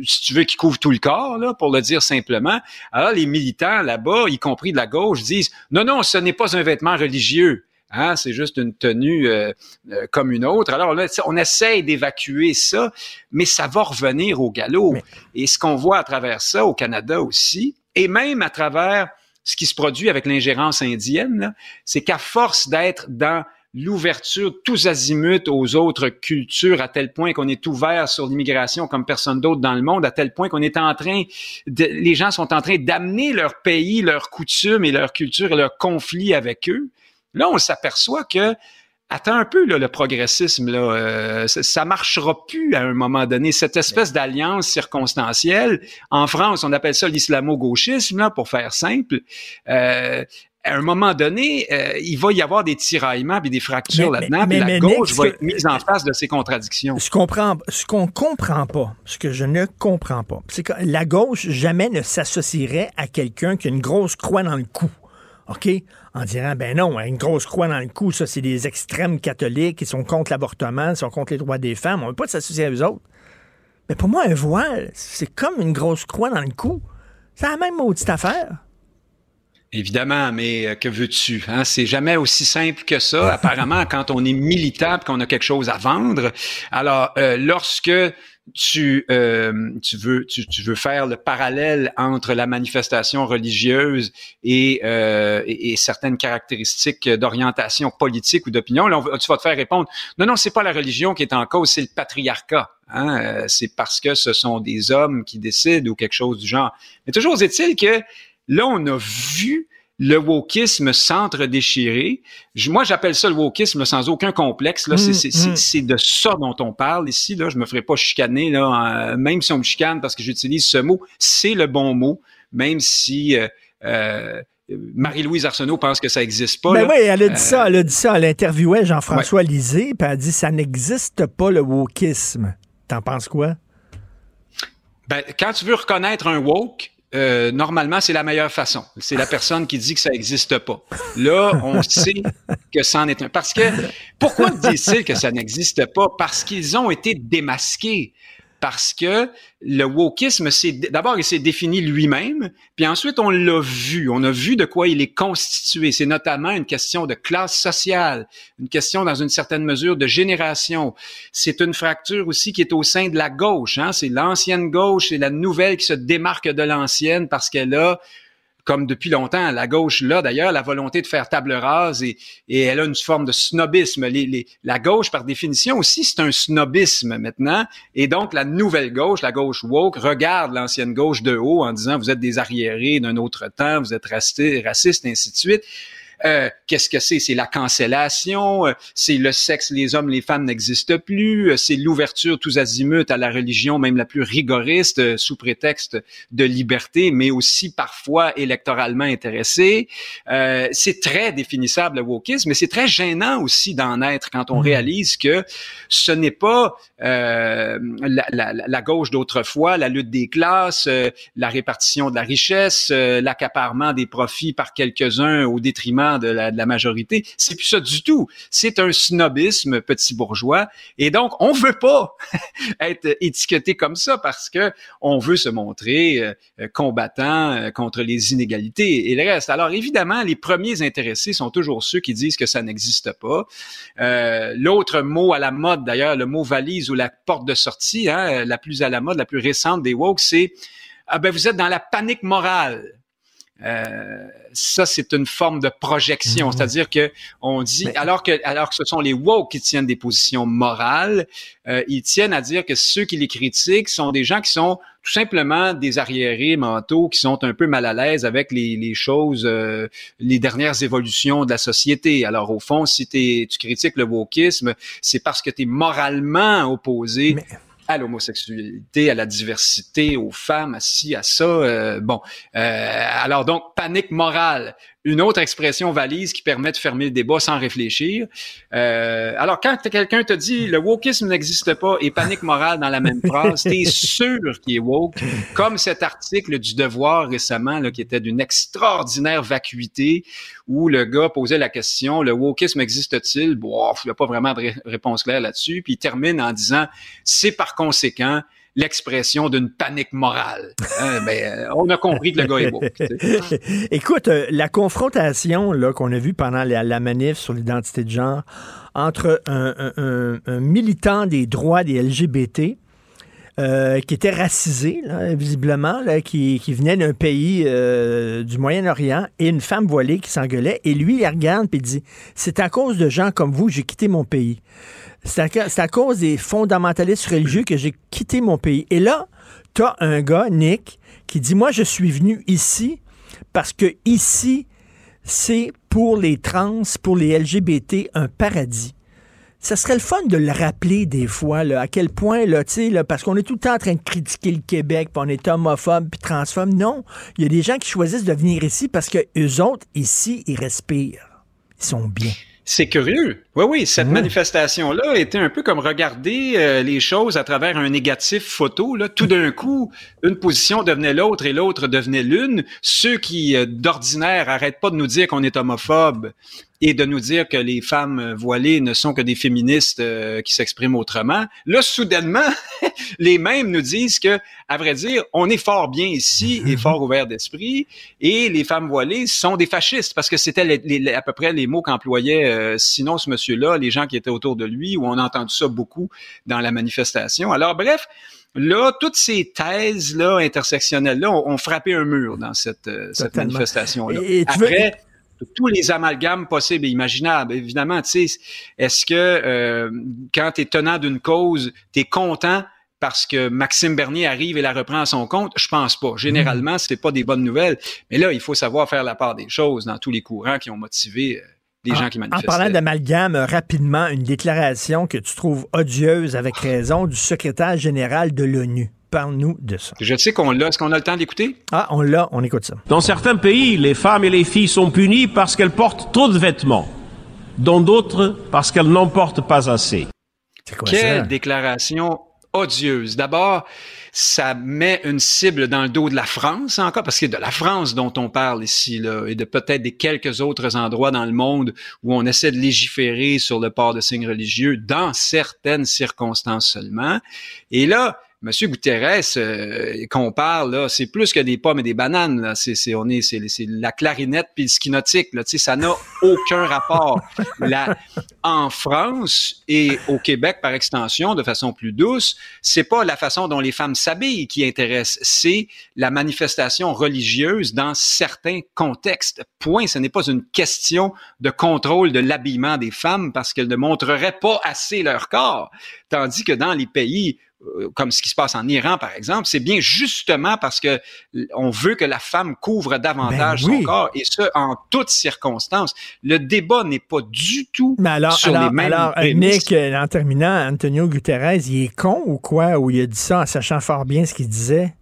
Speaker 21: si tu veux, qui couvre tout le corps, là, pour le dire simplement. Alors, les militants là-bas, y compris de la gauche, disent, non, non, ce n'est pas un vêtement religieux. Hein, c'est juste une tenue euh, euh, comme une autre. Alors là, on essaye d'évacuer ça, mais ça va revenir au galop. Et ce qu'on voit à travers ça au Canada aussi, et même à travers ce qui se produit avec l'ingérence indienne, c'est qu'à force d'être dans l'ouverture tous azimuts aux autres cultures à tel point qu'on est ouvert sur l'immigration comme personne d'autre dans le monde, à tel point qu'on est en train, de, les gens sont en train d'amener leur pays, leurs coutumes et leur culture et leurs conflits avec eux. Là, on s'aperçoit que attends un peu le progressisme là, euh, ça, marchera plus à un moment donné. Cette espèce d'alliance circonstancielle, en France, on appelle ça l'islamo-gauchisme là, pour faire simple. Euh, à un moment donné, euh, il va y avoir des tiraillements et des fractures là-dedans, puis la gauche va être mise en face de ces contradictions.
Speaker 3: Ce qu'on ce qu'on comprend pas, ce que je ne comprends pas, c'est que la gauche jamais ne s'associerait à quelqu'un qui a une grosse croix dans le cou. OK? En disant, ben non, une grosse croix dans le cou, ça, c'est des extrêmes catholiques qui sont contre l'avortement, qui sont contre les droits des femmes. On ne veut pas s'associer à eux autres. Mais pour moi, un voile, c'est comme une grosse croix dans le cou. C'est la même maudite affaire.
Speaker 21: Évidemment, mais euh, que veux-tu? Hein? C'est jamais aussi simple que ça. <laughs> Apparemment, quand on est militant qu'on a quelque chose à vendre, alors euh, lorsque tu, euh, tu, veux, tu, tu, veux faire le parallèle entre la manifestation religieuse et, euh, et, certaines caractéristiques d'orientation politique ou d'opinion, là, tu vas te faire répondre, non, non, c'est pas la religion qui est en cause, c'est le patriarcat. Hein? Euh, c'est parce que ce sont des hommes qui décident ou quelque chose du genre. Mais toujours est-il que là, on a vu le wokisme s'entre-déchirer. Moi, j'appelle ça le wokisme sans aucun complexe. Là, c'est, mm, mm. de ça dont on parle ici. Là, je me ferai pas chicaner, là, même si on me chicane parce que j'utilise ce mot. C'est le bon mot, même si euh, euh, Marie-Louise Arsenault pense que ça n'existe pas.
Speaker 3: Ben oui, elle a dit ça. Elle a dit ça. Elle interviewait Jean-François Lisée, puis elle a dit ça n'existe pas le wokisme. T'en penses quoi?
Speaker 21: Ben, quand tu veux reconnaître un woke, euh, normalement, c'est la meilleure façon. C'est la personne qui dit que ça n'existe pas. Là, on <laughs> sait que c'en est un. Parce que, pourquoi disent-ils que ça n'existe pas? Parce qu'ils ont été démasqués parce que le wokisme, c'est d'abord il s'est défini lui-même, puis ensuite on l'a vu, on a vu de quoi il est constitué. C'est notamment une question de classe sociale, une question dans une certaine mesure de génération. C'est une fracture aussi qui est au sein de la gauche. Hein? C'est l'ancienne gauche et la nouvelle qui se démarque de l'ancienne parce qu'elle a comme depuis longtemps, la gauche, là d'ailleurs, la volonté de faire table rase et, et elle a une forme de snobisme. Les, les, la gauche, par définition aussi, c'est un snobisme maintenant. Et donc, la nouvelle gauche, la gauche woke, regarde l'ancienne gauche de haut en disant, vous êtes des arriérés d'un autre temps, vous êtes racistes, ainsi de suite. Euh, qu'est-ce que c'est? C'est la cancellation, euh, c'est le sexe, les hommes, les femmes n'existent plus, euh, c'est l'ouverture tous azimuts à la religion, même la plus rigoriste, sous prétexte de liberté, mais aussi parfois électoralement intéressé. c'est très définissable le wokisme, mais c'est très gênant aussi d'en être quand on mmh. réalise que ce n'est pas la, la, la, gauche d'autrefois, la lutte des classes, la répartition de la richesse, l'accaparement des profits par quelques-uns au détriment de la, majorité. C'est plus ça du tout. C'est un snobisme petit bourgeois. Et donc, on veut pas <laughs> être étiqueté comme ça parce que on veut se montrer euh, combattant euh, contre les inégalités et le reste. Alors, évidemment, les premiers intéressés sont toujours ceux qui disent que ça n'existe pas. Euh, l'autre mot à la mode, d'ailleurs, le mot valise ou la porte de sortie, hein, la plus à la mode, la plus récente des woke, c'est ah ben vous êtes dans la panique morale. Euh, ça, c'est une forme de projection, mhm. c'est-à-dire que on dit, alors que alors que ce sont les woke qui tiennent des positions morales, euh, ils tiennent à dire que ceux qui les critiquent sont des gens qui sont tout simplement des arriérés mentaux, qui sont un peu mal à l'aise avec les, les choses, euh, les dernières évolutions de la société. Alors au fond, si tu critiques le wokisme, c'est parce que tu es moralement opposé à l'homosexualité, à la diversité, aux femmes, à ci, à ça. Euh, bon, euh, alors donc panique morale une autre expression valise qui permet de fermer le débat sans réfléchir. Euh, alors, quand quelqu'un te dit le wokisme n'existe pas et panique morale dans la même phrase, t'es sûr qu'il est woke, comme cet article du Devoir récemment là, qui était d'une extraordinaire vacuité où le gars posait la question le wokisme existe-t-il? Bon, il n'y a pas vraiment de réponse claire là-dessus. Puis il termine en disant c'est par conséquent l'expression d'une panique morale. Hein, ben, euh, on a compris que le gars. <laughs>
Speaker 3: Écoute, euh, la confrontation qu'on a vue pendant la, manif sur l'identité de genre entre un, militant des droits des LGBT euh, qui était racisé, visiblement, qui, venait d'un pays du Moyen-Orient, et une femme voilée qui s'engueulait. Et lui, il regarde et dit C'est à cause de gens comme vous, j'ai quitté mon pays. C'est à, cause des fondamentalistes religieux que j'ai quitté mon pays. Et là, tu as un gars, Nick, qui dit Moi, je suis venu ici parce que ici, c'est pour les trans, pour les LGBT, un paradis. Ça serait le fun de le rappeler des fois, à quel point, là, là, parce qu'on est tout le temps en train de critiquer le Québec, puis on est homophobe, puis transphobe. Non, il y a des gens qui choisissent de venir ici parce que eux autres, ici, ils respirent. Ils sont bien.
Speaker 21: C'est curieux. Oui, oui, cette manifestation-là était un peu comme regarder euh, les choses à travers un négatif photo. Là. Tout d'un coup, une position devenait l'autre et l'autre devenait l'une. Ceux qui, euh, d'ordinaire, arrêtent pas de nous dire qu'on est homophobe et de nous dire que les femmes voilées ne sont que des féministes euh, qui s'expriment autrement. Là, soudainement, <laughs> les mêmes nous disent que, à vrai dire, on est fort bien ici et fort ouvert d'esprit, et les femmes voilées sont des fascistes parce que c'était à peu près les mots qu'employait euh, sinon ce monsieur-là, les gens qui étaient autour de lui, où on a entendu ça beaucoup dans la manifestation. Alors, bref. Là, toutes ces thèses-là, intersectionnelles-là, ont, frappé un mur dans cette, euh, cette manifestation-là. Après, tous les amalgames possibles et imaginables. Évidemment, tu sais, est-ce que euh, quand tu es tenant d'une cause, tu es content parce que Maxime Bernier arrive et la reprend à son compte? Je pense pas. Généralement, c'est pas des bonnes nouvelles. Mais là, il faut savoir faire la part des choses dans tous les courants qui ont motivé gens qui.
Speaker 3: En parlant d'amalgame, euh, rapidement, une déclaration que tu trouves odieuse avec raison du secrétaire général de l'ONU. Parle-nous de ça.
Speaker 21: Je sais qu'on l'a. Est-ce qu'on a le temps d'écouter?
Speaker 3: Ah, on l'a. On écoute ça.
Speaker 22: Dans certains pays, les femmes et les filles sont punies parce qu'elles portent trop de vêtements. Dans d'autres, parce qu'elles n'en portent pas assez.
Speaker 21: C'est quoi Quelle déclaration odieuse. D'abord, ça met une cible dans le dos de la France encore, parce que de la France dont on parle ici, là, et de peut-être des quelques autres endroits dans le monde où on essaie de légiférer sur le port de signes religieux dans certaines circonstances seulement. Et là, Monsieur Guterres, euh, qu'on parle là, c'est plus que des pommes et des bananes. Là. C'est, c'est, on est, c'est, c'est la clarinette puis le ski nautique. Là. Tu sais, ça n'a aucun rapport. <laughs> En France et au Québec, par extension, de façon plus douce, c'est pas la façon dont les femmes s'habillent qui intéresse, c'est la manifestation religieuse dans certains contextes. Point. Ce n'est pas une question de contrôle de l'habillement des femmes parce qu'elles ne montreraient pas assez leur corps, tandis que dans les pays comme ce qui se passe en Iran, par exemple, c'est bien justement parce que on veut que la femme couvre davantage
Speaker 3: Ben oui.
Speaker 21: son corps, et ce, en toutes circonstances. Le débat n'est pas du tout
Speaker 3: Mais alors,
Speaker 21: sur
Speaker 3: alors,
Speaker 21: les mêmes
Speaker 3: alors, euh. Nick, euh, en terminant, Antonio Guterres, il est con ou quoi? Ou il a dit ça en sachant fort bien ce qu'il disait?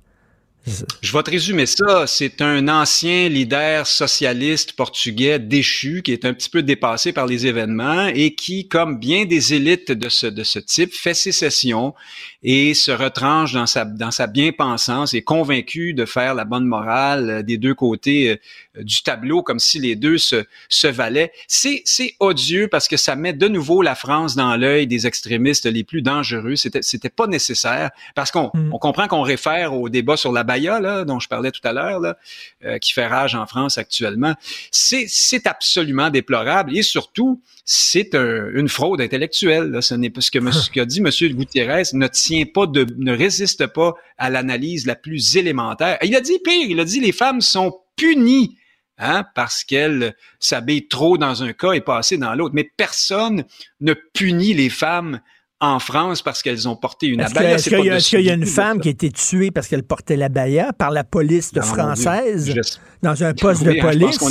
Speaker 21: Je vais te résumer ça. C'est un ancien leader socialiste portugais déchu qui est un petit peu dépassé par les événements et qui, comme bien des élites de ce, de ce type, fait sécession et se retranche dans sa, dans sa bien-pensance, est convaincu de faire la bonne morale euh, des deux côtés euh, du tableau, comme si les deux se, se valaient. C'est, c'est odieux parce que ça met de nouveau la France dans l'œil des extrémistes les plus dangereux. C'était, c'était pas nécessaire parce qu'on on comprend qu'on réfère au débat sur la Baïa, là, dont je parlais tout à l'heure, là, euh, qui fait rage en France actuellement. C'est, c'est absolument déplorable et surtout, c'est un- une fraude intellectuelle. Là. Ce n'est pas ce que <laughs> ce qu'a dit M. Gutiérrez ne tient pas de, ne résiste pas à l'analyse la plus élémentaire. Il a dit pire, il a dit les femmes sont punies hein, parce qu'elles s'habillent trop dans un cas et pas assez dans l'autre. Mais personne ne punit les femmes en France parce qu'elles ont porté une abaya.
Speaker 3: est-ce qu'il y, a-
Speaker 21: de
Speaker 3: est-ce qu'il y a une femme qui a été tuée parce qu'elle portait la baya par la police
Speaker 21: Ah,
Speaker 3: française.
Speaker 21: Je-
Speaker 3: dans un poste
Speaker 21: Oui,
Speaker 3: de
Speaker 21: je
Speaker 3: police?
Speaker 21: pense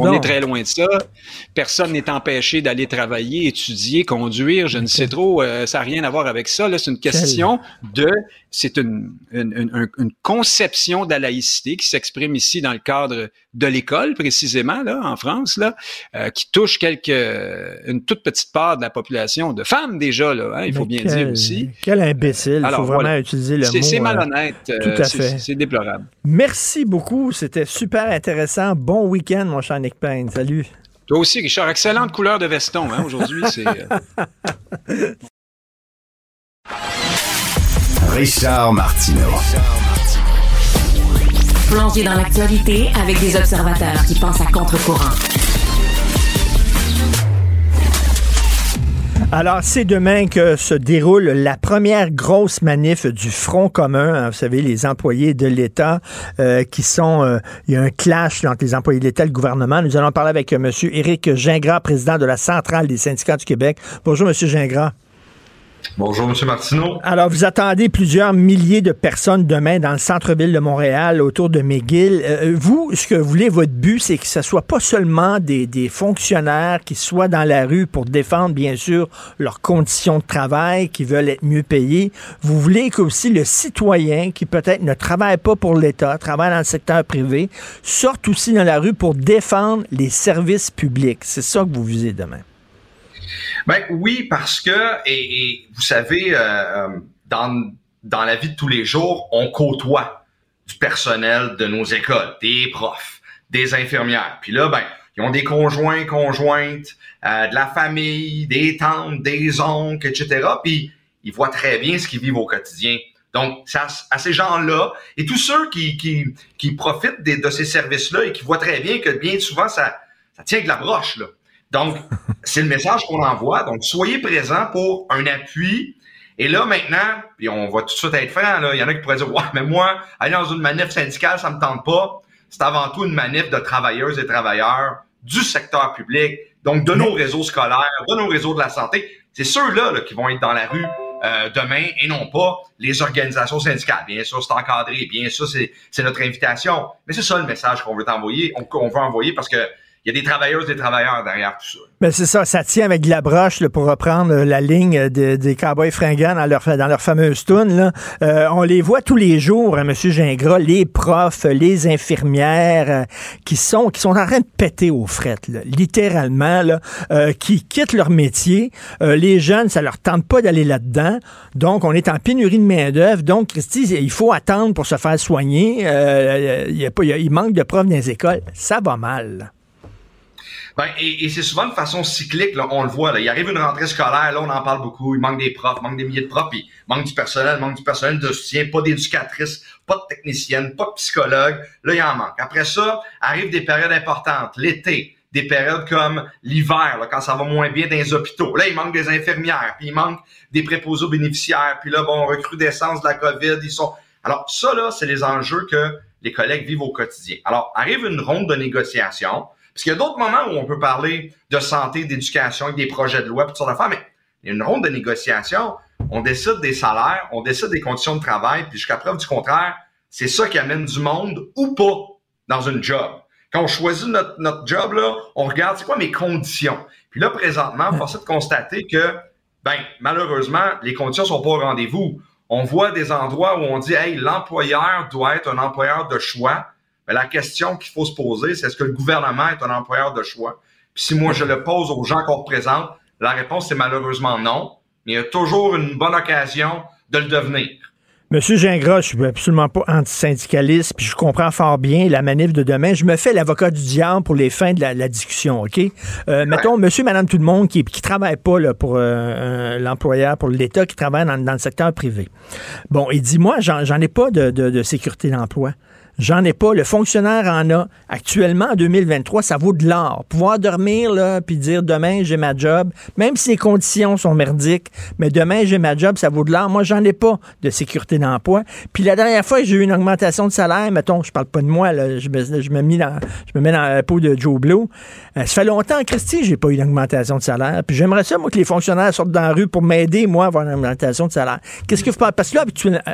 Speaker 21: on est très loin de ça. Personne n'est empêché d'aller travailler, étudier, conduire. Je ne sais trop. euh, ça n'a rien à voir avec ça. Là, c'est une question de. C'est une, une, une- une conception de la laïcité qui s'exprime ici dans le cadre de l'école, précisément, là, en France, là, euh, qui touche quelques, une toute petite part de la population de femmes déjà, là, hein, il faut
Speaker 3: Mais
Speaker 21: bien
Speaker 3: quel-
Speaker 21: dire aussi.
Speaker 3: Quel imbécile. Il faut vraiment
Speaker 21: voilà.
Speaker 3: utiliser le mot.
Speaker 21: C'est
Speaker 3: euh,
Speaker 21: malhonnête. euh,
Speaker 3: tout à
Speaker 21: c'est-
Speaker 3: fait.
Speaker 21: C'est déplorable.
Speaker 3: Merci beaucoup. C'était super intéressant. Bon week-end, mon cher Nick Payne. Salut.
Speaker 21: Toi aussi, Richard, excellente couleur de veston, hein, aujourd'hui. C'est. euh,
Speaker 1: Richard Martineau.
Speaker 2: Plongé dans l'actualité avec des observateurs qui pensent à contre-courant.
Speaker 3: Alors, c'est demain que se déroule la première grosse manif du Front commun. vous savez, les employés de l'État euh, qui sont... euh, il y a un clash entre les employés de l'État et le gouvernement. Nous allons parler avec euh, M. Éric Gingras, président de la Centrale des syndicats du Québec. Bonjour, M. Gingras.
Speaker 23: Bonjour, M. Martineau.
Speaker 3: Alors, vous attendez plusieurs milliers de personnes demain dans le centre-ville de Montréal, autour de McGill. Euh, vous, ce que vous voulez, votre but, c'est que ce soit pas seulement des, des fonctionnaires qui soient dans la rue pour défendre, bien sûr, leurs conditions de travail, qui veulent être mieux payés. Vous voulez qu'aussi le citoyen, qui peut-être ne travaille pas pour l'État, travaille dans le secteur privé, sorte aussi dans la rue pour défendre les services publics. C'est ça que vous visez demain.
Speaker 23: Ben oui, parce que, et, et vous savez, euh, euh, dans, dans la vie de tous les jours, on côtoie du personnel de nos écoles, des profs, des infirmières. Puis là, ben, ils ont des conjoints, conjointes, euh, de la famille, des tantes, des oncles, etc. Puis ils voient très bien ce qu'ils vivent au quotidien. Donc, à, à ces gens-là et tous ceux qui, qui, qui profitent de ces services-là et qui voient très bien que bien souvent, ça, ça tient que la broche, là. Donc, c'est le message qu'on envoie. Donc, soyez présents pour un appui. Et là, maintenant, puis on va tout de suite être franc, là, il y en a qui pourraient dire, <laughs> ouais, mais moi, aller dans une manif syndicale, ça me tente pas. C'est avant tout une manif de travailleuses et travailleurs du secteur public, donc de nos réseaux scolaires, de nos réseaux de la santé. C'est ceux-là là, qui vont être dans la rue euh, demain et non pas les organisations syndicales. Bien sûr, c'est encadré, bien sûr, c'est notre invitation. Mais c'est ça le message qu'on veut envoyer, on, qu'on veut envoyer parce que il y a des travailleuses et des travailleurs derrière tout ça.
Speaker 3: Ben c'est ça, ça tient avec de la broche là, pour reprendre euh, la ligne des cowboys fringants dans leur, dans leur fameuse toune. Là. Euh, on les voit tous les jours, hein, M. Gingras, les profs, les infirmières euh, qui sont qui sont en train de péter aux frettes, là, littéralement, là, qui quittent leur métier. les jeunes, ça leur tente pas d'aller là-dedans. Donc, on est en pénurie de main-d'œuvre. Donc, Christy, il faut attendre pour se faire soigner. il, y a il manque de profs dans les écoles. Ça va mal.
Speaker 23: Ben, et, c'est souvent de façon cyclique, là, on le voit. Là. Il arrive une rentrée scolaire, là, on en parle beaucoup. Il manque des profs, manque des milliers de profs, il manque du personnel, manque du personnel de soutien, pas d'éducatrice, pas de technicienne, pas de psychologue. Là, il en manque. Après ça, arrivent des périodes importantes. L'été, des périodes comme l'hiver, quand ça va moins bien dans les hôpitaux. Là, il manque des infirmières, puis il manque des préposés bénéficiaires. Puis là, bon, recrudescence de la COVID, ils sont... Alors, ça, là, c'est les enjeux que les collègues vivent au quotidien. Alors, arrive une ronde de négociation. Parce qu'il y a d'autres moments où on peut parler de santé, d'éducation, des projets de loi, toutes sortes d'affaires, mais il y a une ronde de négociation, on décide des salaires, on décide des conditions de travail, puis jusqu'à preuve du contraire, c'est ça qui amène du monde ou pas dans une job. Quand on choisit notre, notre job, là, on regarde c'est quoi mes conditions. Puis là, présentement, force est de constater que, ben, malheureusement, les conditions sont pas au rendez-vous. On voit des endroits où on dit, hey, l'employeur doit être un employeur de choix. Mais la question qu'il faut se poser, c'est est-ce que le gouvernement est un employeur de choix? Puis si moi je le pose aux gens qu'on représente, la réponse c'est malheureusement non. Mais il y a toujours une bonne occasion de le devenir.
Speaker 3: Monsieur Gingras, je suis absolument pas antisyndicaliste, puis je comprends fort bien la manif de demain. Je me fais l'avocat du diable pour les fins de la, discussion, OK? Euh, mettons, monsieur, madame, tout le monde qui ne travaille pas là, pour euh, l'employeur, pour l'État, qui travaille dans, le secteur privé. Bon, il dit, moi, j'en ai pas de, de sécurité d'emploi. J'en ai pas. Le fonctionnaire en a. Actuellement, en 2023, ça vaut de l'or. Pouvoir dormir, là, puis dire demain, j'ai ma job, même si les conditions sont merdiques, mais demain, j'ai ma job, ça vaut de l'or. Moi, j'en ai pas de sécurité d'emploi. Puis la dernière fois, j'ai eu une augmentation de salaire, mettons, je parle pas de moi, là, je, me, je, me, dans, je me mets dans la peau de Joe Blow. Euh, ça fait longtemps, Christy, j'ai pas eu une augmentation de salaire. Puis j'aimerais ça, moi, que les fonctionnaires sortent dans la rue pour m'aider, moi, à avoir une augmentation de salaire. Qu'est-ce que vous Parce que là,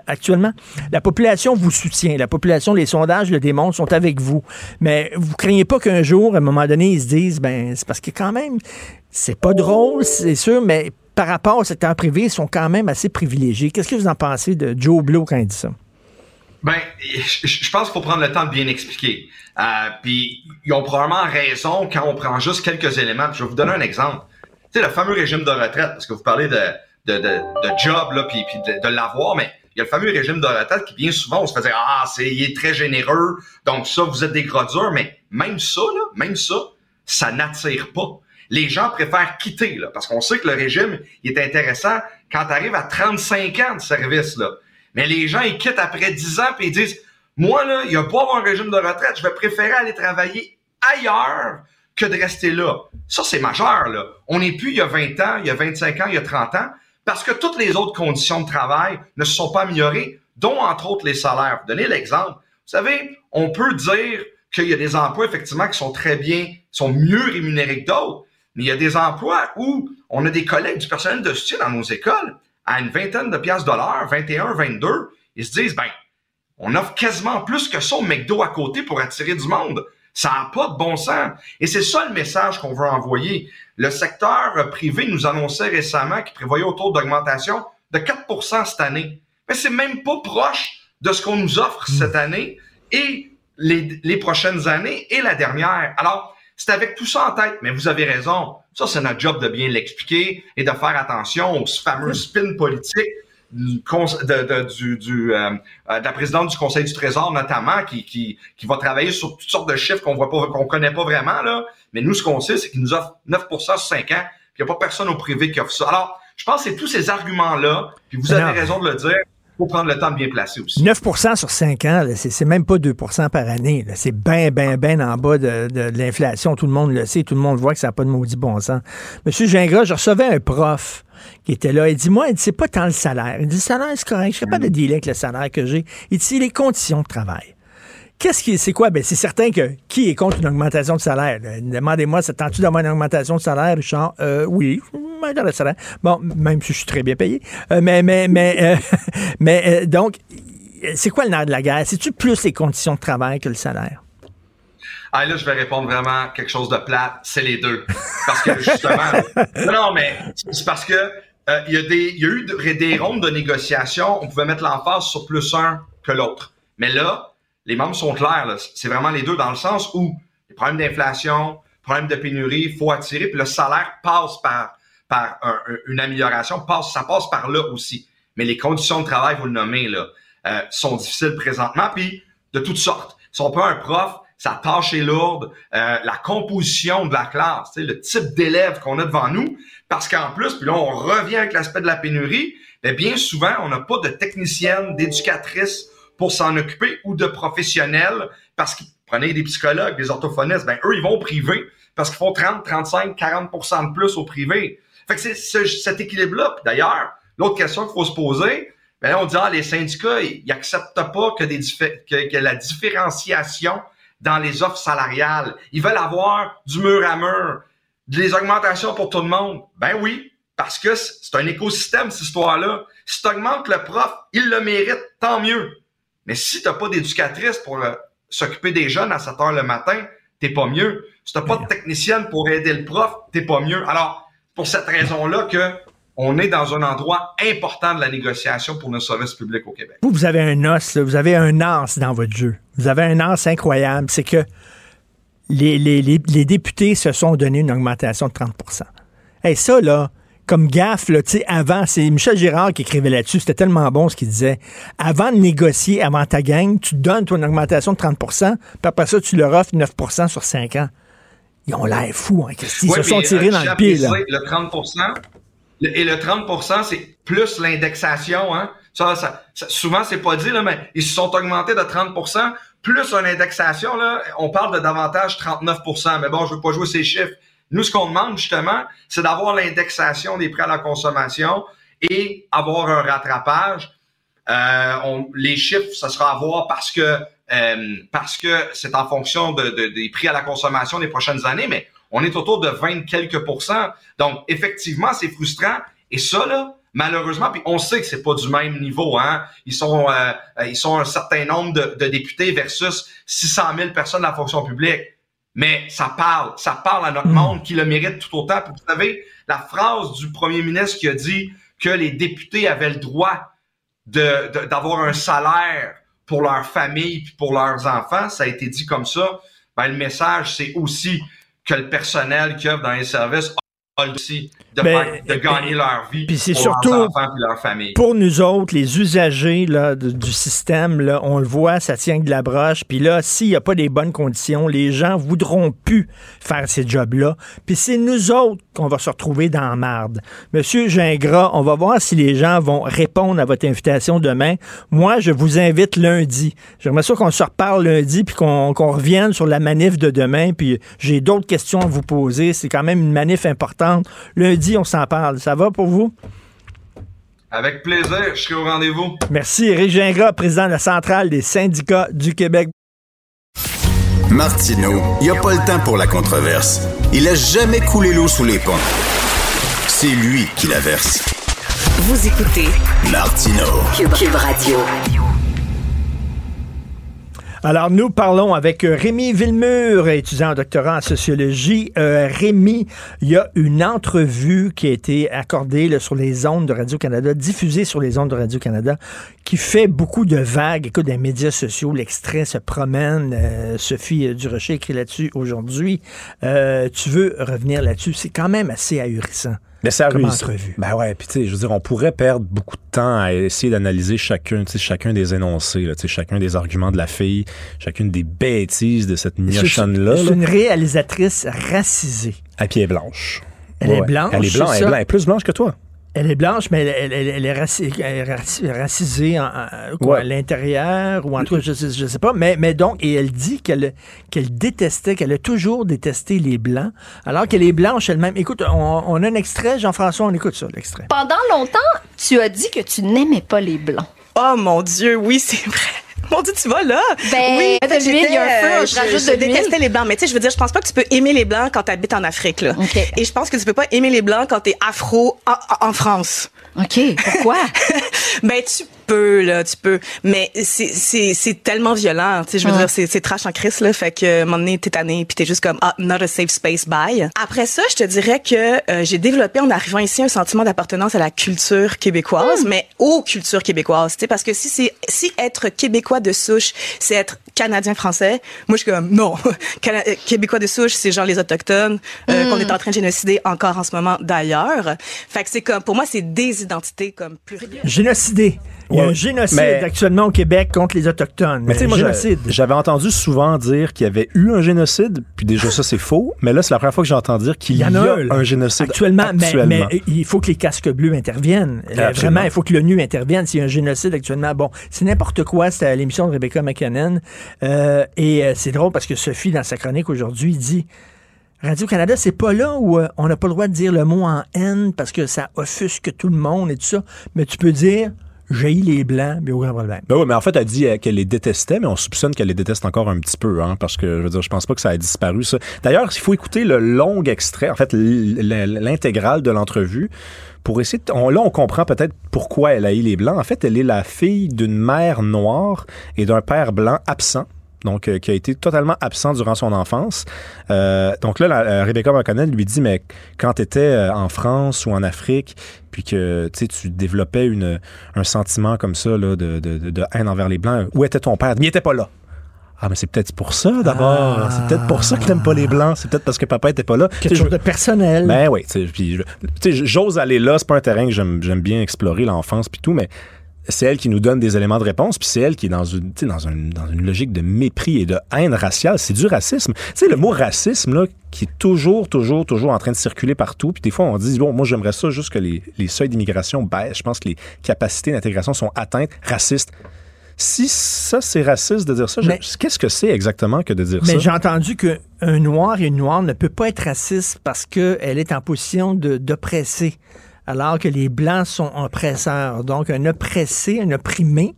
Speaker 3: actuellement, la population vous soutient. La population, les sondages le démontrent, sont avec vous. Mais vous craignez pas qu'un jour, à un moment donné, ils se disent, ben, c'est parce que quand même, c'est pas drôle, c'est sûr, mais par rapport au secteur privé, ils sont quand même assez privilégiés. Qu'est-ce que vous en pensez de Joe Blow quand il dit ça?
Speaker 23: Ben, je pense qu'il faut prendre le temps de bien expliquer. Euh, puis, ils ont probablement raison quand on prend juste quelques éléments. je vais vous donner un exemple. Tu sais, le fameux régime de retraite, parce que vous parlez de, de, de, job, là, puis, puis de l'avoir, mais il y a le fameux régime de retraite qui bien souvent on se faisait ah c'est il est très généreux donc ça vous êtes des gros durs mais même ça là même ça ça n'attire pas. Les gens préfèrent quitter là parce qu'on sait que le régime il est intéressant quand tu arrives à 35 ans de service là. Mais les gens ils quittent après 10 ans puis ils disent moi là il y a pas un régime de retraite je vais préférer aller travailler ailleurs que de rester là. Ça c'est majeur là. On n'est plus il y a 20 ans il y a 25 ans il y a 30 ans parce que toutes les autres conditions de travail ne se sont pas améliorées, dont entre autres les salaires. Vous donnez l'exemple. Vous savez, on peut dire qu'il y a des emplois effectivement qui sont très bien, sont mieux rémunérés que d'autres, mais il y a des emplois où on a des collègues du personnel de soutien dans nos écoles à une vingtaine de piastres de l'heure, 21, 22, ils se disent, ben, on offre quasiment plus que ça au McDo à côté pour attirer du monde. Ça n'a pas de bon sens. Et c'est ça le message qu'on veut envoyer. Le secteur privé nous annonçait récemment qu'il prévoyait autour d'augmentation de 4% cette année. Mais c'est même pas proche de ce qu'on nous offre cette hmm. année et les, les prochaines années et la dernière. Alors, c'est avec tout ça en tête, mais vous avez raison. Ça, c'est notre job de bien l'expliquer et de faire attention aux fameux spins politiques du, de, du, du euh, euh, de la présidente du Conseil du Trésor notamment, qui, qui, qui va travailler sur toutes sortes de chiffres qu'on voit pas, qu'on connaît pas vraiment là. Mais nous, ce qu'on sait, c'est qu'il nous offre 9% sur 5 ans, puis il n'y a pas personne au privé qui offre ça. Alors, je pense que c'est tous ces arguments-là, puis vous avez raison de le dire, faut prendre le temps de bien placer aussi.
Speaker 3: 9% sur 5 ans, c'est même pas 2% par année. C'est bien, bien, bien en bas de, l'inflation. Tout le monde le sait, tout le monde voit que ça n'a pas de maudit bon sens. Monsieur Gingras, je recevais un prof qui était là. Il dit, moi, c'est pas tant le salaire. Il dit, le salaire, c'est correct. Je suis capable de dealer avec le salaire que j'ai. Il dit, les conditions de travail. Qu'est-ce qui, c'est quoi? Ben, c'est certain que qui est contre une augmentation de salaire? Demandez-moi, ça tente-tu d'avoir une augmentation de salaire, Richard? Euh, oui, le salaire. Bon, même si je suis très bien payé. Euh, mais, mais, mais, euh, <laughs> mais, euh, donc, c'est quoi le nerf de la guerre? C'est-tu plus les conditions de travail que le salaire?
Speaker 23: Ah là, je vais répondre vraiment quelque chose de plate. C'est les deux. Parce que justement, <laughs> non, mais c'est parce que euh, il y y a eu des, des rondes de négociation. On pouvait mettre l'emphase sur plus un que l'autre. Mais là, les membres sont clairs. C'est vraiment les deux dans le sens où les problèmes d'inflation, problèmes de pénurie, faut attirer, puis le salaire passe par par un- un- une amélioration, passe, ça passe par là aussi. Mais les conditions de travail, vous le nommez là, euh, sont difficiles présentement, puis de toutes sortes. Si on peut un prof, sa tâche est lourde, euh, la composition de la classe, le type d'élèves qu'on a devant nous, parce qu'en plus, puis là on revient avec l'aspect de la pénurie, mais bien souvent on n'a pas de technicienne, d'éducatrice pour s'en occuper ou de professionnels, parce que prenez des psychologues, des orthophonistes, ben eux ils vont au privé parce qu'ils font 30, 35, 40% de plus au privé. Fait que c'est ce- cet équilibre-là. D'ailleurs, l'autre question qu'il faut se poser, ben là, on dit, ah, les syndicats, ils n'acceptent pas que, des que, que la différenciation dans les offres salariales. Ils veulent avoir du mur à mur, des augmentations pour tout le monde. Ben oui, parce que c'est un écosystème, cette histoire-là. Si tu augmentes le prof, il le mérite, tant mieux. Mais si tu n'as pas d'éducatrice pour euh, s'occuper des jeunes à 7 heures le matin, t'es pas mieux. Si t'as pas de technicienne pour aider le prof, t'es pas mieux. Alors, pour cette raison-là que on est dans un endroit important de la négociation pour nos services publics au Québec.
Speaker 3: Vous, vous avez un os, là, vous avez un as dans votre jeu. Vous avez un as incroyable. C'est que les, les- les- les députés se sont donné une augmentation de 30% Et ça, là, comme gaffe, là, tu sais, avant, c'est Michel Girard qui écrivait là-dessus, c'était tellement bon ce qu'il disait. Avant de négocier, avant ta gang, tu donnes toi une augmentation de 30% puis après ça, tu leur offres 9% sur 5 ans. Ils ont l'air fous, hein, Christy. Ils
Speaker 23: Ouais,
Speaker 3: se sont
Speaker 23: puis,
Speaker 3: tirés
Speaker 23: euh,
Speaker 3: dans le pied, là.
Speaker 23: Le 30 le- et le 30% c'est plus l'indexation. Hein? Ça, ça, ça- souvent, c'est pas dit, là, mais ils se sont augmentés de 30% plus une indexation. Là, on parle de davantage 39% Mais bon, je veux pas jouer ces chiffres. Nous, ce qu'on demande, justement, c'est d'avoir l'indexation des prêts à la consommation et avoir un rattrapage. Euh, on- les chiffres, ça sera à voir parce que euh, parce que c'est en fonction de, de- des prix à la consommation des prochaines années, mais on est autour de 20 quelques pourcents. Donc, effectivement, c'est frustrant. Et ça, là, malheureusement, puis on sait que c'est pas du même niveau. Hein? Ils sont euh, euh, ils sont un certain nombre de, de députés versus 600 000 personnes de la fonction publique. Mais ça parle, ça parle à notre monde qui le mérite tout autant. Puis vous savez, la phrase du premier ministre qui a dit que les députés avaient le droit de- de- d'avoir un salaire pour leur famille puis pour leurs enfants, ça a été dit comme ça. Ben, le message, c'est aussi que le personnel qui œuvre dans les services aussi de,
Speaker 3: Ben,
Speaker 23: faire- de gagner leur vie
Speaker 3: Puis c'est
Speaker 23: pour
Speaker 3: surtout
Speaker 23: leurs enfants et leur famille.
Speaker 3: pour nous autres, les usagers là, de- du système, là, on le voit, ça tient de la broche. Puis là, s'il n'y a pas des bonnes conditions, les gens voudront plus faire ces jobs-là. Puis c'est nous autres qu'on va se retrouver dans la marde. Monsieur Gingras, on va voir si les gens vont répondre à votre invitation demain. Moi, je vous invite lundi. J'aimerais ça qu'on se reparle lundi puis qu'on qu'on revienne sur la manif de demain. Puis j'ai d'autres questions à vous poser. C'est quand même une manif importante. Lundi, on s'en parle. Ça va pour vous?
Speaker 23: Avec plaisir, je serai au rendez-vous.
Speaker 3: Merci. Éric Gingras, président de la Centrale des syndicats du Québec.
Speaker 1: Martineau, il n'y a pas le temps pour la controverse. Il a jamais coulé l'eau sous les ponts. C'est lui qui la verse.
Speaker 2: Vous écoutez
Speaker 1: Martineau.
Speaker 2: Cube, Cube Radio.
Speaker 3: Alors, nous parlons avec euh, Rémi Villemur, étudiant en doctorat en sociologie. Euh, Rémi, il y a une entrevue qui a été accordée sur les ondes de Radio-Canada, diffusée sur les ondes de Radio-Canada, qui fait beaucoup de vagues. Écoute, des médias sociaux, l'extrait se promène. Euh, Sophie Durocher écrit là-dessus aujourd'hui. Euh, tu veux revenir là-dessus? C'est quand même assez ahurissant.
Speaker 24: Mais c'est
Speaker 3: comme entrevue.
Speaker 24: Ben ouais, puis tu sais, je veux dire, on pourrait perdre beaucoup de temps à essayer d'analyser chacun, tu sais, chacun des énoncés, là, tu sais, chacun des arguments de la fille, chacune des bêtises de cette gnochonne-là.
Speaker 3: C'est une réalisatrice racisée.
Speaker 24: À pied blanche.
Speaker 3: Elle est blanche,
Speaker 24: Elle est blanche, elle est
Speaker 3: ça?
Speaker 24: blanche, elle est plus blanche que toi.
Speaker 3: Elle est blanche, mais elle, elle- elle- elle est, raci- elle est raci- racisée en, en- quoi,
Speaker 24: Ouais.
Speaker 3: à l'intérieur, ou en tout cas, je sais, je sais pas. Mais, mais donc, et elle dit qu'elle qu'elle détestait, qu'elle a toujours détesté les Blancs, alors qu'elle est blanche elle-même. Écoute, on, on a un extrait, Jean-François, on écoute ça, l'extrait.
Speaker 25: Pendant longtemps, tu as dit que tu n'aimais pas les blancs.
Speaker 26: Oh mon Dieu, oui, c'est vrai. <laughs> Mon Dieu, tu vas là.
Speaker 25: Ben,
Speaker 26: oui,
Speaker 25: de l'huile, il y a un feu,
Speaker 26: euh,
Speaker 25: je rajoute
Speaker 26: je
Speaker 25: de l'huile.
Speaker 26: détestais les blancs, mais tu sais, je veux dire, je pense pas que tu peux aimer les blancs quand tu habites en Afrique là. Et je pense que tu peux pas aimer les blancs quand tu es afro en, en France.
Speaker 25: OK, pourquoi? <laughs>
Speaker 26: Ben tu peux, là, tu peux. Mais c'est, c'est, c'est tellement violent, tu sais, je veux
Speaker 25: Ouais.
Speaker 26: dire, c'est, c'est trash en crise, là. Fait que, à un moment donné, t'es tanné, puis t'es juste comme, ah, not a safe space, bye. Après ça, je te dirais que euh, j'ai développé, en arrivant ici, un sentiment d'appartenance à la culture québécoise, mais aux cultures québécoises, tu sais, parce que si c'est, si être québécois de souche, c'est être canadien-français, moi, je suis comme, non. <laughs> Cana- euh, québécois de souche, c'est genre les autochtones, euh,
Speaker 25: Mm.
Speaker 26: qu'on est en train de génocider encore en ce moment d'ailleurs. Fait que c'est comme, pour moi, c'est des identités comme plus
Speaker 3: Génocidé. Il y a
Speaker 24: Ouais,
Speaker 3: un génocide
Speaker 24: mais-
Speaker 3: actuellement au Québec contre les Autochtones.
Speaker 24: Mais
Speaker 3: Un
Speaker 24: moi,
Speaker 3: génocide.
Speaker 24: j'avais entendu souvent dire qu'il y avait eu un génocide, puis déjà ça, c'est faux. Mais là, c'est la première fois que j'entends dire qu'il
Speaker 3: Il
Speaker 24: y,
Speaker 3: a un,
Speaker 24: un génocide
Speaker 3: Actuellement, mais-
Speaker 24: actuellement.
Speaker 3: Mais, il faut que les casques bleus interviennent. Euh,
Speaker 24: Absolument.
Speaker 3: Vraiment, il faut que l'ONU intervienne s'il y a un génocide actuellement. Bon, c'est n'importe quoi. C'était l'émission de Rebecca McKinnon. Euh, et euh, c'est drôle parce que Sophie, dans sa chronique aujourd'hui, dit Radio-Canada, c'est pas là où euh, on n'a pas le droit de dire le mot en haine parce que ça offusque tout le monde et tout ça. Mais tu peux dire j'ai les blancs, mais aucun problème.
Speaker 24: Ben oui, mais en fait, elle dit euh, qu'elle les détestait, mais on soupçonne qu'elle les déteste encore un petit peu, hein, parce que je veux dire, je pense pas que ça a disparu. Ça. D'ailleurs, il faut écouter le long extrait, en fait, l'intégrale de l'entrevue. Pour essayer, de- on- là, on comprend peut-être pourquoi elle a eu les blancs. En fait, elle est la fille d'une mère noire et d'un père blanc absent. Donc, euh, qui a été totalement absent durant son enfance. Euh, donc là, la- euh, Rebecca McConnell lui dit, mais quand tu étais en France ou en Afrique, puis que tu développais une, un sentiment comme ça là, de, de, de- de haine envers les Blancs, où était ton père? Il était pas là. Ah, mais c'est peut-être pour ça d'abord. C'est peut-être pour ça que t'aimes pas les Blancs. C'est peut-être parce que papa était pas là.
Speaker 3: Quelque chose de personnel.
Speaker 24: ben oui, j'ose aller là, c'est pas un terrain que j'aime j'aime bien explorer, l'enfance puis tout, mais c'est elle qui nous donne des éléments de réponse, puis c'est elle qui est dans une, dans, dans logique de mépris et de haine raciale. C'est du racisme. Tu sais, le mot racisme, là, qui est toujours, toujours, toujours en train de circuler partout, puis des fois, on dit, bon, moi, j'aimerais ça juste que les, les seuils d'immigration baissent. Je pense que les capacités d'intégration sont atteintes. Raciste. Si ça, c'est raciste de dire ça,
Speaker 3: Mais-
Speaker 24: qu'est-ce que c'est exactement que de dire
Speaker 3: Mais
Speaker 24: ça?
Speaker 3: j'ai entendu qu'un noir et une noire ne peut pas être raciste parce qu'elle est en position de- d'oppresser, alors que les blancs sont oppresseurs. Donc, un oppressé, un opprimé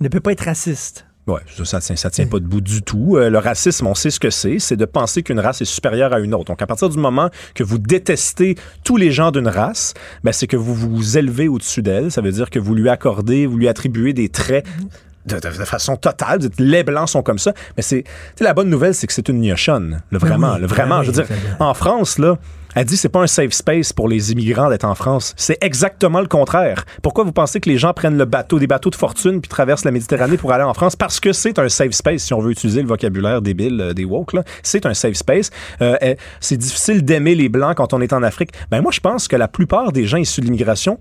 Speaker 3: ne peut pas être raciste.
Speaker 24: Ouais, ça, ça tient, ça tient pas debout du tout. Euh, le racisme, on sait ce que c'est. C'est de penser qu'une race est supérieure à une autre. Donc, à partir du moment que vous détestez tous les gens d'une race, ben, c'est que vous vous élevez au-dessus d'elle. Ça veut dire que vous lui accordez, vous lui attribuez des traits de, de- de façon totale. Vous dites, les blancs sont comme ça. Mais c'est, tu sais, la bonne nouvelle, c'est que c'est une gnochonne. Le vraiment,
Speaker 3: oui,
Speaker 24: le vraiment.
Speaker 3: ben
Speaker 24: je veux
Speaker 3: oui,
Speaker 24: dire, en France, là, elle dit c'est pas un safe space pour les immigrants d'être en France. C'est exactement le contraire. Pourquoi vous pensez que les gens prennent le bateau, des bateaux de fortune puis traversent la Méditerranée pour aller en France? Parce que c'est un safe space. Si on veut utiliser le vocabulaire débile euh, des woke, c'est un safe space. Euh, eh, c'est difficile d'aimer les blancs quand on est en Afrique. Ben moi, je pense que la plupart des gens issus de l'immigration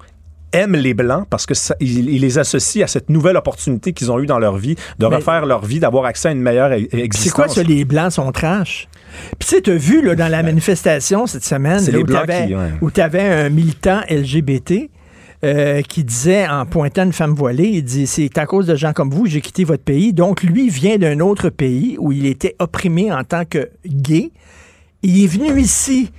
Speaker 24: aiment les Blancs parce que ça- ils, ils les associent à cette nouvelle opportunité qu'ils ont eue dans leur vie de
Speaker 3: Mais-
Speaker 24: refaire leur vie, d'avoir accès à une meilleure e-
Speaker 3: C'est
Speaker 24: existence.
Speaker 3: quoi ça, les Blancs sont trash? Puis tu sais, t'as vu là, dans la manifestation cette semaine là, où
Speaker 24: ouais.
Speaker 3: où t'avais un militant LGBT euh, qui disait, en pointant une femme voilée, il dit, c'est à cause de gens comme vous, j'ai quitté votre pays. Donc, lui vient d'un autre pays où il était opprimé en tant que gay. Il est venu ici,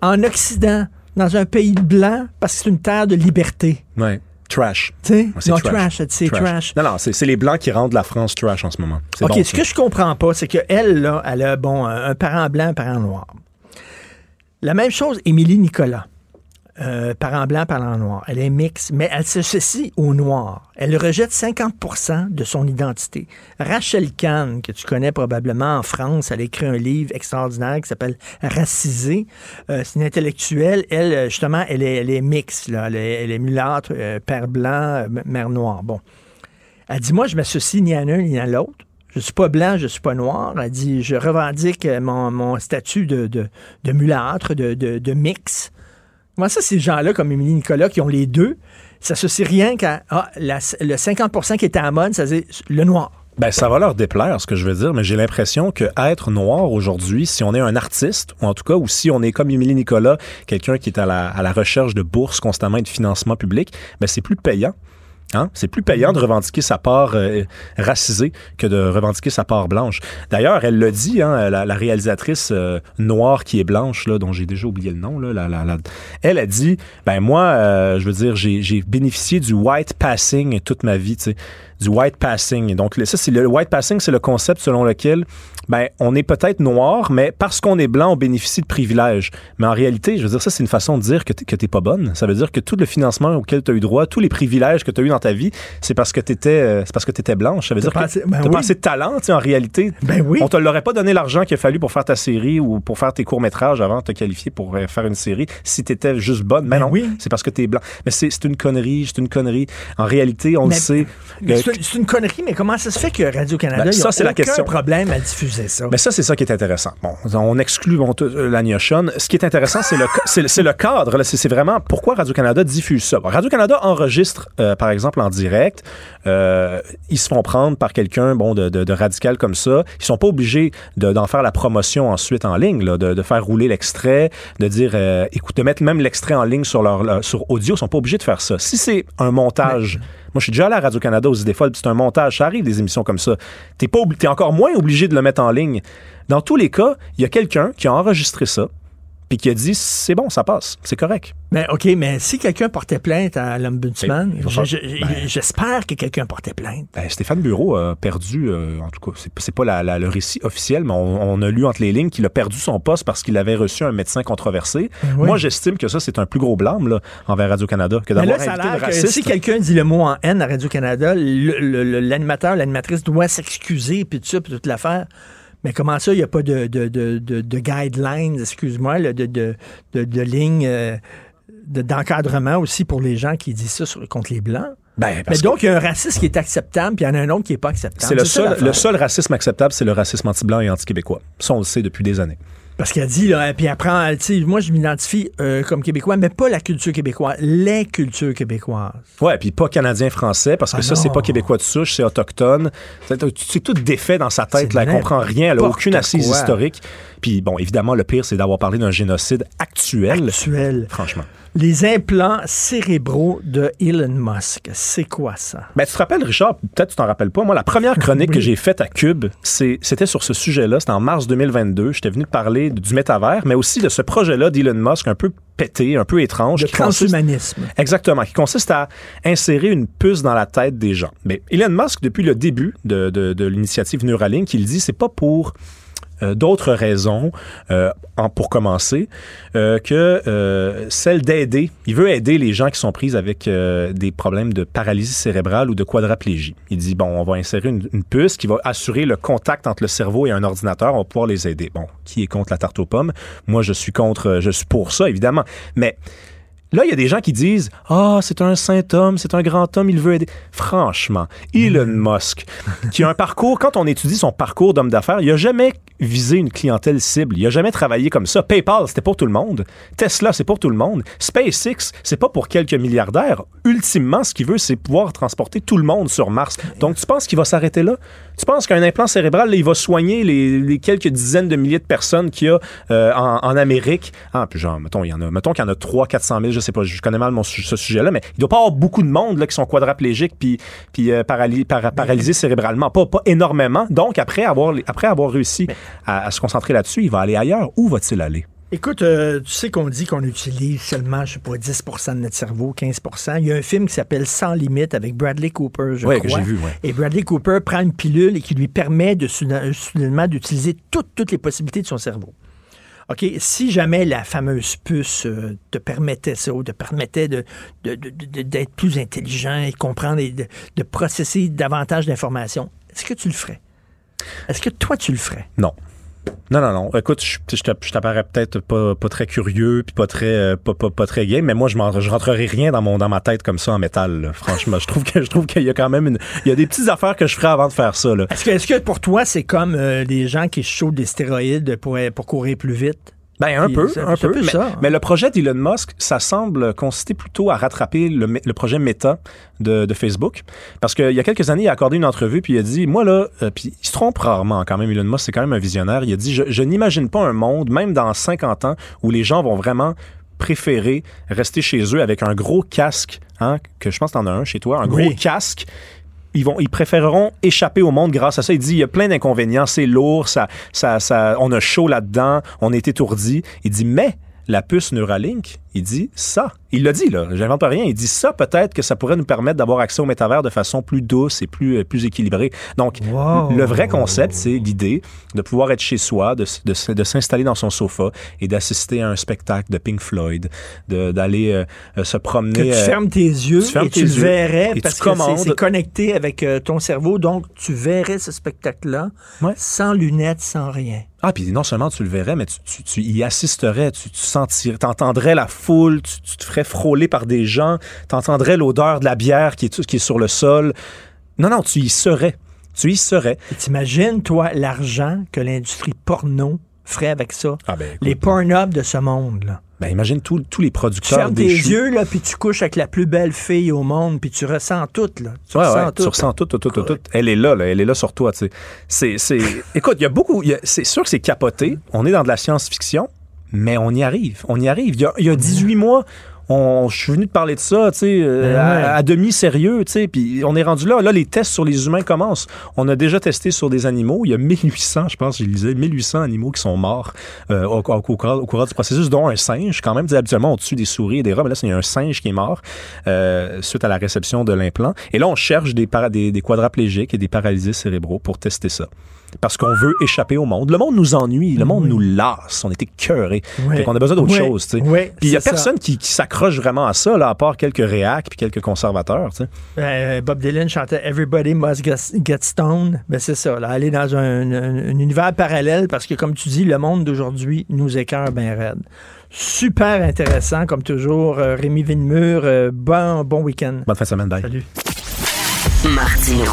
Speaker 3: en Occident, dans un pays blanc, parce que c'est une terre de liberté.
Speaker 24: Ouais. Trash. Ouais, c'est
Speaker 3: Non, trash, c'est trash.
Speaker 24: Non, non, c'est c'est les Blancs qui rendent la France trash en ce moment.
Speaker 3: OK,
Speaker 24: bon,
Speaker 3: ce
Speaker 24: ça.
Speaker 3: que je comprends pas, c'est qu'elle, là, elle a, bon, un parent blanc, un parent noir. La même chose, Émilie Nicolas. Euh, blanc, parent noir. Elle est mixte, mais elle s'associe au noir. Elle rejette 50% de son identité. Rachel Kahn, que tu connais probablement en France, elle a écrit un livre extraordinaire qui s'appelle Racisé. Euh, c'est une intellectuelle. Elle, euh, justement, elle est, elle est mixte. Elle, est, elle mulâtre, euh, père blanc, mère noire. Bon. Elle dit, moi, je m'associe ni à l'un ni à l'autre. Je suis pas blanc, je suis pas noir. Elle dit, je revendique mon, statut de, de, de mulâtre, de, de, de mix. Moi, ça, ces gens-là, comme Émilie Nicolas, qui ont les deux, ça s'associe rien qu'à ah, le 50% qui était à mode, ça dit le noir.
Speaker 24: Ben, ça va leur déplaire, ce que je veux dire, mais j'ai l'impression que être noir aujourd'hui, si on est un artiste, ou en tout cas, ou si on est comme Émilie Nicolas, quelqu'un qui est à la, à la recherche de bourses constamment et de financement public, ben, c'est plus payant. Hein? C'est plus payant de revendiquer sa part euh, racisée que de revendiquer sa part blanche. D'ailleurs, elle le dit, hein, la, la réalisatrice euh, noire qui est blanche, là, dont j'ai déjà oublié le nom, là, la- la- elle a dit, ben moi, euh, je veux dire, j'ai bénéficié du white passing toute ma vie, tu sais. du white passing. Donc, ça, c'est le white passing, c'est le concept selon lequel ben, on est peut-être noir, mais parce qu'on est blanc, on bénéficie de privilèges. Mais en réalité, je veux dire, ça, c'est une façon de dire que t'es- t'es pas bonne. Ça veut dire que tout le financement auquel tu as eu droit, tous les privilèges que tu as eu dans ta vie, c'est parce que tu étais, c'est parce que t'étais blanche. Ça veut dire que
Speaker 3: assez- ben
Speaker 24: t'as
Speaker 3: oui.
Speaker 24: pas assez de talent, tu sais, en réalité.
Speaker 3: Ben oui.
Speaker 24: On te l'aurait pas donné l'argent qu'il a fallu pour faire ta série ou pour faire tes courts-métrages avant de te qualifier pour euh, faire une série si tu étais juste bonne. Mais non, c'est parce que tu es blanc. Mais c'est une connerie, c'est une connerie. En réalité, on
Speaker 3: Mais-
Speaker 24: le sait. Euh,
Speaker 3: C'est une- connerie, mais comment ça se fait que Radio-Canada,
Speaker 24: Ben, ça,
Speaker 3: a
Speaker 24: c'est la question.
Speaker 3: problème à diffuser ça?
Speaker 24: Mais ça, c'est ça qui est intéressant. Bon, on exclut bon, euh. Ce qui est intéressant, c'est le, c'est le- cadre. C'est vraiment pourquoi Radio-Canada diffuse ça. Bon, Radio-Canada enregistre, euh, par exemple, en direct. Euh, ils se font prendre par quelqu'un bon, de, de- de radical comme ça. Ils sont pas obligés de- d'en faire la promotion ensuite en ligne, là, de, faire rouler l'extrait, de dire, euh, écoute, de mettre même l'extrait en ligne sur leur, leur- sur audio. Ils sont pas obligés de faire ça. Si c'est un montage, moi je suis déjà allé à Radio-Canada aux idées folles, c'est un montage, ça arrive des émissions comme ça. T'es pas, t'es encore moins obligé de le mettre en ligne. Dans tous les cas, il y a quelqu'un qui a enregistré ça, puis qui a dit c'est bon, ça passe, c'est correct.
Speaker 3: Mais OK, mais si quelqu'un portait plainte à l'Ombudsman, je-
Speaker 24: Ben-
Speaker 3: j'espère que quelqu'un portait plainte.
Speaker 24: Ben, Stéphane Bureau a perdu, euh, en tout cas, c'est, pas la- la- le récit officiel, mais on, on a lu entre les lignes qu'il a perdu son poste parce qu'il avait reçu un médecin controversé.
Speaker 3: Oui.
Speaker 24: Moi, j'estime que ça, c'est un plus gros blâme là, envers Radio-Canada que d'avoir
Speaker 3: là, ça a
Speaker 24: invité
Speaker 3: l'air
Speaker 24: le
Speaker 3: que
Speaker 24: raciste.
Speaker 3: si quelqu'un dit le mot en haine à Radio-Canada, l'animateur, l'animatrice doit s'excuser, puis tout ça, puis toute l'affaire. Mais comment ça, il n'y a pas de, de, de, de- de guidelines, excuse-moi, de, de, de, lignes euh, de- d'encadrement aussi pour les gens qui disent ça sur- contre les Blancs?
Speaker 24: Ben,
Speaker 3: Mais donc, il y a un racisme qui est acceptable, puis il y en a un autre qui n'est pas acceptable.
Speaker 24: C'est le seul, le seul racisme acceptable, c'est le racisme anti-blanc et anti-québécois. Ça, on le sait depuis des années.
Speaker 3: Parce qu'elle dit, là, puis après, tu sais, moi, je m'identifie euh, comme québécois, mais pas la culture québécoise, les cultures québécoises.
Speaker 24: Ouais, puis pas canadien-français, parce que
Speaker 3: Ah
Speaker 24: ça, c'est pas québécois de souche, c'est autochtone. C'est tout défait dans sa tête, là. Elle comprend rien, elle a aucune assise
Speaker 3: quoi.
Speaker 24: historique. Puis bon, évidemment, le pire, c'est d'avoir parlé d'un génocide actuel.
Speaker 3: Actuel.
Speaker 24: Franchement.
Speaker 3: Les implants cérébraux de Elon Musk, c'est quoi ça?
Speaker 24: Ben, tu te rappelles, Richard, peut-être tu t'en rappelles pas. Moi, la première chronique que j'ai faite à Cube, c'était sur ce sujet-là. C'était en mars 2022. J'étais venu te parler du métavers, mais aussi de ce projet-là d'Elon Musk un peu pété, un peu étrange.
Speaker 3: Le
Speaker 24: consiste-
Speaker 3: transhumanisme.
Speaker 24: Exactement, qui consiste à insérer une puce dans la tête des gens. Mais Elon Musk, depuis le début de, de- de l'initiative Neuralink, il dit c'est pas pour euh, d'autres raisons, euh, pour commencer, euh, que celle d'aider. Il veut aider les gens qui sont pris avec des problèmes de paralysie cérébrale ou de quadraplégie. Il dit, bon, on va insérer une, une puce qui va assurer le contact entre le cerveau et un ordinateur, on va pouvoir les aider. Bon, qui est contre la tarte aux pommes? Moi, je suis contre, je suis pour ça, évidemment. Mais Là, il y a des gens qui disent Ah, c'est un saint homme, c'est un grand homme, il veut aider. Franchement, Elon Musk, qui a un parcours, quand on étudie son parcours d'homme d'affaires, il n'a jamais visé une clientèle cible. Il n'a jamais travaillé comme ça. PayPal, c'était pour tout le monde. Tesla, c'est pour tout le monde. SpaceX, c'est pas pour quelques milliardaires. Ultimement, ce qu'il veut, c'est pouvoir transporter tout le monde sur Mars. Donc, tu penses qu'il va s'arrêter là? Tu penses qu'un implant cérébral, là, il va soigner les, les quelques dizaines de milliers de personnes qu'il y a euh, en, en Amérique? Ah, puis genre, mettons, il y en a, mettons qu'il y en a 3 400 000, je sais pas, je connais mal mon, ce sujet-là, mais il doit pas y avoir beaucoup de monde là, qui sont quadraplégiques puis, puis euh, paraly- para- paralysés cérébralement. Pas, pas énormément. Donc, après avoir, après avoir réussi à, à se concentrer là-dessus, il va aller ailleurs. Où va-t-il aller?
Speaker 3: Écoute, euh, tu sais qu'on dit qu'on utilise seulement, je sais pas, 10% de notre cerveau, 15% Il y a un film qui s'appelle Sans limite avec Bradley Cooper, je
Speaker 24: Ouais,
Speaker 3: crois.
Speaker 24: que j'ai vu, ouais.
Speaker 3: Et Bradley Cooper prend une pilule et qui lui permet de soudainement d'utiliser toutes, toutes les possibilités de son cerveau. OK, si jamais la fameuse puce euh, te permettait ça, ou te permettait d'être plus intelligent et comprendre et de, de processer davantage d'informations, est-ce que tu le ferais? Est-ce que toi, tu le ferais?
Speaker 24: Non. Non, non, non. Écoute, je, je t'app- je t'apparais peut-être pas, très curieux puis pas très, euh, pas, pas, très gay, mais moi, je, je rentrerai rien dans, mon, dans ma tête comme ça en métal. Franchement, je trouve que je trouve qu'il y a quand même une, il y a des petites affaires que je ferais avant de faire ça.
Speaker 3: Est-ce que, est-ce que pour toi, c'est comme euh, les gens qui chauffent des stéroïdes pour courir plus vite?
Speaker 24: Ben, un
Speaker 3: Puis
Speaker 24: peu, un peu.
Speaker 3: peu
Speaker 24: mais,
Speaker 3: ça,
Speaker 24: mais le projet d'Elon Musk, ça semble consister plutôt à rattraper le, projet Meta de, de Facebook. Parce qu'il y a quelques années, il a accordé une entrevue, puis il a dit, moi là, euh, puis il se trompe rarement quand même, Elon Musk, c'est quand même un visionnaire. Il a dit, je, je n'imagine pas un monde, même dans 50 ans, où les gens vont vraiment préférer rester chez eux avec un gros casque, hein, que je pense que t'en as un chez toi, un gros casque ils vont préféreront échapper au monde grâce à ça. Il dit il y a plein d'inconvénients, c'est lourd, ça, ça, ça, on a chaud là-dedans, on est étourdi. Il dit mais la puce Neuralink, il dit ça, Il l'a dit, là. J'invente rien. Il dit ça, peut-être que ça pourrait nous permettre d'avoir accès au métavers de façon plus douce et plus, euh, plus équilibrée. Donc,
Speaker 3: Wow.
Speaker 24: le vrai concept, c'est l'idée de pouvoir être chez soi, de, de, s'installer dans son sofa et d'assister à un spectacle de Pink Floyd, d'aller euh, se promener.
Speaker 3: Que tu
Speaker 24: euh,
Speaker 3: fermes tes yeux
Speaker 24: tu fermes
Speaker 3: et
Speaker 24: tes
Speaker 3: tu le
Speaker 24: yeux
Speaker 3: verrais
Speaker 24: et
Speaker 3: parce
Speaker 24: tu
Speaker 3: que c'est- connecté avec euh, ton cerveau. Donc, tu verrais ce spectacle-là sans lunettes, sans rien.
Speaker 24: Ah, puis non seulement tu le verrais, mais tu, tu- tu y assisterais, tu, tu sentirais, t'entendrais la foule, tu, tu te ferais frôler par des gens, t'entendrais l'odeur de la bière qui est, qui est sur le sol. Non, non, tu y serais. Tu y serais.
Speaker 3: T'imagines, toi, l'argent que l'industrie porno ferait avec ça? les porn de ce monde, là.
Speaker 24: Ben, imagine tous les
Speaker 3: Tu
Speaker 24: producteurs
Speaker 3: fermes tes yeux, là, puis tu couches avec la plus belle fille au monde, puis tu ressens tout, là. Tu
Speaker 24: Ouais,
Speaker 3: ressens
Speaker 24: ouais,
Speaker 3: tout.
Speaker 24: tu ressens tout, tout, tout, tout, tout. Elle est là, là, elle est là sur toi, tu sais. C'est, c'est... Écoute, il y a beaucoup, c'est sûr que c'est capoté. On est dans de la science-fiction, mais on y arrive. On y arrive. Il y a, il y a 18 mois, on, je suis venu te parler de ça, tu sais, euh,
Speaker 3: Ben ouais.
Speaker 24: à, à demi sérieux, tu sais, puis on est rendu là. Là, les tests sur les humains commencent. On a déjà testé sur des animaux. Il y a 1800, je pense, je lisais, 1800 animaux qui sont morts euh, au, au- au cours, au cours du processus, dont un singe. Quand même, habituellement, on tue des souris et des rats, mais là, il y a un singe qui est mort euh, suite à la réception de l'implant. Et là, on cherche des, para- des, des quadraplégiques et des paralysés cérébraux pour tester ça. Parce qu'on veut échapper au monde. Le monde nous ennuie, le monde nous lasse. On était cœurés.
Speaker 3: Ouais.
Speaker 24: Fait qu'on a besoin d'autre chose. tu sais.
Speaker 3: Ouais,
Speaker 24: Puis il y a
Speaker 3: ça.
Speaker 24: personne qui, qui s'accroche vraiment à ça, là, à part quelques réacs puis quelques conservateurs. tu sais.
Speaker 3: Euh, Bob Dylan chantait Everybody Must Get Stoned. Ben, c'est ça, là, aller dans un, un- un univers parallèle parce que, comme tu dis, le monde d'aujourd'hui nous écœure bien raide. Super intéressant, comme toujours. Euh, Rémi Villemur, euh, bon, bon week-end.
Speaker 24: Bonne fin de semaine, bye.
Speaker 3: Salut.
Speaker 2: Martino.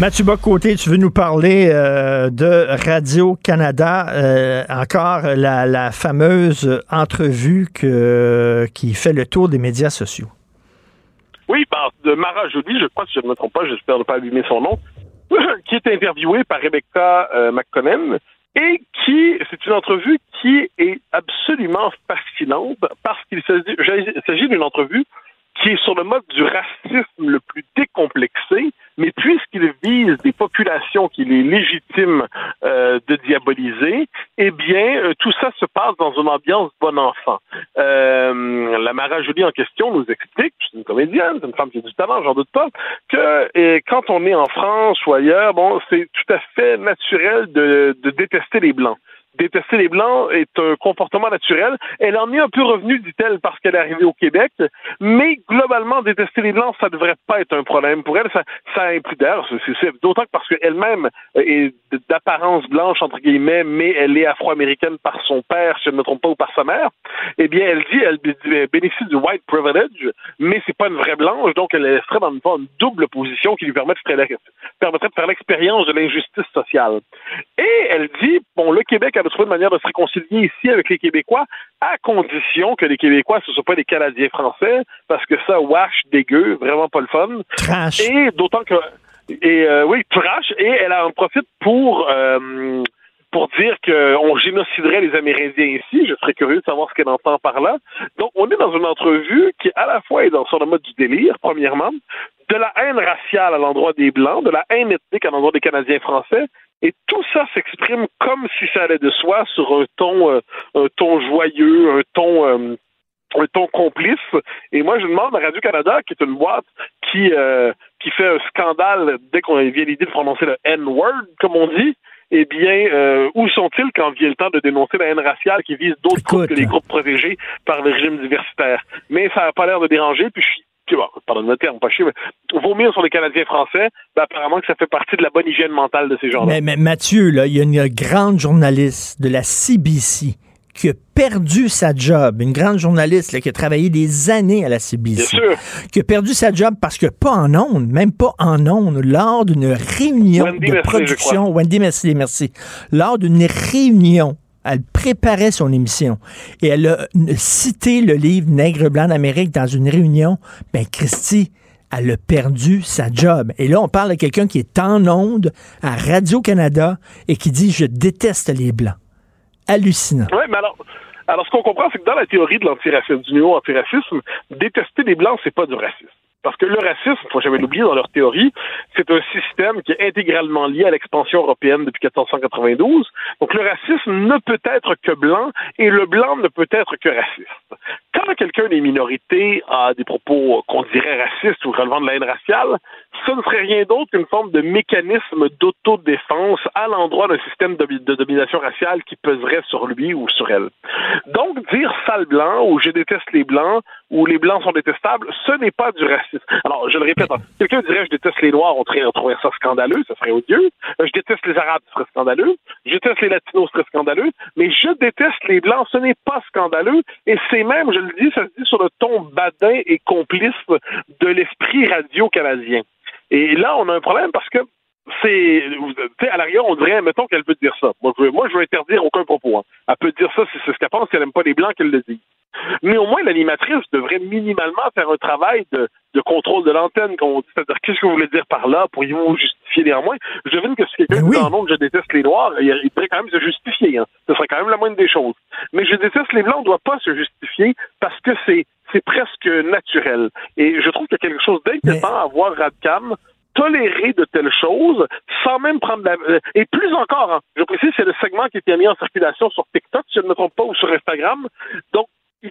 Speaker 3: Mathieu Bocoté, tu veux nous parler euh, de Radio-Canada, euh, encore la, fameuse entrevue qui fait le tour des médias sociaux.
Speaker 27: Oui, par de Mara Joly, je crois, si je ne me trompe pas, j'espère ne pas abîmer son nom, <laughs> qui est interviewée par Rebecca euh, McConnell et qui, c'est une entrevue qui est absolument fascinante parce qu'il s'agit il s'agit d'une entrevue qui est sur le mode du racisme le plus décomplexé, mais puisqu'il vise des populations qu'il est légitime euh, de diaboliser, eh bien, euh, tout ça se passe dans une ambiance bon enfant. Euh, la Mara Jolie en question nous explique, c'est une comédienne, c'est une femme qui a du talent, j'en doute pas, que quand on est en France ou ailleurs, bon, c'est tout à fait naturel de, de détester les Blancs détester les Blancs est un comportement naturel. Elle en est un peu revenue, dit-elle, parce qu'elle est arrivée au Québec, mais globalement, détester les Blancs, ça devrait pas être un problème pour elle. Ça, ça implique d'ailleurs, d'autant que parce qu'elle-même est d'apparence blanche, entre guillemets, mais elle est afro-américaine par son père, si je ne me trompe pas, ou par sa mère, eh bien, elle dit, elle bé- bénéficie du white privilege, mais c'est pas une vraie blanche, donc elle serait dans une, une double position qui lui permettrait de faire l'expérience de l'injustice sociale. Et elle dit, bon, le Québec a trouvé une manière de se réconcilier ici avec les Québécois, à condition que les Québécois, ne soient pas des Canadiens français, parce que ça, wash, dégueu, vraiment pas le fun.
Speaker 3: Trash.
Speaker 27: Et d'autant que, et euh, oui, trash, et elle en profite pour... euh, pour dire qu'on génociderait les Amérindiens ici. Je serais curieux de savoir ce qu'elle entend par là. Donc, on est dans une entrevue qui, à la fois, est dans le mode du délire, premièrement, de la haine raciale à l'endroit des Blancs, de la haine ethnique à l'endroit des Canadiens français, et tout ça s'exprime comme si ça allait de soi sur un ton, euh, un ton joyeux, un ton, euh, un ton complice. Et moi, je demande à Radio-Canada, qui est une boîte qui, euh, qui fait un scandale dès qu'on vient l'idée de prononcer le N-word, comme on dit, eh bien, euh, où sont-ils quand vient le temps de dénoncer la haine raciale qui vise d'autres groupes que les groupes protégés par le régime diversitaire? Mais ça n'a pas l'air de déranger, puis je suis bon, pardon le terme, pas chier, mais vomir sur les Canadiens français, ben, apparemment que ça fait partie de la bonne hygiène mentale de ces gens-là.
Speaker 3: Mais, mais Mathieu, là, il y a une grande journaliste de la CBC qui a perdu sa job, une grande journaliste là, qui a travaillé des années à la CBC,
Speaker 27: Bien sûr.
Speaker 3: qui a perdu sa job parce que pas en ondes, même pas en ondes, lors d'une réunion
Speaker 27: Wendy
Speaker 3: de
Speaker 27: Mercier,
Speaker 3: production, Wendy merci, merci, lors d'une réunion Elle préparait son émission. Et elle a cité le livre Nègre blanc d'Amérique dans une réunion. Ben, Christy, elle a perdu sa job. Et là, on parle de quelqu'un qui est en onde à Radio-Canada et qui dit Je déteste les Blancs. Hallucinant.
Speaker 27: Oui, mais alors, alors ce qu'on comprend, c'est que dans la théorie de l'antiracisme, du néo-antiracisme, détester les Blancs, c'est pas du racisme. Parce que le racisme, faut jamais l'oublier dans leur théorie, c'est un système qui est intégralement lié à l'expansion européenne depuis 1492. Donc le racisme ne peut être que blanc et le blanc ne peut être que raciste. Quand quelqu'un des minorités a des propos qu'on dirait racistes ou relevant de la haine raciale, ce ne serait rien d'autre qu'une forme de mécanisme d'autodéfense à l'endroit d'un système de, domination raciale qui peserait sur lui ou sur elle. Donc, dire sale blanc ou je déteste les blancs ou les blancs sont détestables, ce n'est pas du racisme. Alors, je le répète, quelqu'un dirait je déteste les noirs, on trouverait ça scandaleux, ça serait odieux. Je déteste les arabes, ce serait scandaleux. Je déteste les latinos, ce serait scandaleux. Mais je déteste les blancs, ce n'est pas scandaleux. Et c'est même, je le dis, ça se dit sur le ton badin et complice de l'esprit radio canadien. Et là, on a un problème parce que c'est, à l'arrière, on dirait, mettons qu'elle peut dire ça. Moi, je veux, moi, je veux interdire aucun propos. Hein. Elle peut dire ça c'est ce qu'elle pense, si elle n'aime pas les Blancs, qu'elle le dit. Mais au moins, l'animatrice devrait minimalement faire un travail de, de contrôle de l'antenne, c'est-à-dire qu'est-ce que vous voulez dire par là, pourriez-vous justifier néanmoins? Je devine que si quelqu'un ben dit en je déteste les Noirs, il, devrait quand même se justifier. Hein. Ce serait quand même la moindre des choses. Mais je déteste les Blancs, on ne doit pas se justifier parce que c'est c'est presque naturel. Et je trouve qu'il y a quelque chose d'inquiétant à voir Radcam tolérer de telles choses sans même prendre la... Euh, et plus encore, hein, je précise, c'est le segment qui était mis en circulation sur TikTok, si je ne me trompe pas, ou sur Instagram. Donc,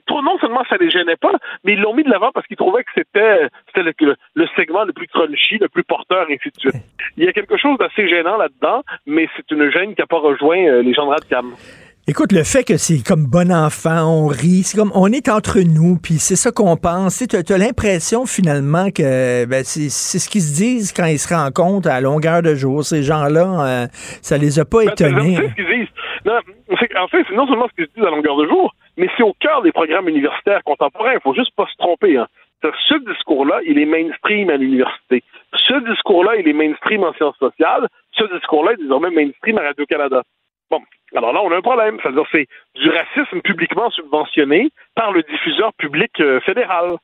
Speaker 27: non seulement ça les gênait pas, mais ils l'ont mis de l'avant parce qu'ils trouvaient que c'était le, le, segment le plus crunchy, le plus porteur, et ainsi de suite. Il y a quelque chose d'assez gênant là-dedans, mais c'est une gêne qui n'a pas rejoint euh, les gens de Radcam.
Speaker 3: Écoute, le fait que c'est comme bon enfant, on rit, c'est comme on est entre nous, puis c'est ça qu'on pense. Tu as, l'impression finalement que ben, c'est ce qu'ils se disent quand ils se rencontrent à longueur de jour. Ces gens-là, euh, ça les a pas ben, étonnés.
Speaker 27: C'est ce qu'ils disent. Non, en fait, c'est non seulement ce qu'ils se disent à longueur de jour, mais c'est au cœur des programmes universitaires contemporains. Il faut juste pas se tromper. Hein. Ce discours-là, il est mainstream à l'université. Ce discours-là, il est mainstream en sciences sociales. Ce discours-là est désormais mainstream à Radio-Canada. Bon, alors là, on a un problème. C'est-à-dire c'est du racisme publiquement subventionné par le diffuseur public euh, fédéral.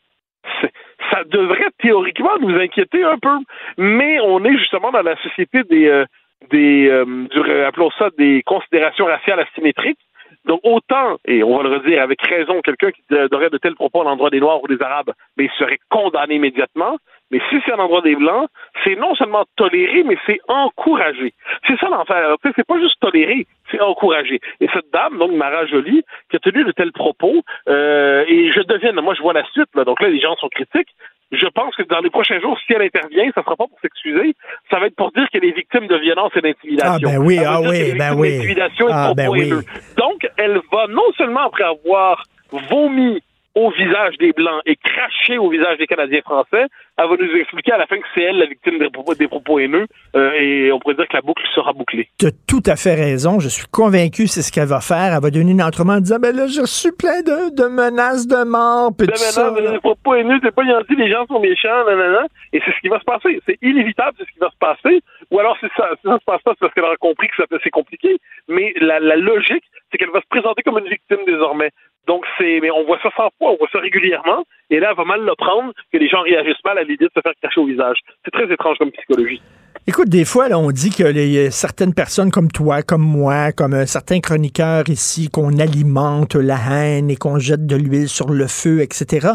Speaker 27: Ça devrait théoriquement nous inquiéter un peu, mais on est justement dans la société des, euh, des euh, appelons ça des considérations raciales asymétriques. Donc autant, et on va le redire avec raison, quelqu'un qui aurait de tels propos à l'endroit des Noirs ou des Arabes, mais il serait condamné immédiatement. Mais si c'est à l'endroit des Blancs, c'est non seulement toléré, mais c'est encouragé. C'est ça l'enfer. C'est pas juste toléré, c'est encouragé. Et cette dame, donc Mara Jolie, qui a tenu de tels propos, euh, et je devine, moi je vois la suite, là, donc là les gens sont critiques, je pense que dans les prochains jours, si elle intervient, ça sera pas pour s'excuser, ça va être pour dire qu'elle est victime de violence et d'intimidation.
Speaker 3: Ah ben oui, ah oui, ben oui.
Speaker 27: Ah, ben oui. Donc, elle va non seulement après avoir vomi au visage des Blancs et cracher au visage des Canadiens français, elle va nous expliquer à la fin que c'est elle la victime des propos, des propos haineux euh, et on pourrait dire que la boucle sera bouclée.
Speaker 3: Tu as tout à fait raison. Je suis convaincu c'est ce qu'elle va faire. Elle va donner une entrement en disant ben là, je suis plein de, de menaces de mort. Puis
Speaker 27: de menaces, des propos haineux, c'est pas gentil, les gens sont méchants, nanana. Et c'est ce qui va se passer. C'est inévitable, c'est ce qui va se passer. Ou alors, si ça, si ça se passe pas, c'est parce qu'elle aura compris que c'est compliqué. Mais la, la logique, c'est qu'elle va se présenter comme une victime désormais. Donc, c'est, mais on voit ça sans fois, on voit ça régulièrement. Et là, elle va mal le prendre que les gens réagissent mal à l'idée de se faire cacher au visage. C'est très étrange comme psychologie.
Speaker 3: Écoute, des fois, là, on dit que les, certaines personnes comme toi, comme moi, comme euh, certains chroniqueurs ici, qu'on alimente la haine et qu'on jette de l'huile sur le feu, etc.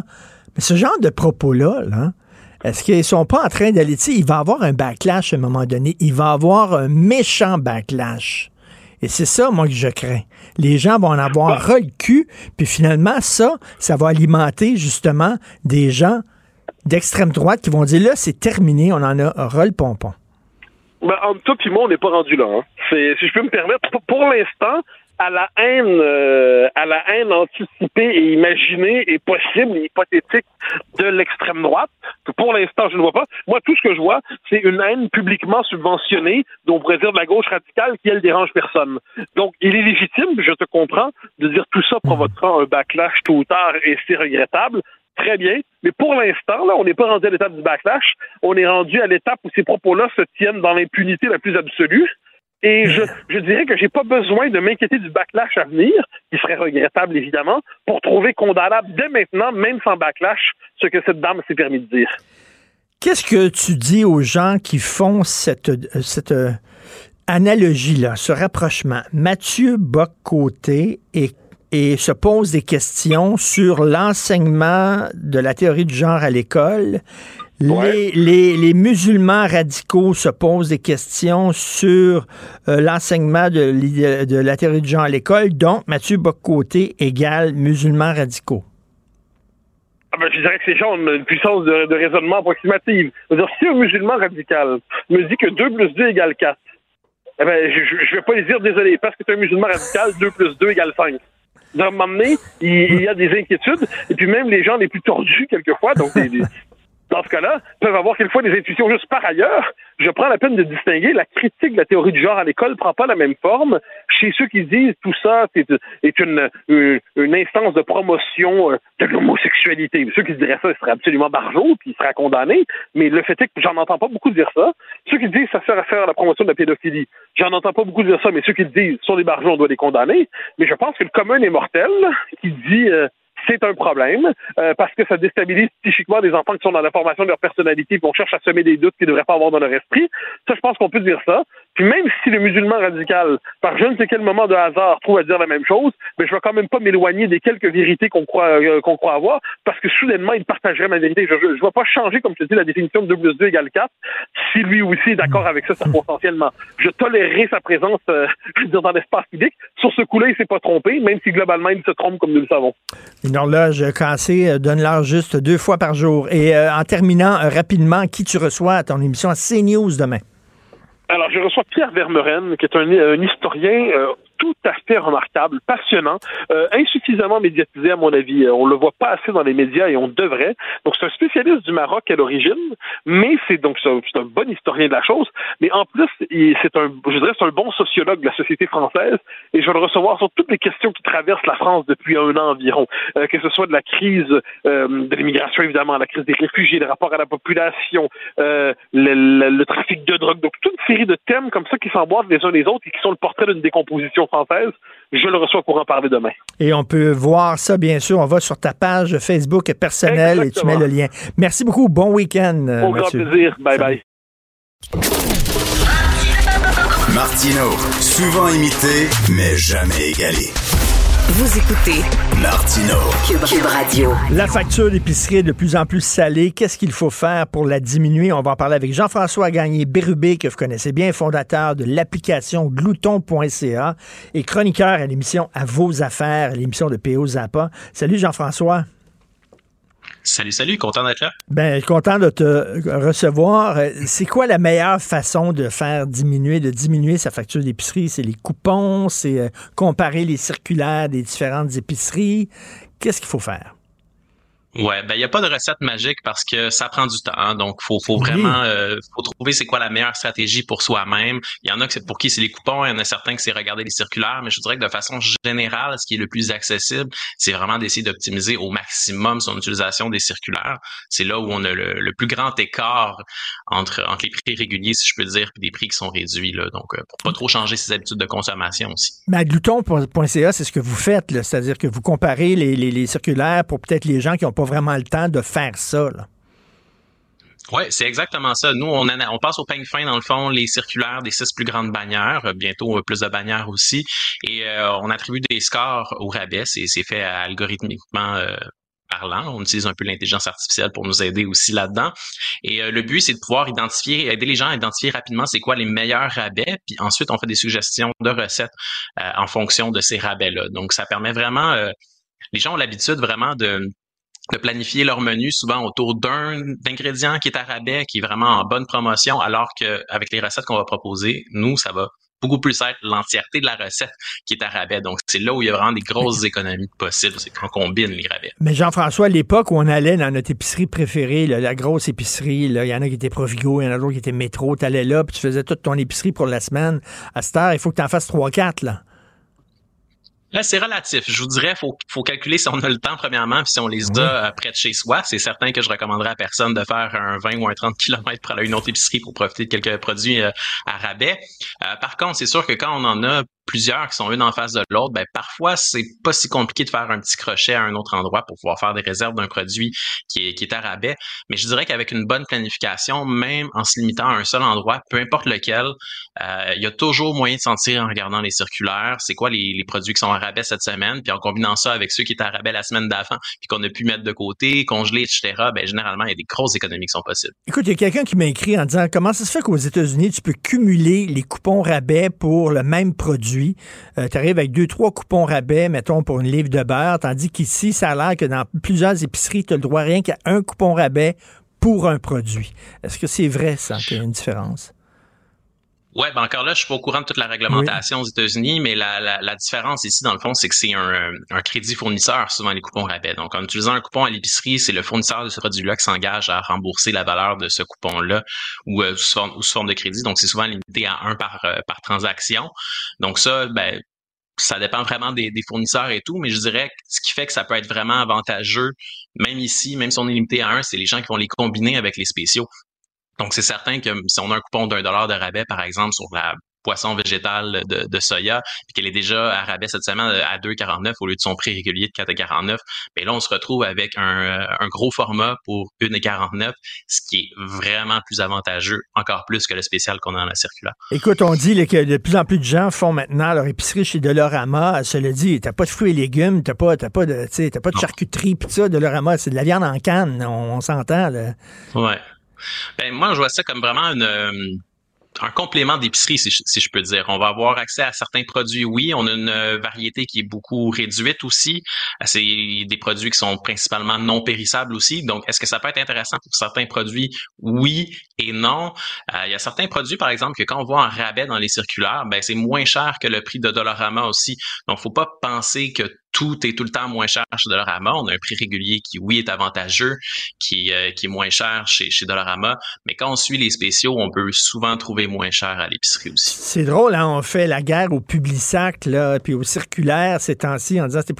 Speaker 3: Mais ce genre de propos-là, là, est-ce qu'ils sont pas en train d'aller, il va avoir un backlash à un moment donné, il va avoir un méchant backlash. Et c'est ça, moi, que je crains. Les gens vont en avoir ras le cul, puis finalement, ça, ça va alimenter justement des gens d'extrême droite qui vont dire là, c'est terminé, on en a ras le pompon.
Speaker 27: Ben, entre toi et moi, on n'est pas rendu là. Hein. Si je peux me permettre, pour l'instant, à la haine, euh, à la haine anticipée et imaginée et possible et hypothétique de l'extrême droite, pour l'instant je ne vois pas. Moi, tout ce que je vois, c'est une haine publiquement subventionnée dont on pourrait dire de la gauche radicale qui elle dérange personne. Donc, il est légitime, je te comprends, de dire tout ça provoquera un backlash tôt ou tard et c'est regrettable. Très bien. Mais pour l'instant, là, on n'est pas rendu à l'étape du backlash. On est rendu à l'étape où ces propos-là se tiennent dans l'impunité la plus absolue Et je, je dirais que j'ai pas besoin de m'inquiéter du backlash à venir, qui serait regrettable évidemment, pour trouver condamnable dès maintenant, même sans backlash, ce que cette dame s'est permis de dire.
Speaker 3: Qu'est-ce que tu dis aux gens qui font cette, cette euh, analogie-là, ce rapprochement? Mathieu Bock-Côté et, et se pose des questions sur l'enseignement de la théorie du genre à l'école les, les, les, musulmans radicaux se posent des questions sur euh, l'enseignement de, de, la théorie du genre à l'école. Donc, Mathieu Bocoté égale musulmans radicaux.
Speaker 27: Ah ben, je dirais que ces gens ont une puissance de, raisonnement approximative. dire, si un musulman radical me dit que 2 plus 2 égale 4, eh ben, je ne vais pas lui dire désolé, parce que tu es un musulman radical, 2 plus 2 égale 5. À un moment donné, il, y a des inquiétudes, et puis même les gens les plus tordus, quelquefois, donc des, dans ce cas-là, peuvent avoir quelquefois des intuitions juste par ailleurs. Je prends la peine de distinguer la critique de la théorie du genre à l'école prend pas la même forme chez ceux qui disent tout ça est, est une, une, instance de promotion euh, de l'homosexualité. Ceux qui diraient ça, ils seraient absolument barjots puis ils seraient condamnés. Mais le fait est que j'en entends pas beaucoup dire ça. Ceux qui disent ça sert à faire la promotion de la pédophilie, j'en entends pas beaucoup dire ça. Mais ceux qui disent sont des barjots, on doit les condamner. Mais je pense que le commun est mortel qui dit euh, c'est un problème euh, parce que ça déstabilise psychiquement des enfants qui sont dans la formation de leur personnalité et qu'on cherche à semer des doutes qu'ils ne devraient pas avoir dans leur esprit. Ça, je pense qu'on peut dire ça. Puis même si le musulman radical, par je ne sais quel moment de hasard, trouve à dire la même chose, mais je ne vais quand même pas m'éloigner des quelques vérités qu'on croit euh, qu'on croit avoir parce que soudainement, il partagerait ma vérité. Je ne vais pas changer, comme je te dis, la définition de 2 plus 2 égale 4 si lui aussi est d'accord avec ça potentiellement. Je tolérerai sa présence, euh, <laughs> je veux dire, dans l'espace public. Sur ce coup-là, il s'est pas trompé, même si globalement, il se trompe comme nous le savons
Speaker 3: horloge cassée, euh, donne-leur juste deux fois par jour. Et euh, en terminant rapidement, qui tu reçois à ton émission à CNews demain?
Speaker 27: Alors, je reçois Pierre Vermeuren, qui est un, historien tout à remarquable, passionnant, euh, insuffisamment médiatisé à mon avis. Euh, on le voit pas assez dans les médias et on devrait. Donc c'est un spécialiste du Maroc à l'origine, mais c'est donc c'est un, bon historien de la chose. Mais en plus, c'est un, je dirais, c'est un bon sociologue de la société française. Et je vais le recevoir sur toutes les questions qui traversent la France depuis un an environ, euh, que ce soit de la crise de l'immigration évidemment, la crise des réfugiés, les rapports à la population, le, le, trafic de drogue, donc toute une série de thèmes comme ça qui s'emboîtent les uns les autres et qui sont le portrait d'une décomposition française. Je le reçois pour en parler demain.
Speaker 3: Et on peut voir ça, bien sûr. On va sur ta page Facebook personnelle et tu mets le lien. Merci beaucoup. Bon week-end.
Speaker 27: Euh, Au grand plaisir. Bye bye.
Speaker 1: Martino, souvent imité, mais jamais égalé.
Speaker 2: Vous écoutez
Speaker 1: Martino
Speaker 2: Cube, Radio.
Speaker 3: La facture d'épicerie est de plus en plus salée. Qu'est-ce qu'il faut faire pour la diminuer? On va en parler avec Jean-François Gagné-Bérubé, que vous connaissez bien, fondateur de l'application glouton.ca et chroniqueur à l'émission À vos affaires, l'émission de P.O. Zappa. Salut Jean-François.
Speaker 28: Salut, salut, content d'être là?
Speaker 3: Ben, content de te recevoir. C'est quoi la meilleure façon de faire diminuer, de diminuer sa facture d'épicerie? C'est les coupons, c'est euh, comparer les circulaires des différentes épiceries. Qu'est-ce qu'il faut faire?
Speaker 28: Ouais, ben il y a pas de recette magique parce que ça prend du temps. Hein. donc faut faut vraiment euh, faut trouver c'est quoi la meilleure stratégie pour soi-même. Il y en a que c'est pour qui c'est les coupons, il y en a certains que c'est regarder les circulaires, mais je dirais que de façon générale, ce qui est le plus accessible, c'est vraiment d'essayer d'optimiser au maximum son utilisation des circulaires. C'est là où on a le, plus grand écart entre entre les prix réguliers si je peux dire puis des prix qui sont réduits là. Donc euh, pour pas trop changer ses habitudes de consommation aussi.
Speaker 3: Glouton.ca, c'est ce que vous faites, c'est-à-dire que vous comparez les, les, les circulaires pour peut-être les gens qui n'ont pas vraiment le temps de faire ça.
Speaker 28: Oui, c'est exactement ça. Nous, on, on passe au peigne fin, dans le fond, les circulaires des six plus grandes bannières, euh, bientôt euh, plus de bannières aussi, et euh, on attribue des scores au rabais. C'est fait algorithmiquement parlant. On utilise un peu l'intelligence artificielle pour nous aider aussi là-dedans. Et le but, c'est de pouvoir identifier, aider les gens à identifier rapidement c'est quoi les meilleurs rabais, puis ensuite on fait des suggestions de recettes en fonction de ces rabais-là. Donc, ça permet vraiment... les gens ont l'habitude vraiment de de planifier leur menu souvent autour d'un ingrédient qui est à rabais, qui est vraiment en bonne promotion, alors qu'avec les recettes qu'on va proposer, nous, ça va beaucoup plus être l'entièreté de la recette qui est à rabais. Donc, c'est là où il y a vraiment des grosses économies possibles. C'est qu'on combine les rabais.
Speaker 3: Mais Jean-François, à l'époque où on allait dans notre épicerie préférée, la grosse épicerie, il y en a qui étaient Provigo, il y en a d'autres qui étaient Métro, tu allais là, puis tu faisais toute ton épicerie pour la semaine. À cette heure, il faut que tu en fasses 3-4, là.
Speaker 28: Là, c'est relatif. Je vous dirais, faut faut calculer si on a le temps premièrement, puis si on les a euh, près de chez soi. C'est certain que je recommanderais à personne de faire un 20 ou un 30 km pour aller à une autre épicerie pour profiter de quelques produits euh, à rabais. Euh, par contre, c'est sûr que quand on en a plusieurs qui sont une en face de l'autre, ben parfois c'est pas si compliqué de faire un petit crochet à un autre endroit pour pouvoir faire des réserves d'un produit qui est, qui est à rabais. Mais je dirais qu'avec une bonne planification, même en se limitant à un seul endroit, peu importe lequel, euh, il y a toujours moyen de sentir en regardant les circulaires, c'est quoi les, les, produits qui sont à rabais cette semaine, puis en combinant ça avec ceux qui étaient à rabais la semaine d'avant, puis qu'on a pu mettre de côté, congeler, etc. Ben généralement il y a des grosses économies qui sont possibles.
Speaker 3: Écoute, il y a quelqu'un qui m'a écrit en disant comment ça se fait qu'aux États-Unis tu peux cumuler les coupons rabais pour le même produit euh, tu arrives avec deux, trois coupons rabais, mettons, pour une livre de beurre, tandis qu'ici, ça a l'air que dans plusieurs épiceries, tu as le droit rien qu'à un coupon rabais pour un produit. Est-ce que c'est vrai, ça, qu'il y a une différence?
Speaker 28: Ouais, ben encore là, je suis pas au courant de toute la réglementation aux États-Unis, mais la, la, différence ici, dans le fond, c'est que c'est un, un, crédit fournisseur, souvent les coupons rabais. Donc, en utilisant un coupon à l'épicerie, c'est le fournisseur de ce produit-là qui s'engage à rembourser la valeur de ce coupon-là ou, euh, sous, forme, sous, forme, de crédit. Donc, c'est souvent limité à un par, euh, par transaction. Donc, ça, ben, ça dépend vraiment des, des, fournisseurs et tout, mais je dirais que ce qui fait que ça peut être vraiment avantageux, même ici, même si on est limité à un, c'est les gens qui vont les combiner avec les spéciaux. Donc, c'est certain que si on a un coupon d'un dollar de rabais, par exemple, sur la poisson végétal de, de soya, puis qu'elle est déjà à rabais cette semaine à 2,49 au lieu de son prix régulier de 4,49, bien là, on se retrouve avec un, euh, un gros format pour 1,49, ce qui est vraiment plus avantageux, encore plus que le spécial qu'on a dans la circulaire.
Speaker 3: Écoute, on dit que de plus en plus de gens font maintenant leur épicerie chez Dolorama. Cela dit, t'as pas de fruits et légumes, t'as pas, t'as pas de, t'as pas de charcuterie, puis ça, Dolorama, c'est de la viande en canne, on, on s'entend, là.
Speaker 28: Ouais. Ben, moi, je vois ça comme vraiment une, euh, un complément d'épicerie, si, si, je peux dire. On va avoir accès à certains produits, oui. On a une euh, variété qui est beaucoup réduite aussi. C'est des produits qui sont principalement non périssables aussi. Donc, est-ce que ça peut être intéressant pour certains produits? Oui et non? Euh, il y a certains produits, par exemple, que quand on voit en rabais dans les circulaires, ben c'est moins cher que le prix de Dollarama aussi. Donc, faut pas penser que tout est tout le temps moins cher chez Dollarama. On a un prix régulier qui, oui, est avantageux, qui, euh, qui est moins cher chez, chez Dollarama. Mais quand on suit les spéciaux, on peut souvent trouver moins cher à l'épicerie aussi.
Speaker 3: C'est drôle, hein? On fait la guerre au Publisac, là, puis au circulaire ces temps-ci en disant, c'est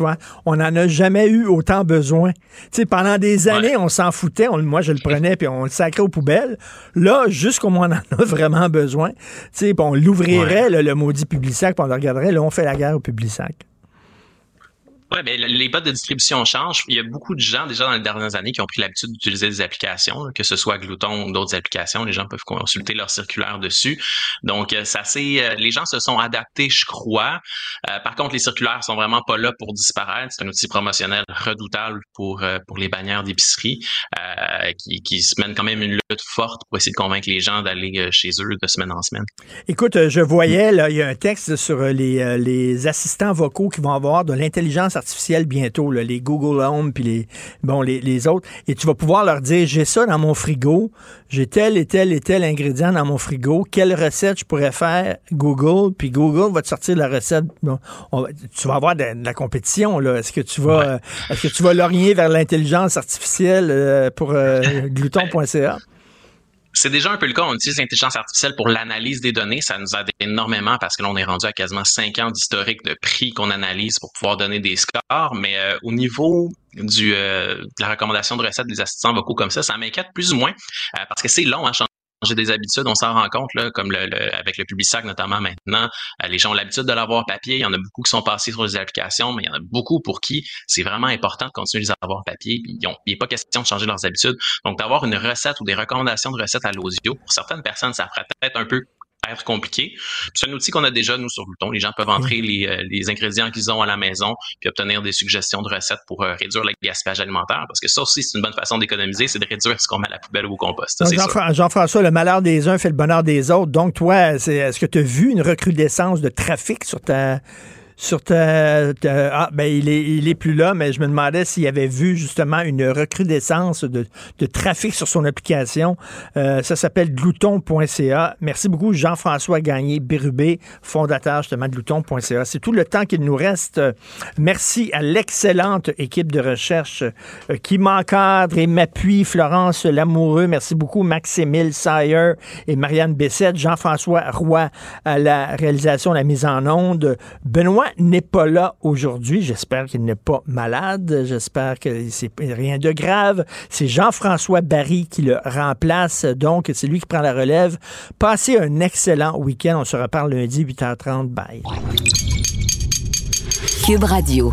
Speaker 3: on n'en a jamais eu autant besoin. Sais, pendant des années, on s'en foutait. On, moi, je le prenais, puis on le sacrait aux poubelles. Là, jusqu'au moment on en a <laughs> vraiment besoin. Sais, on l'ouvrirait, le maudit Publisac, puis on le regarderait. Là, on fait la guerre au Publisac.
Speaker 28: Oui, mais les bottes de distribution changent. Il y a beaucoup de gens déjà dans les dernières années qui ont pris l'habitude d'utiliser des applications, que ce soit Glouton ou d'autres applications. Les gens peuvent consulter leur circulaire dessus. Donc, euh, ça c'est, euh, les gens se sont adaptés, je crois. Euh, par contre, les circulaires sont vraiment pas là pour disparaître. C'est un outil promotionnel redoutable pour pour les bannières d'épicerie qui, qui se mènent quand même une lutte forte pour essayer de convaincre les gens d'aller chez eux de semaine en semaine.
Speaker 3: Écoute, je voyais là, il y a un texte sur les les assistants vocaux qui vont avoir de l'intelligence artificielle bientôt, les Google Home puis les bon les, les, autres, et tu vas pouvoir leur dire j'ai ça dans mon frigo, j'ai tel et tel et tel ingrédient dans mon frigo, quelle recette je pourrais faire? Google, puis Google va te sortir la recette. tu vas avoir de, la compétition là. Est-ce que tu vas euh, est-ce que tu vas lorgner vers l'intelligence artificielle euh, pour euh, <laughs> glouton.ca?
Speaker 28: C'est déjà un peu le cas. On utilise l'intelligence artificielle pour l'analyse des données. Ça nous aide énormément parce que l'on est rendu à quasiment cinq ans d'historique de prix qu'on analyse pour pouvoir donner des scores. Mais euh, au niveau euh, de la recommandation de recettes des assistants vocaux comme ça, ça m'inquiète plus ou moins euh, parce que c'est long à changer des habitudes, on s'en rend compte, là, comme le, avec le Publisac notamment maintenant. Euh, les gens ont l'habitude de l'avoir papier. Il y en a beaucoup qui sont passés sur les applications, mais il y en a beaucoup pour qui c'est vraiment important de continuer à les avoir papier. Puis il n'est pas question de changer leurs habitudes. Donc, d'avoir une recette ou des recommandations de recettes à l'audio, pour certaines personnes, ça ferait peut-être un peu compliqué. C'est un outil qu'on a déjà, nous, sur Glouton. Les gens peuvent entrer les, euh, les ingrédients qu'ils ont à la maison puis obtenir des suggestions de recettes pour euh, réduire le gaspillage alimentaire. Parce que ça aussi, c'est une bonne façon d'économiser, c'est de réduire ce qu'on met à la poubelle ou au compost.
Speaker 3: Jean-François, le malheur des uns fait le bonheur des autres. Donc, toi, est-ce que tu as vu une recrudescence de trafic sur ta sur ta, ah ben il est plus là mais je me demandais s'il avait vu justement une recrudescence de, trafic sur son application. Euh, ça s'appelle glouton.ca merci beaucoup Jean-François Gagné Bérubé fondateur justement de glouton.ca c'est tout le temps qu'il nous reste. Merci à l'excellente équipe de recherche euh, qui m'encadre et m'appuie. Florence Lamoureux merci beaucoup. Max-Émile Sayer et Marianne Bessette. Jean-François Roy à la réalisation la mise en onde. Benoît n'est pas là aujourd'hui. J'espère qu'il n'est pas malade. J'espère que c'est rien de grave. C'est Jean-François Barry qui le remplace. Donc, c'est lui qui prend la relève. Passez un excellent week-end. On se reparle lundi, 8h30. Bye.
Speaker 2: Cube Radio.